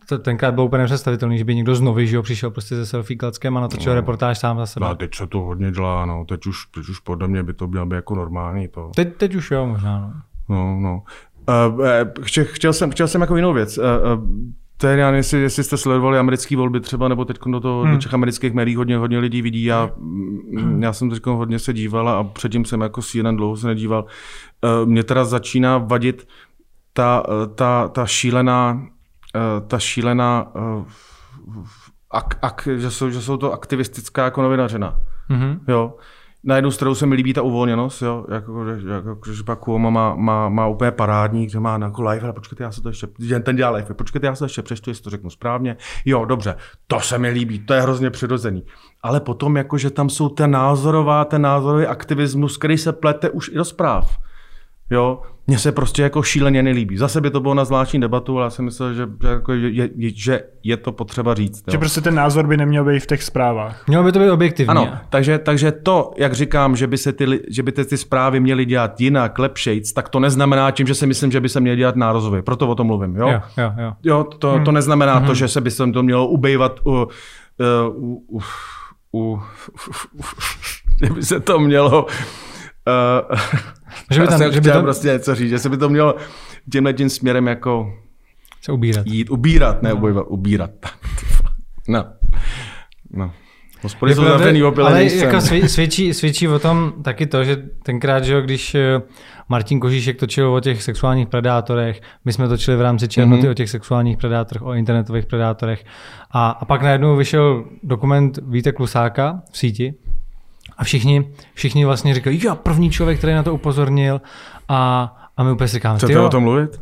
to tenkrát bylo úplně nepředstavitelný, že by někdo z novy, že jo, přišel prostě se selfie klackem a natočil No. reportáž sám za sebe. No, a teď se to hodně dělá, no. Teď už, teď už podle mě by to mělo být jako normální. To. Teď, teď už jo, možná. No. No, no. Uh, chtěl, chtěl, jsem, chtěl jsem jako jinou věc. Uh, uh, to je, já nevím, jestli, jestli jste sledovali americké volby třeba, nebo teď do, toho, hmm. do těch amerických médií hodně, hodně lidí vidí. Já, hmm. já jsem teď hodně se díval a předtím jsem jako CNN dlouho se nedíval. Uh, mě teda začíná vadit ta, ta, ta šílená, uh, ta šílená uh, ak, ak, že, jsou, že jsou to aktivistická jako novinařina. Mhm. Jo. Na jednu stranu se mi líbí ta uvolněnost, jo, jako, jako, že pak Kuoma má, má, má, úplně parádní, že má jako live, ale počkejte, já se to ještě, ten dělá live, počkejte, já se to ještě přečtu, jestli to řeknu správně. Jo, dobře, to se mi líbí, to je hrozně přirozený. Ale potom, jako, že tam jsou ten názorová, ten názorový aktivismus, který se plete už i do zpráv. Jo, mně se prostě jako šíleně nelíbí. Zase by to bylo na zvláštní debatu, ale já jsem myslel, že, že, jako, je, je, že je to potřeba říct. Že Jo. prostě ten názor by neměl být v těch zprávách. Mělo by to být objektivní. Ano, takže, takže to, jak říkám, že by, se ty, že by ty, ty zprávy měly dělat jinak, lepšejc, tak to neznamená tím, že si myslím, že by se měly dělat nárazově. Proto o tom mluvím. Jo, Jo, jo, jo. jo to, to neznamená to, že se by se to mělo ubejvat u, u, u, u, u, že by se to mělo Uh, (laughs) Že by tam- že by to- prostě něco říct, že se by to mělo tímhle tím směrem jako Se ubírat. jít, ubírat, ne ubojovat, ubírat. (laughs) No. No. Hospody Je jsou zavřený opět ale nejsem. jako svě- svědčí, svědčí o tom taky to, že tenkrát, že jo, když eh, Martin Kožíšek točil o těch sexuálních predátorech, my jsme točili v rámci Černoty Mhm. mm-hmm. o těch sexuálních predátorech, o internetových predátorech a, a pak najednou vyšel dokument Víte Klusáka v síti a všichni, všichni vlastně říkali, jo, první člověk, který na to upozornil a, a my úplně si říkáme, Chcete o tom mluvit?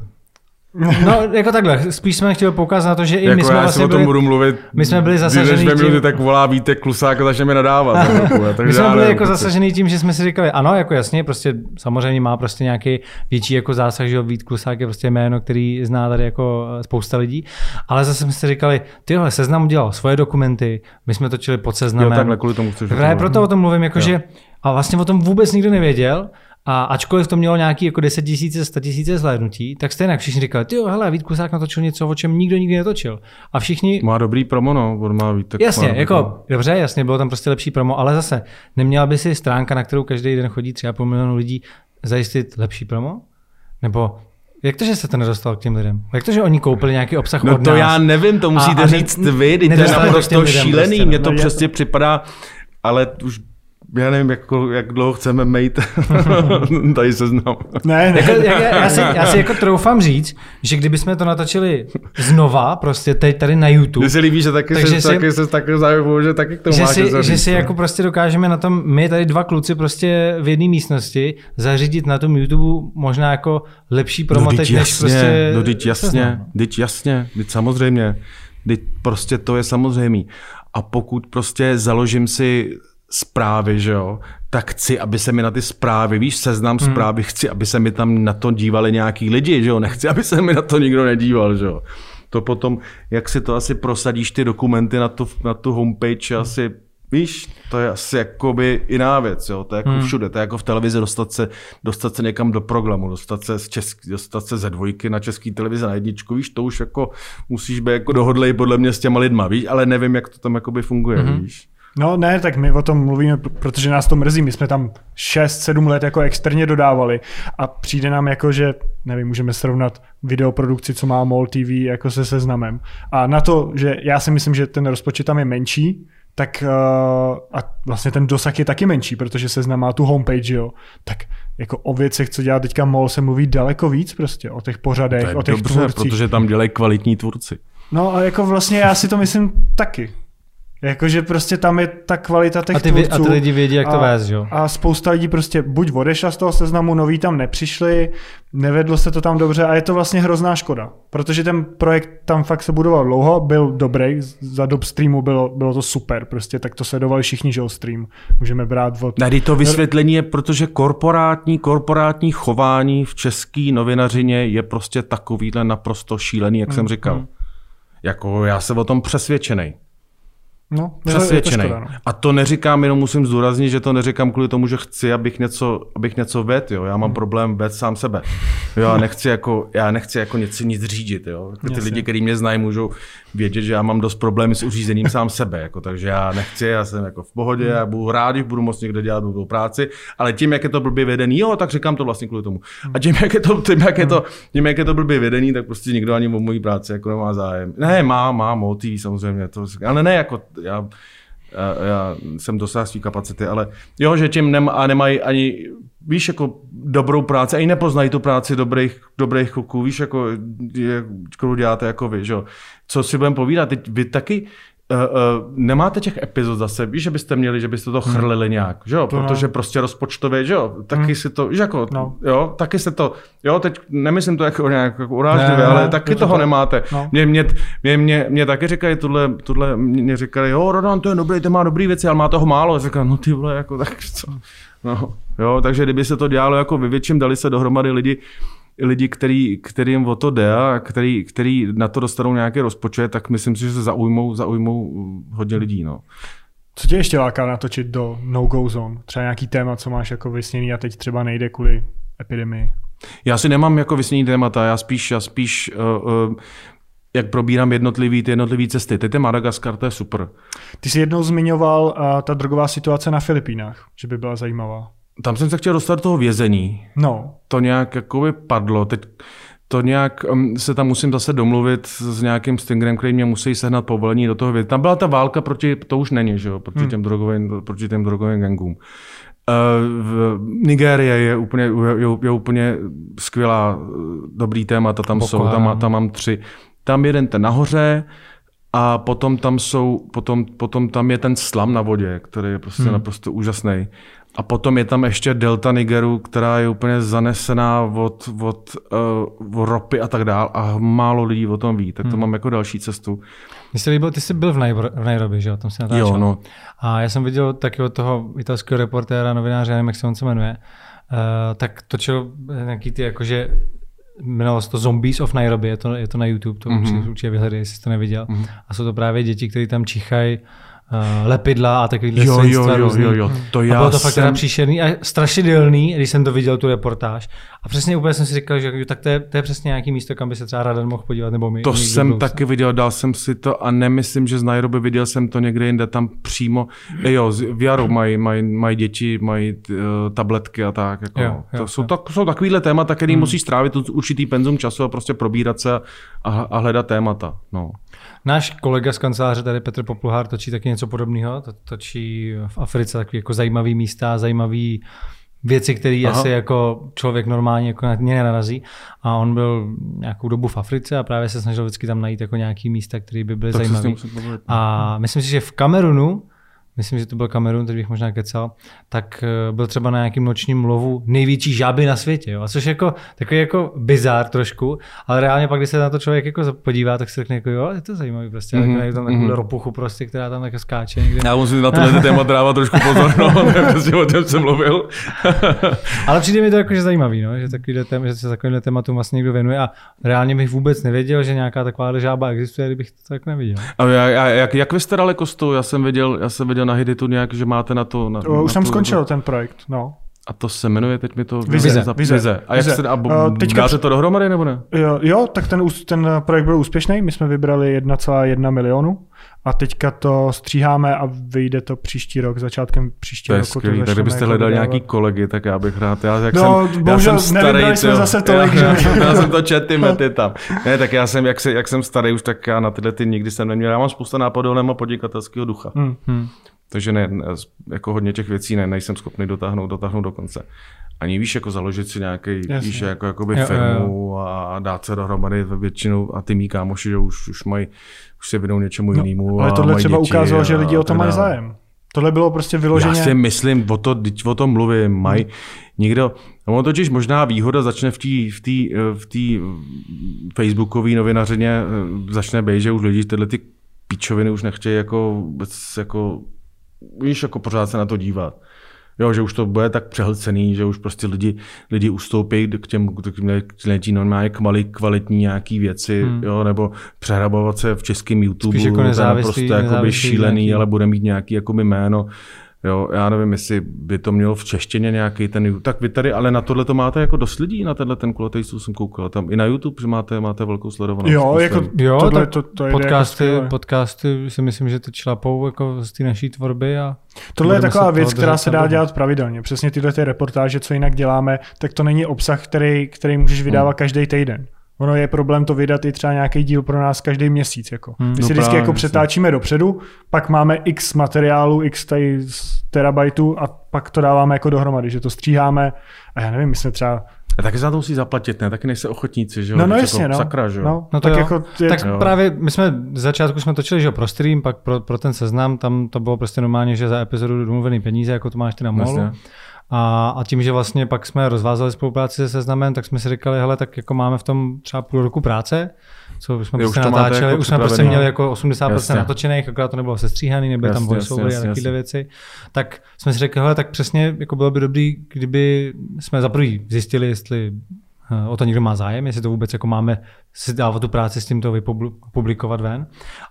No, jako takhle, spíš jsme chtěli poukázat na to, že i jako my jsme já vlastně o tom byli, budu mluvit. my jsme byli zasažený dvě minuty, tím- tak volá Vítek Klusák a začne mi nadávat. chvilku, (laughs) takže My jsme byli jako kluci. zasažený tím, že jsme si říkali, ano, jako jasně, prostě samozřejmě má prostě nějaký větší jako zásah, že jo, Vít Klusák je prostě jméno, který zná tady jako spousta lidí, ale zase jsme si říkali, tyhle, seznam udělal svoje dokumenty, my jsme točili pod Jo, seznamem. takhle kvůli tomu chceš. Právě proto o tom mluvím, jako Jo. že, a vlastně o tom vůbec nikdo nevěděl, a ačkoliv to mělo nějaký jako 10 tisíce, 100 tisíce zhlédnutí, tak stejně všichni říkali, ty jo, hele, Vít Klusák natočil něco, o čem nikdo nikdy netočil. A všichni, Má dobrý promo, no, on má Vítek. Jasně, má jako dobře, jasně, bylo tam prostě lepší promo, ale zase neměla by si stránka, na kterou každý den chodí 3,5 milionu lidí, zajistit lepší promo? Nebo jak to, že se to nedostal k těm lidem? Jak to, že oni koupili nějaký obsah No od to nás? já nevím, to musíte a ne- říct vy, to je to naprosto šílený, prostě, mně to No přesně připadá, ale už já nevím, jak, jak dlouho chceme mít (laughs) tady seznam. Ne, ne. Jako, jak, já, si, já si (laughs) jako troufám říct, že kdybychom to natočili znova, prostě teď tady na YouTube, Mně se líbí, že taky Takže se, si- taky se taky zajímavou, že taky k tomu že máš si, něco že si no. jako prostě dokážeme na tom, my tady dva kluci prostě v jedné místnosti zařídit na tom YouTube možná jako lepší promo no, než jasně, prostě... no, teď jasně, teď jasně, teď samozřejmě, teď prostě to je samozřejmý. A pokud prostě založím si zprávy, že jo, tak chci, aby se mi na ty zprávy, víš, seznam Hmm. zprávy, chci, aby se mi tam na to dívali nějaký lidi, že jo, nechci, aby se mi na to nikdo nedíval, že jo. To potom, jak si to asi prosadíš ty dokumenty na tu, na tu homepage, asi Víš, to je asi jakoby jiná věc, jo? to je jako hmm. všude, to je jako v televizi dostat se, dostat se někam do programu, dostat se, z česk, dostat se ze dvojky na český televizi na jedničku, víš, to už jako musíš být jako dohodlej podle mě s těma lidma, víš, ale nevím, jak to tam jakoby funguje, hmm. víš. No ne, tak my o tom mluvíme, pr- protože nás to mrzí. My jsme tam 6-7 let jako externě dodávali a přijde nám jako, že, nevím, můžeme srovnat videoprodukci, co má MOL TV jako se seznamem. A na to, že já si myslím, že ten rozpočet tam je menší, tak uh, a vlastně ten dosah je taky menší, protože seznam má tu homepage, jo. Tak jako o věcech, co dělá teďka MOL, se mluví daleko víc prostě, o těch pořadech, o těch dobře, tvůrcích. protože tam dělají kvalitní tvůrci. No a jako vlastně já si to myslím taky. Jakože prostě tam je ta kvalita těch A ty, vě- a tvůrců ty lidi vědí, jak to vést, že jo? A spousta lidí prostě buď odešla z toho seznamu, noví tam nepřišli, nevedlo se to tam dobře a je to vlastně hrozná škoda. Protože ten projekt tam fakt se budoval dlouho, byl dobrý, za dob streamu bylo, bylo to super, prostě tak to sledovali všichni, že jo, stream. Můžeme brát od... Tady to vysvětlení je, protože korporátní, korporátní chování v české novinařině je prostě takovýhle naprosto šílený, jak jsem říkal. Jako já jsem o tom přesvědčený. No, Přesvědčený. škoda, no. A to neříkám, jenom musím zdůraznit, že to neříkám kvůli tomu, že chci, abych něco, abych něco ved, jo. Já mám Hmm. problém ved sám sebe. Jo, já nechci jako, já nechci jako něco nic řídit, jo. Jako ty Jasně. lidi, kteří mě znají, můžou vědět, že já mám dost problémy s uřízením sám sebe, jako, takže já nechci, já jsem jako v pohodě, Hmm. já budu rád, když budu moct někde dělat dobrou práci, ale tím, jak je to blbě vedený, jo, tak říkám to vlastně kvůli tomu. A tím, jak je to, tím, jak je to, tím, jak je to blbě vedený, tak prostě nikdo ani o mojí práci jako nemá zájem. Ne, má, má, motiví samozřejmě, to, ale ne jako, já, já, já jsem dosáhl svý kapacity, ale jo, že tím nem, a nemají ani, víš, jako dobrou práci, ani nepoznají tu práci dobrých, dobrých kluků, víš, jako, kterou děláte jako vy, že jo. Co si budeme povídat, teď vy taky Uh, nemáte těch epizod zase, víš, že byste měli, že byste to chrlili nějak, že jo, To ne. protože prostě rozpočtově, že jo, taky si to, víš, jako, No. jo, taky se to, jo, teď nemyslím to jako nějak jako urážlivě, Ne, ale ne, taky to toho tak. nemáte. No. Mě, mě, mě, mě, mě taky říkají tohle, tohle mě říkali, jo, Rodan, to je dobrý, to má dobrý věci, ale má toho málo. Říkám, no ty vole, jako tak co? No, jo, takže kdyby se to dělalo jako ve větším, dali se dohromady lidi, lidi, který, kterým o to jde a který, který na to dostanou nějaký rozpočet, tak myslím si, že se zaujmou, zaujmou hodně lidí. No. Co tě ještě láká natočit do no-go zone? Třeba nějaký téma, co máš jako vysněný a teď třeba nejde kvůli epidemii. Já si nemám jako vysnění témata, já spíš, já spíš uh, uh, jak probírám jednotlivý, ty jednotlivý cesty. Teď je Madagaskar, to je super. Ty jsi jednou zmiňoval uh, ta drogová situace na Filipínách, že by byla zajímavá. Tam jsem se chtěl dostat do toho vězení. No, To nějak jakoby padlo. Teď to nějak um, se tam musím zase domluvit s nějakým stingrem, který mě musí sehnat povolení do toho vědět. Tam byla ta válka proti, to už není, že jo, proti, Hmm. těm drogovým, proti těm drogovým gangům. Uh, Nigérie je úplně, je, je úplně skvělá, eh, dobrý témata tam Boko jsou, tam, tam mám tři. Tam jeden ten nahoře, a potom tam jsou, potom, potom tam je ten slam na vodě, který je prostě hmm. naprosto úžasný. A potom je tam ještě delta Nigeru, která je úplně zanesená od, od, uh, od ropy a tak dál a málo lidí o tom ví, tak to hmm. mám jako další cestu. Mně se líbilo, ty jsi byl v, Nairo- v Nairobi, že jo, tam se natáčel. Jo, no. A já jsem viděl takového toho italského reportéra, novináře, nevím, jak se on se jmenuje, uh, tak točil nějaký ty jakože jmenovalo se to Zombies of Nairobi, je to, je to na YouTube, to Mhm. mm-hmm. určitě vyhledej, jestli jsi to neviděl. Mm-hmm. A jsou to právě děti, které tam čichají uh, lepidla a takovýhle Jo, jo, jo, různý. jo, jo, to a já bylo to fakt jsem- příšerný a strašidelný, když jsem to viděl, tu reportáž. A přesně úplně jsem si říkal, že tak to je, to je přesně nějaký místo, kam by se třeba Radan mohl podívat, nebo my. To jsem budoucnu. taky viděl, dal jsem si to a nemyslím, že z Nairobi viděl jsem to někde jinde, tam přímo, e, jo, v Jaru mají, mají, mají děti, mají uh, tabletky a tak. Jako, Jo, jo, jo, to jsou, jo. tak, jsou takovýhle témata, který hmm. musíš strávit určitý penzum času a prostě probírat se a, a hledat témata. No. Náš kolega z kanceláře, tady Petr Popluhár, točí taky něco podobného. To, točí v Africe takový jako zajímavý místa, zajímavý věci, které asi jako člověk normálně jako na ně nenarazí. A on byl nějakou dobu v Africe a právě se snažil vždycky tam najít jako nějaký místa, které by byly zajímavé. A myslím si, že v Kamerunu, myslím, že to byl Kamerun, teď bych možná kecal, tak eh, byl třeba na nějakým nočním lovu největší žáby na světě. Jo? A což jako takový jako bizár trošku, ale reálně pak, když se na to člověk jako podívá, tak si řekne jako jo, je to zajímavý prostě. Mm-hmm. Mhm, tam takovou mhm. ropuchu prostě, která tam tak skáče někde. Já musím na tohle téma dávat trošku pozor, no, (laughs) prostě o těm jsem mluvil. (laughs) Ale přijde mi to jakože zajímavý, no? že, takovýhle tém, že se takovýmhle tématům vlastně někdo věnuje a reálně bych vůbec nevěděl, že nějaká taková žába existuje, kdybych to tak neviděl. A já, já, jak, jak vy jste daleko s tou? Já jsem viděl, já jsem viděl na Hiditu nějak, že máte na to... Na, to, na už jsem to, skončil ten projekt, no. A to se jmenuje, teď mi to... Vize, za- vize, vize. A jak vize. se... A bo- teďka dáte to dohromady, nebo ne? Jo, jo, tak ten, ten projekt byl úspěšný, my jsme vybrali 1,1 milionu a teďka to stříháme a vyjde to příští rok, začátkem To příštího roku. skvělý. Tak začneme kdybyste jako hledal vydávat. nějaký kolegy, tak já bych rád. Já, jak No, jsem, bohužel já jsem starý, nevybrali jsme zase tolik, já, že- (laughs) já, jsem to čet, ty mety tam. Ne, tak já jsem, jak, se, jak jsem starý už, tak já na tyhle ty nikdy jsem neměl. Já mám spousta nápadů, ale nemám podnikatelského ducha. Hmm. Hmm. Takže ne, jako hodně těch věcí ne, nejsem schopný dotáhnout, dotáhnout do konce. Ani víš, jako založit si nějaký, víš, jako, jakoby Jo, firmu jo, a dát se dohromady většinou a ty mý kámoši, že už, už mají, už se věnou něčemu jinému. No, Ale a tohle třeba děti ukázalo, že a lidi o to mají zájem. Tohle bylo prostě Já vyloženě... si myslím, o, to, teď o tom mluvím, mají někdo, no ono totiž možná výhoda začne v té v tý, v tý facebookové novinařině, eh, začne být, že už lidi tyhle ty píčoviny už nechtějí jako, vůbec jako, víš, jako pořád se na to dívat. Jo, že už to bude tak přehlcený, že už prostě lidi, lidi ustoupí k těm, k těm normálně kvali, kvalitní nějaký věci, hmm. jo, nebo přehrabovat se v českém YouTube, Spíš jako to je nezávislý- naprosto jakoby nezávislý šílený, nějaký. ale bude mít nějaký jakoby jméno. Jo, já nevím, jestli by to mělo v češtině nějaký ten YouTube. Tak vy tady, ale na tohle to máte jako dost lidí, na tenhle ten kulatý stůl jsem koukal. Tam i na YouTube, že máte, máte velkou sledovanost. Jo, myslím. jako Jo, tohle, tak to, to jde jako podcasty, podcasty si myslím, že teď šlapou jako z té naší tvorby a Tohle je taková věc, která se dá dělat pravidelně. Přesně tyhle ty reportáže, co jinak děláme, tak to není obsah, který, který můžeš vydávat Hmm. každý týden. Ono je problém to vydat i třeba nějaký díl pro nás každý měsíc. Jako. Hmm. My No si vždycky jako přetáčíme dopředu, pak máme x materiálu, x tady z terabajtů a pak to dáváme jako dohromady, že to stříháme a já nevím, my jsme třeba... A taky za to musí zaplatit, ne? Taky nejste ochotníci, že jo? No, no jasně, jako no. Sakra, že jo? no, No tak jo. jako je, tak Jo. právě my jsme z začátku jsme točili že jo, pro stream, pak pro, pro ten seznam, tam to bylo prostě normálně, že za epizodu domluvený peníze, jako to máš ty na molu. Jasně. A, a tím, že vlastně pak jsme rozvázali spolupráci se seznamem, tak jsme si říkali, hele, tak jako máme v tom třeba půl roku práce, co jsme Jo, prostě už natáčeli, jako už jsme prostě měli jako 80% Jasně. natočených, akorát to nebylo sestříhaný, nebyly tam voiceovery a takovéhle jasně. věci. Tak jsme si řekli, hele, tak přesně jako bylo by dobrý, kdyby jsme za prvý zjistili, jestli eh, o to někdo má zájem, jestli to vůbec jako máme si dávat tu práci s tím to vypublikovat ven.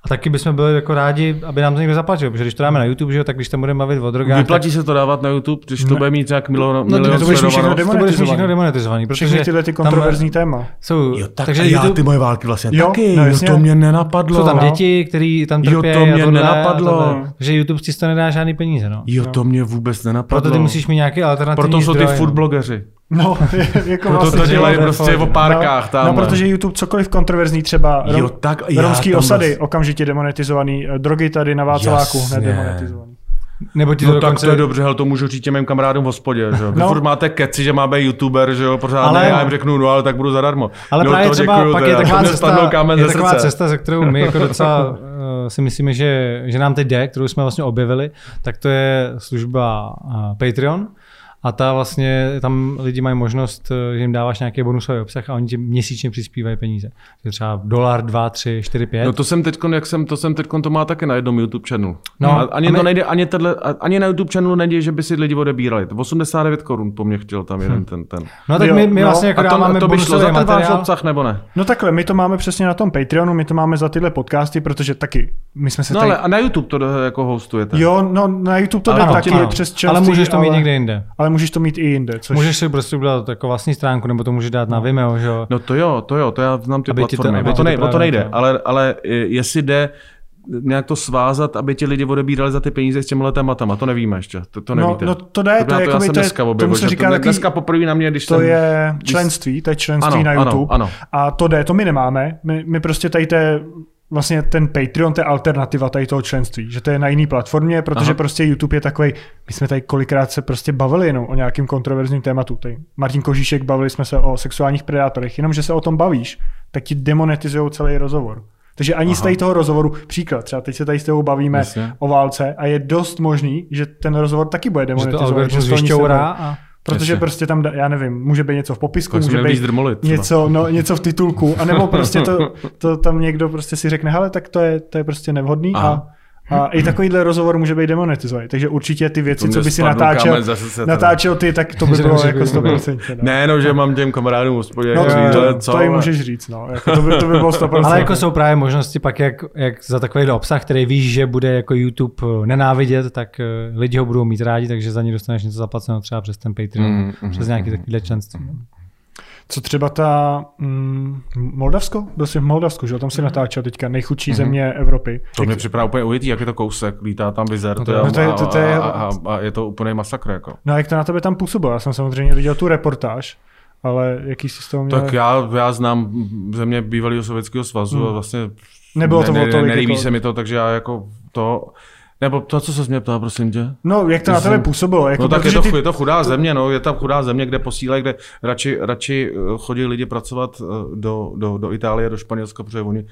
A taky bychom byli jako rádi, aby nám to někdo zaplatil, protože když to dáme na YouTube, že jo, tak když tam budeme bavit o drogách, Vyplatí se to dávat na YouTube, když to bude mít nějak milion, No, milion to budeš mít všechno tak to bude demonetizovaný. všechno demonetizovaný, protože všechny tyhle ty tam kontroverzní téma. jsou, Jo, tak takže já YouTube, ty moje války vlastně Jo, taky, no jo, to mě nenapadlo. jsou tam no. děti, který tam Jo, trpí to mě tohle, nenapadlo. Takže YouTube si toho nedá žádný peníze, no. Jo, to mě vůbec nenapadlo. Proto ty musíš mít nějaký alternativní Proto jsou ty food no. blogeři. No, (laughs) jako Proto vlastně to dělají to je prostě o párkách no, tam. no, protože YouTube cokoliv kontroverzní, třeba Jo, rom, tak, já romský osady, vlastně- okamžitě demonetizovaný, eh, drogy tady na Václaváku, Jasně. nedemonetizovaný. Nebo ti to No tak dokonce... to je dobře, hele, to můžu říct těm mým kamarádům v hospodě, že jo. Vy No. furt máte keci, že má být youtuber, že jo, pořád Ale- ale... já jim řeknu, no ale tak budu zadarmo. Ale no, právě to třeba děkuju, pak je taková cesta, kámen je ze taková srdce. cesta, ze kterou my jako docela uh, si myslíme, že, že nám teď jde, kterou jsme vlastně objevili, tak to je služba uh, Patreon. A ta vlastně, tam lidi mají možnost, eh, že jim dáváš nějaký bonusový obsah a oni ti měsíčně přispívají peníze. Takže třeba dolar, dva, tři, čtyři, pět. No to jsem teď, jak jsem, to jsem teď, to má také na jednom YouTube channelu. No, No, ani, a my- to nejde, ani, tenhle, ani na YouTube channelu nejde, že by si lidi odebírali. To 89 korun po mně chtěl tam jeden ten. ten. no tak Jo, my, my no, vlastně jako A to, dáváme to by šlo za ten váš obsah, nebo ne? No takhle, my to máme přesně na tom Patreonu, my to máme za tyhle podcasty, protože taky, my jsme se No tady... ale a na YouTube to do- jako hostujete. Jo, no na YouTube to Ale jde taky přes ale členství, můžeš to mít ale, někde jinde. Ale můžeš to mít i jinde, což... Můžeš si prostě udělat jako vlastní stránku, nebo to můžeš dát na Vimeo, že jo? No to jo, to jo, to já znám ty Aby ti to- platformy. aby o, ti to to nej, to nejde, to- ale, ale eh, jestli jde nějak to svázat, aby ti lidi odebírali za ty peníze s těmhle tématama, to nevíme ještě, to, to no, nevíte. no to jde, to, já je, to já jakoby, jsem to je, dneska objevil, se že říká to, taky, dneska poprvé na mě, když to jsem... je členství, to je členství Ano, na ano, YouTube. ano. A to jde, to my nemáme. My, my prostě tady to vlastně ten Patreon, to je alternativa tady toho členství, že to je na jiný platformě, protože Aha. prostě YouTube je takový. my jsme tady kolikrát se prostě bavili jenom o nějakým kontroverzním tématu. Tady Martin Kožíšek, bavili jsme se o sexuálních predátorech, jenom že se o tom bavíš, tak ti demonetizují celý rozhovor. Takže ani Aha. z tady toho rozhovoru, příklad, třeba teď se tady s tebou bavíme Jasně. o válce a je dost možný, že ten rozhovor taky bude Že to algoritmus a... Protože Jasně. prostě tam, já nevím, může být něco v popisku, Tak může být drmolit třeba. něco, no, něco v titulku, anebo prostě to, (laughs) to tam někdo prostě si řekne, hele, tak to je, to je prostě nevhodný Aha. a i takovýhle rozhovor může být demonetizovaný. Takže určitě ty věci, co by si natáčel, natáčel ty, tak to by bylo jako být 100%. No. Ne, no, že mám těm kamarádům hospodě, No, to, to, co, to jim můžeš říct, no. Jako to, by, to by bylo 100%. Ale jako jsou právě možnosti pak, jak, jak za takový obsah, který víš, že bude jako YouTube eh, nenávidět, tak eh, lidi ho budou mít rádi, takže za ně dostaneš něco zaplaceno třeba přes ten Patreon, Mm, mm, mm, přes nějaký takovýhle členství. no. Co třeba ta mm, Moldavsko? Byl jsi v Moldavsku, že? Tam si natáčel teďka nejchudší země Evropy. To mě připadá úplně ujitý, jak je to kousek, lítá tam vizer, No to no to je- to- to je- a, a, a, je to úplně masakr, jako. No a jak to na tebe tam působilo? Já jsem samozřejmě viděl tu reportáž, ale jaký jsi z toho měl? Tak já, já znám země bývalého sovětského svazu Hmm. a vlastně Nebylo to ne, o ne, nelíbí jako- se mi to, takže já jako to Nebo to, co se mě ptal, prosím tě? No, jak to na tebe působilo? Jako No tak je to, ty- je to chudá země, no, je tam chudá země, kde posílají, kde radši, radši eh, chodí lidi pracovat eh, do, do, do Itálie, do Španělska, protože oni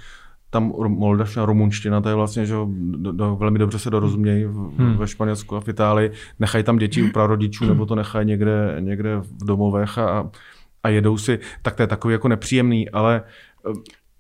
tam moldavština, rumunština, to je vlastně, že jo, do, do, velmi dobře se dorozumějí v, hmm. ve Španělsku a v Itálii. Nechají tam děti u prarodičů, nebo to nechají někde, někde v domovech a, a jedou si, tak to je takový jako nepříjemný, ale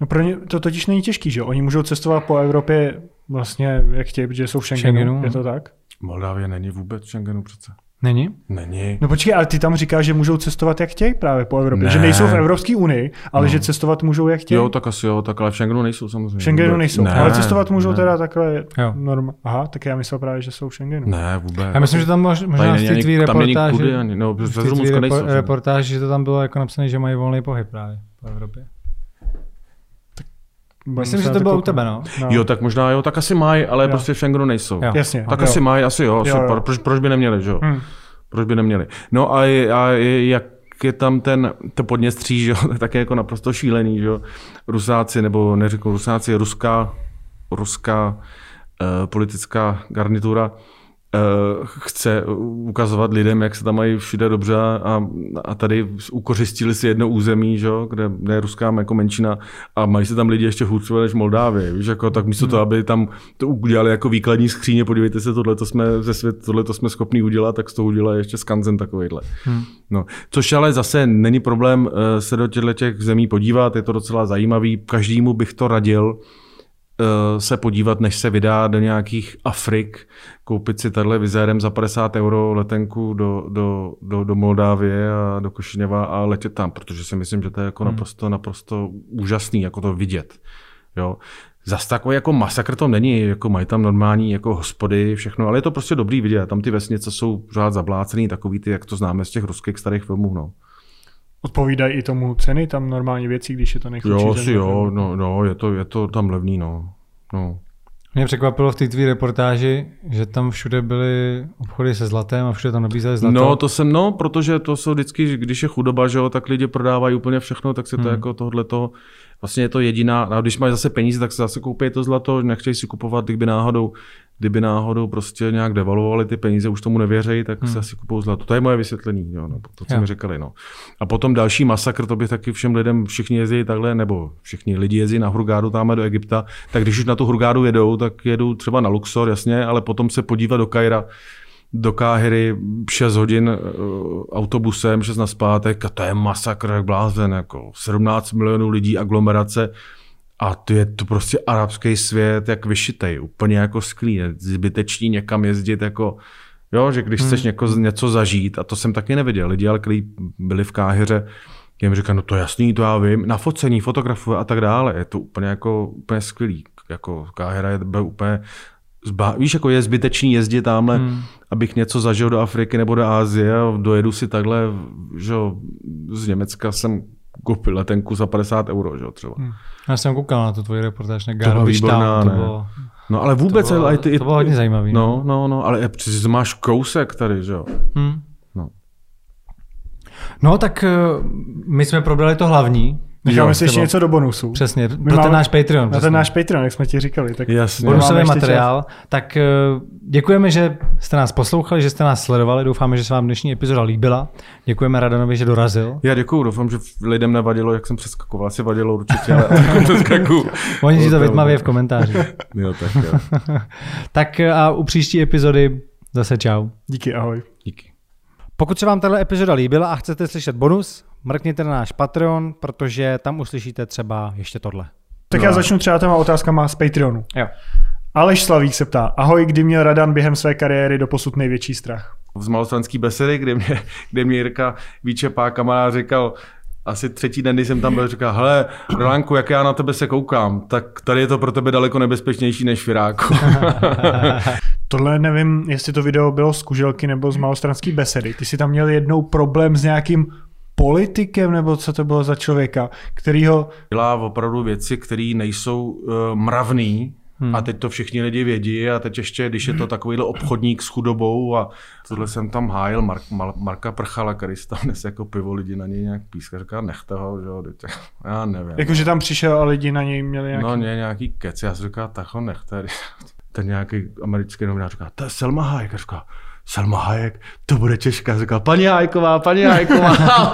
No pro ně to totiž není těžký, že? Oni můžou cestovat po Evropě vlastně jak chtějí, protože jsou v Schengenu. Schengenu, Je no. to tak? Moldávie není vůbec v Schengenu přece. Není? Není. No počkej, ale ty tam říkáš, že můžou cestovat jak chtějí právě po Evropě. Ne. Že nejsou v Evropské unii, ale že cestovat můžou jak chtějí. Jo, tak asi jo, tak ale v Schengenu nejsou samozřejmě. v Schengenu Vůbec. nejsou, Ne, ale cestovat můžou ne. teda takhle Jo. norm. Aha, tak já myslel právě, že jsou v Schengenu. Ne, vůbec. Já myslím, že tam mož, možná Tady z té tvý reportáži, ani, no, že? reportáži, že to tam bylo jako napsané, že mají volný pohyb právě po Evropě. Budem Myslím, že to bylo u tebe, no. No. Jo, tak možná jo, tak asi mají, ale Jo. prostě v Schengenu nejsou. Jo. Jasně. Tak jo. asi mají, asi jo, Jo, super. jo. Proč, proč by neměli, že jo? Hm. Proč by neměli? No a, a jak je tam ten, to podněstří, že jo, (laughs) tak také jako naprosto šílený, že jo. Rusáci, nebo neřeknu Rusáci, ruská, ruská uh, politická garnitura chce ukazovat lidem, jak se tam mají všude dobře a, a tady ukořistili si jedno území, že, kde, kde je ruská jako menšina a mají se tam lidi ještě hůř než Moldávie. Víš, jako, tak místo toho, aby tam to udělali jako výkladní skříně, podívejte se, tohle jsme ze svět, tohle jsme schopni udělat, tak z toho udělají ještě skanzen takovýhle. Hmm. No, což ale zase není problém eh, se do těchto těch zemí podívat, je to docela zajímavý, každému bych to radil, eh, se podívat, než se vydá do nějakých Afrik, koupit si tadyhle vizérem za 50 euro letenku do, do, do, do Moldávie a do Košiněva a letět tam, protože si myslím, že to je jako hmm. naprosto, naprosto úžasný, jako to vidět. Jo. Zas takový jako masakr to není, jako mají tam normální jako hospody, všechno, ale je to prostě dobrý vidět. Tam ty vesnice jsou pořád zablácený, takový ty, jak to známe z těch ruských starých filmů. No. Odpovídají i tomu ceny tam normální věcí, když je to nejchudší Jo, si jo, no, no je, to, je to tam levný, no. no. Mě překvapilo v té tvý reportáži, že tam všude byly obchody se zlatem a všude tam nabízeli zlato. No, to jsem, no, protože to jsou vždycky, když je chudoba, že jo, tak lidi prodávají úplně všechno, tak si to Hmm. jako tohleto, vlastně je to jediná, a když mají zase peníze, tak se zase koupí to zlato, nechtějí si kupovat, kdyby náhodou, kdyby náhodou prostě nějak devalovali ty peníze, už tomu nevěří, tak hmm. se asi kupují zlato. To je moje vysvětlení, jo, nebo to, co Jo. mi říkali. No. A potom další masakr, to bych taky všem lidem, všichni jezdí takhle, nebo všichni lidi jezdí na Hurgádu tam do Egypta, tak když už na tu Hurgádu jedou, tak jedou třeba na Luxor, jasně, ale potom se podívat do Kaira, do Káhyry 6 hodin uh, autobusem, 6 na zpátek a to je masakr jak blázen, jako 17 milionů lidí, aglomerace a to je to prostě arabský svět jak vyšitej, úplně jako sklý, je zbytečný někam jezdit jako Jo, že když chceš něko, něco zažít, a to jsem taky neviděl, lidi, ale kteří byli v Káhyře, jim říká, no to jasný, to já vím, na focení, fotografuje a tak dále. Je to úplně jako úplně skvělý. Jako Káhyra je úplně Zba, víš, jako je zbytečný jezdit tamhle, hmm. abych něco zažil do Afriky nebo do Ázie a dojedu si takhle, že z Německa jsem koupil letenku za 50 euro, že jo, třeba. Hmm. Já jsem koukal na tu tvoji reportáž na Garbage výborná, Town, to bylo, No ale vůbec, to bylo, ale ty, to bylo hodně zajímavý. No, no, no, ale přeci máš kousek tady, že jo. Hmm. No. No tak eh, my jsme probrali to hlavní. Necháme si ještě něco do bonusu. Přesně, My pro ten máme- náš Patreon. Na ten přesně. náš Patreon, jak jsme ti říkali. Tak Jasně. bonusový materiál. Tak eh, děkujeme, že jste nás poslouchali, že jste nás sledovali. Doufáme, že se vám dnešní epizoda líbila. Děkujeme Radanovi, že dorazil. Já děkuju, doufám, že lidem nevadilo, jak jsem přeskakoval. Asi vadilo určitě, ale (laughs) (laughs) jako přeskakuju. Oni si to vytmaví v komentáři. (laughs) Jo, tak jo. tak eh, a u příští epizody zase čau. Díky, ahoj. Díky. Pokud se vám tato epizoda líbila a chcete slyšet bonus, mrkněte na náš Patreon, protože tam uslyšíte třeba ještě tohle. Tak No. já začnu třeba těma otázkama z Patreonu. Jo. Aleš Slavík se ptá, ahoj, kdy měl Radan během své kariéry doposud největší strach? Z malostranský besedy, kde mě, kde mě Jirka Víčepá kamarád říkal, asi třetí den, když jsem tam byl, říkal, hele, Rolánku, jak já na tebe se koukám, tak tady je to pro tebe daleko nebezpečnější než v Iráku. (laughs) Tohle nevím, jestli to video bylo z Kuželky nebo z malostranský besedy. Ty jsi tam měl jednou problém s nějakým politikem, nebo co to bylo za člověka, kterýho... Dělá opravdu věci, které nejsou uh, mravný, Hmm. A teď to všichni lidi vědí a teď ještě, když je to takovýhle obchodník s chudobou a tohle jsem tam hájil Mark, Mar, Marka Prchala, který si tam dnes jako pivo lidi na něj nějak píska, říká nechte ho, že jo, teď, já nevím. Jakože tam přišel a lidi na něj měli nějaký... No ně, nějaký kec, já jsem říkal, tak ho nechte. (laughs) ten nějaký americký novinář říká, to je Selma Hayek. Říká, Selma Hayek, to bude Češka. Říká, paní Hajková, paní Hajková. (laughs)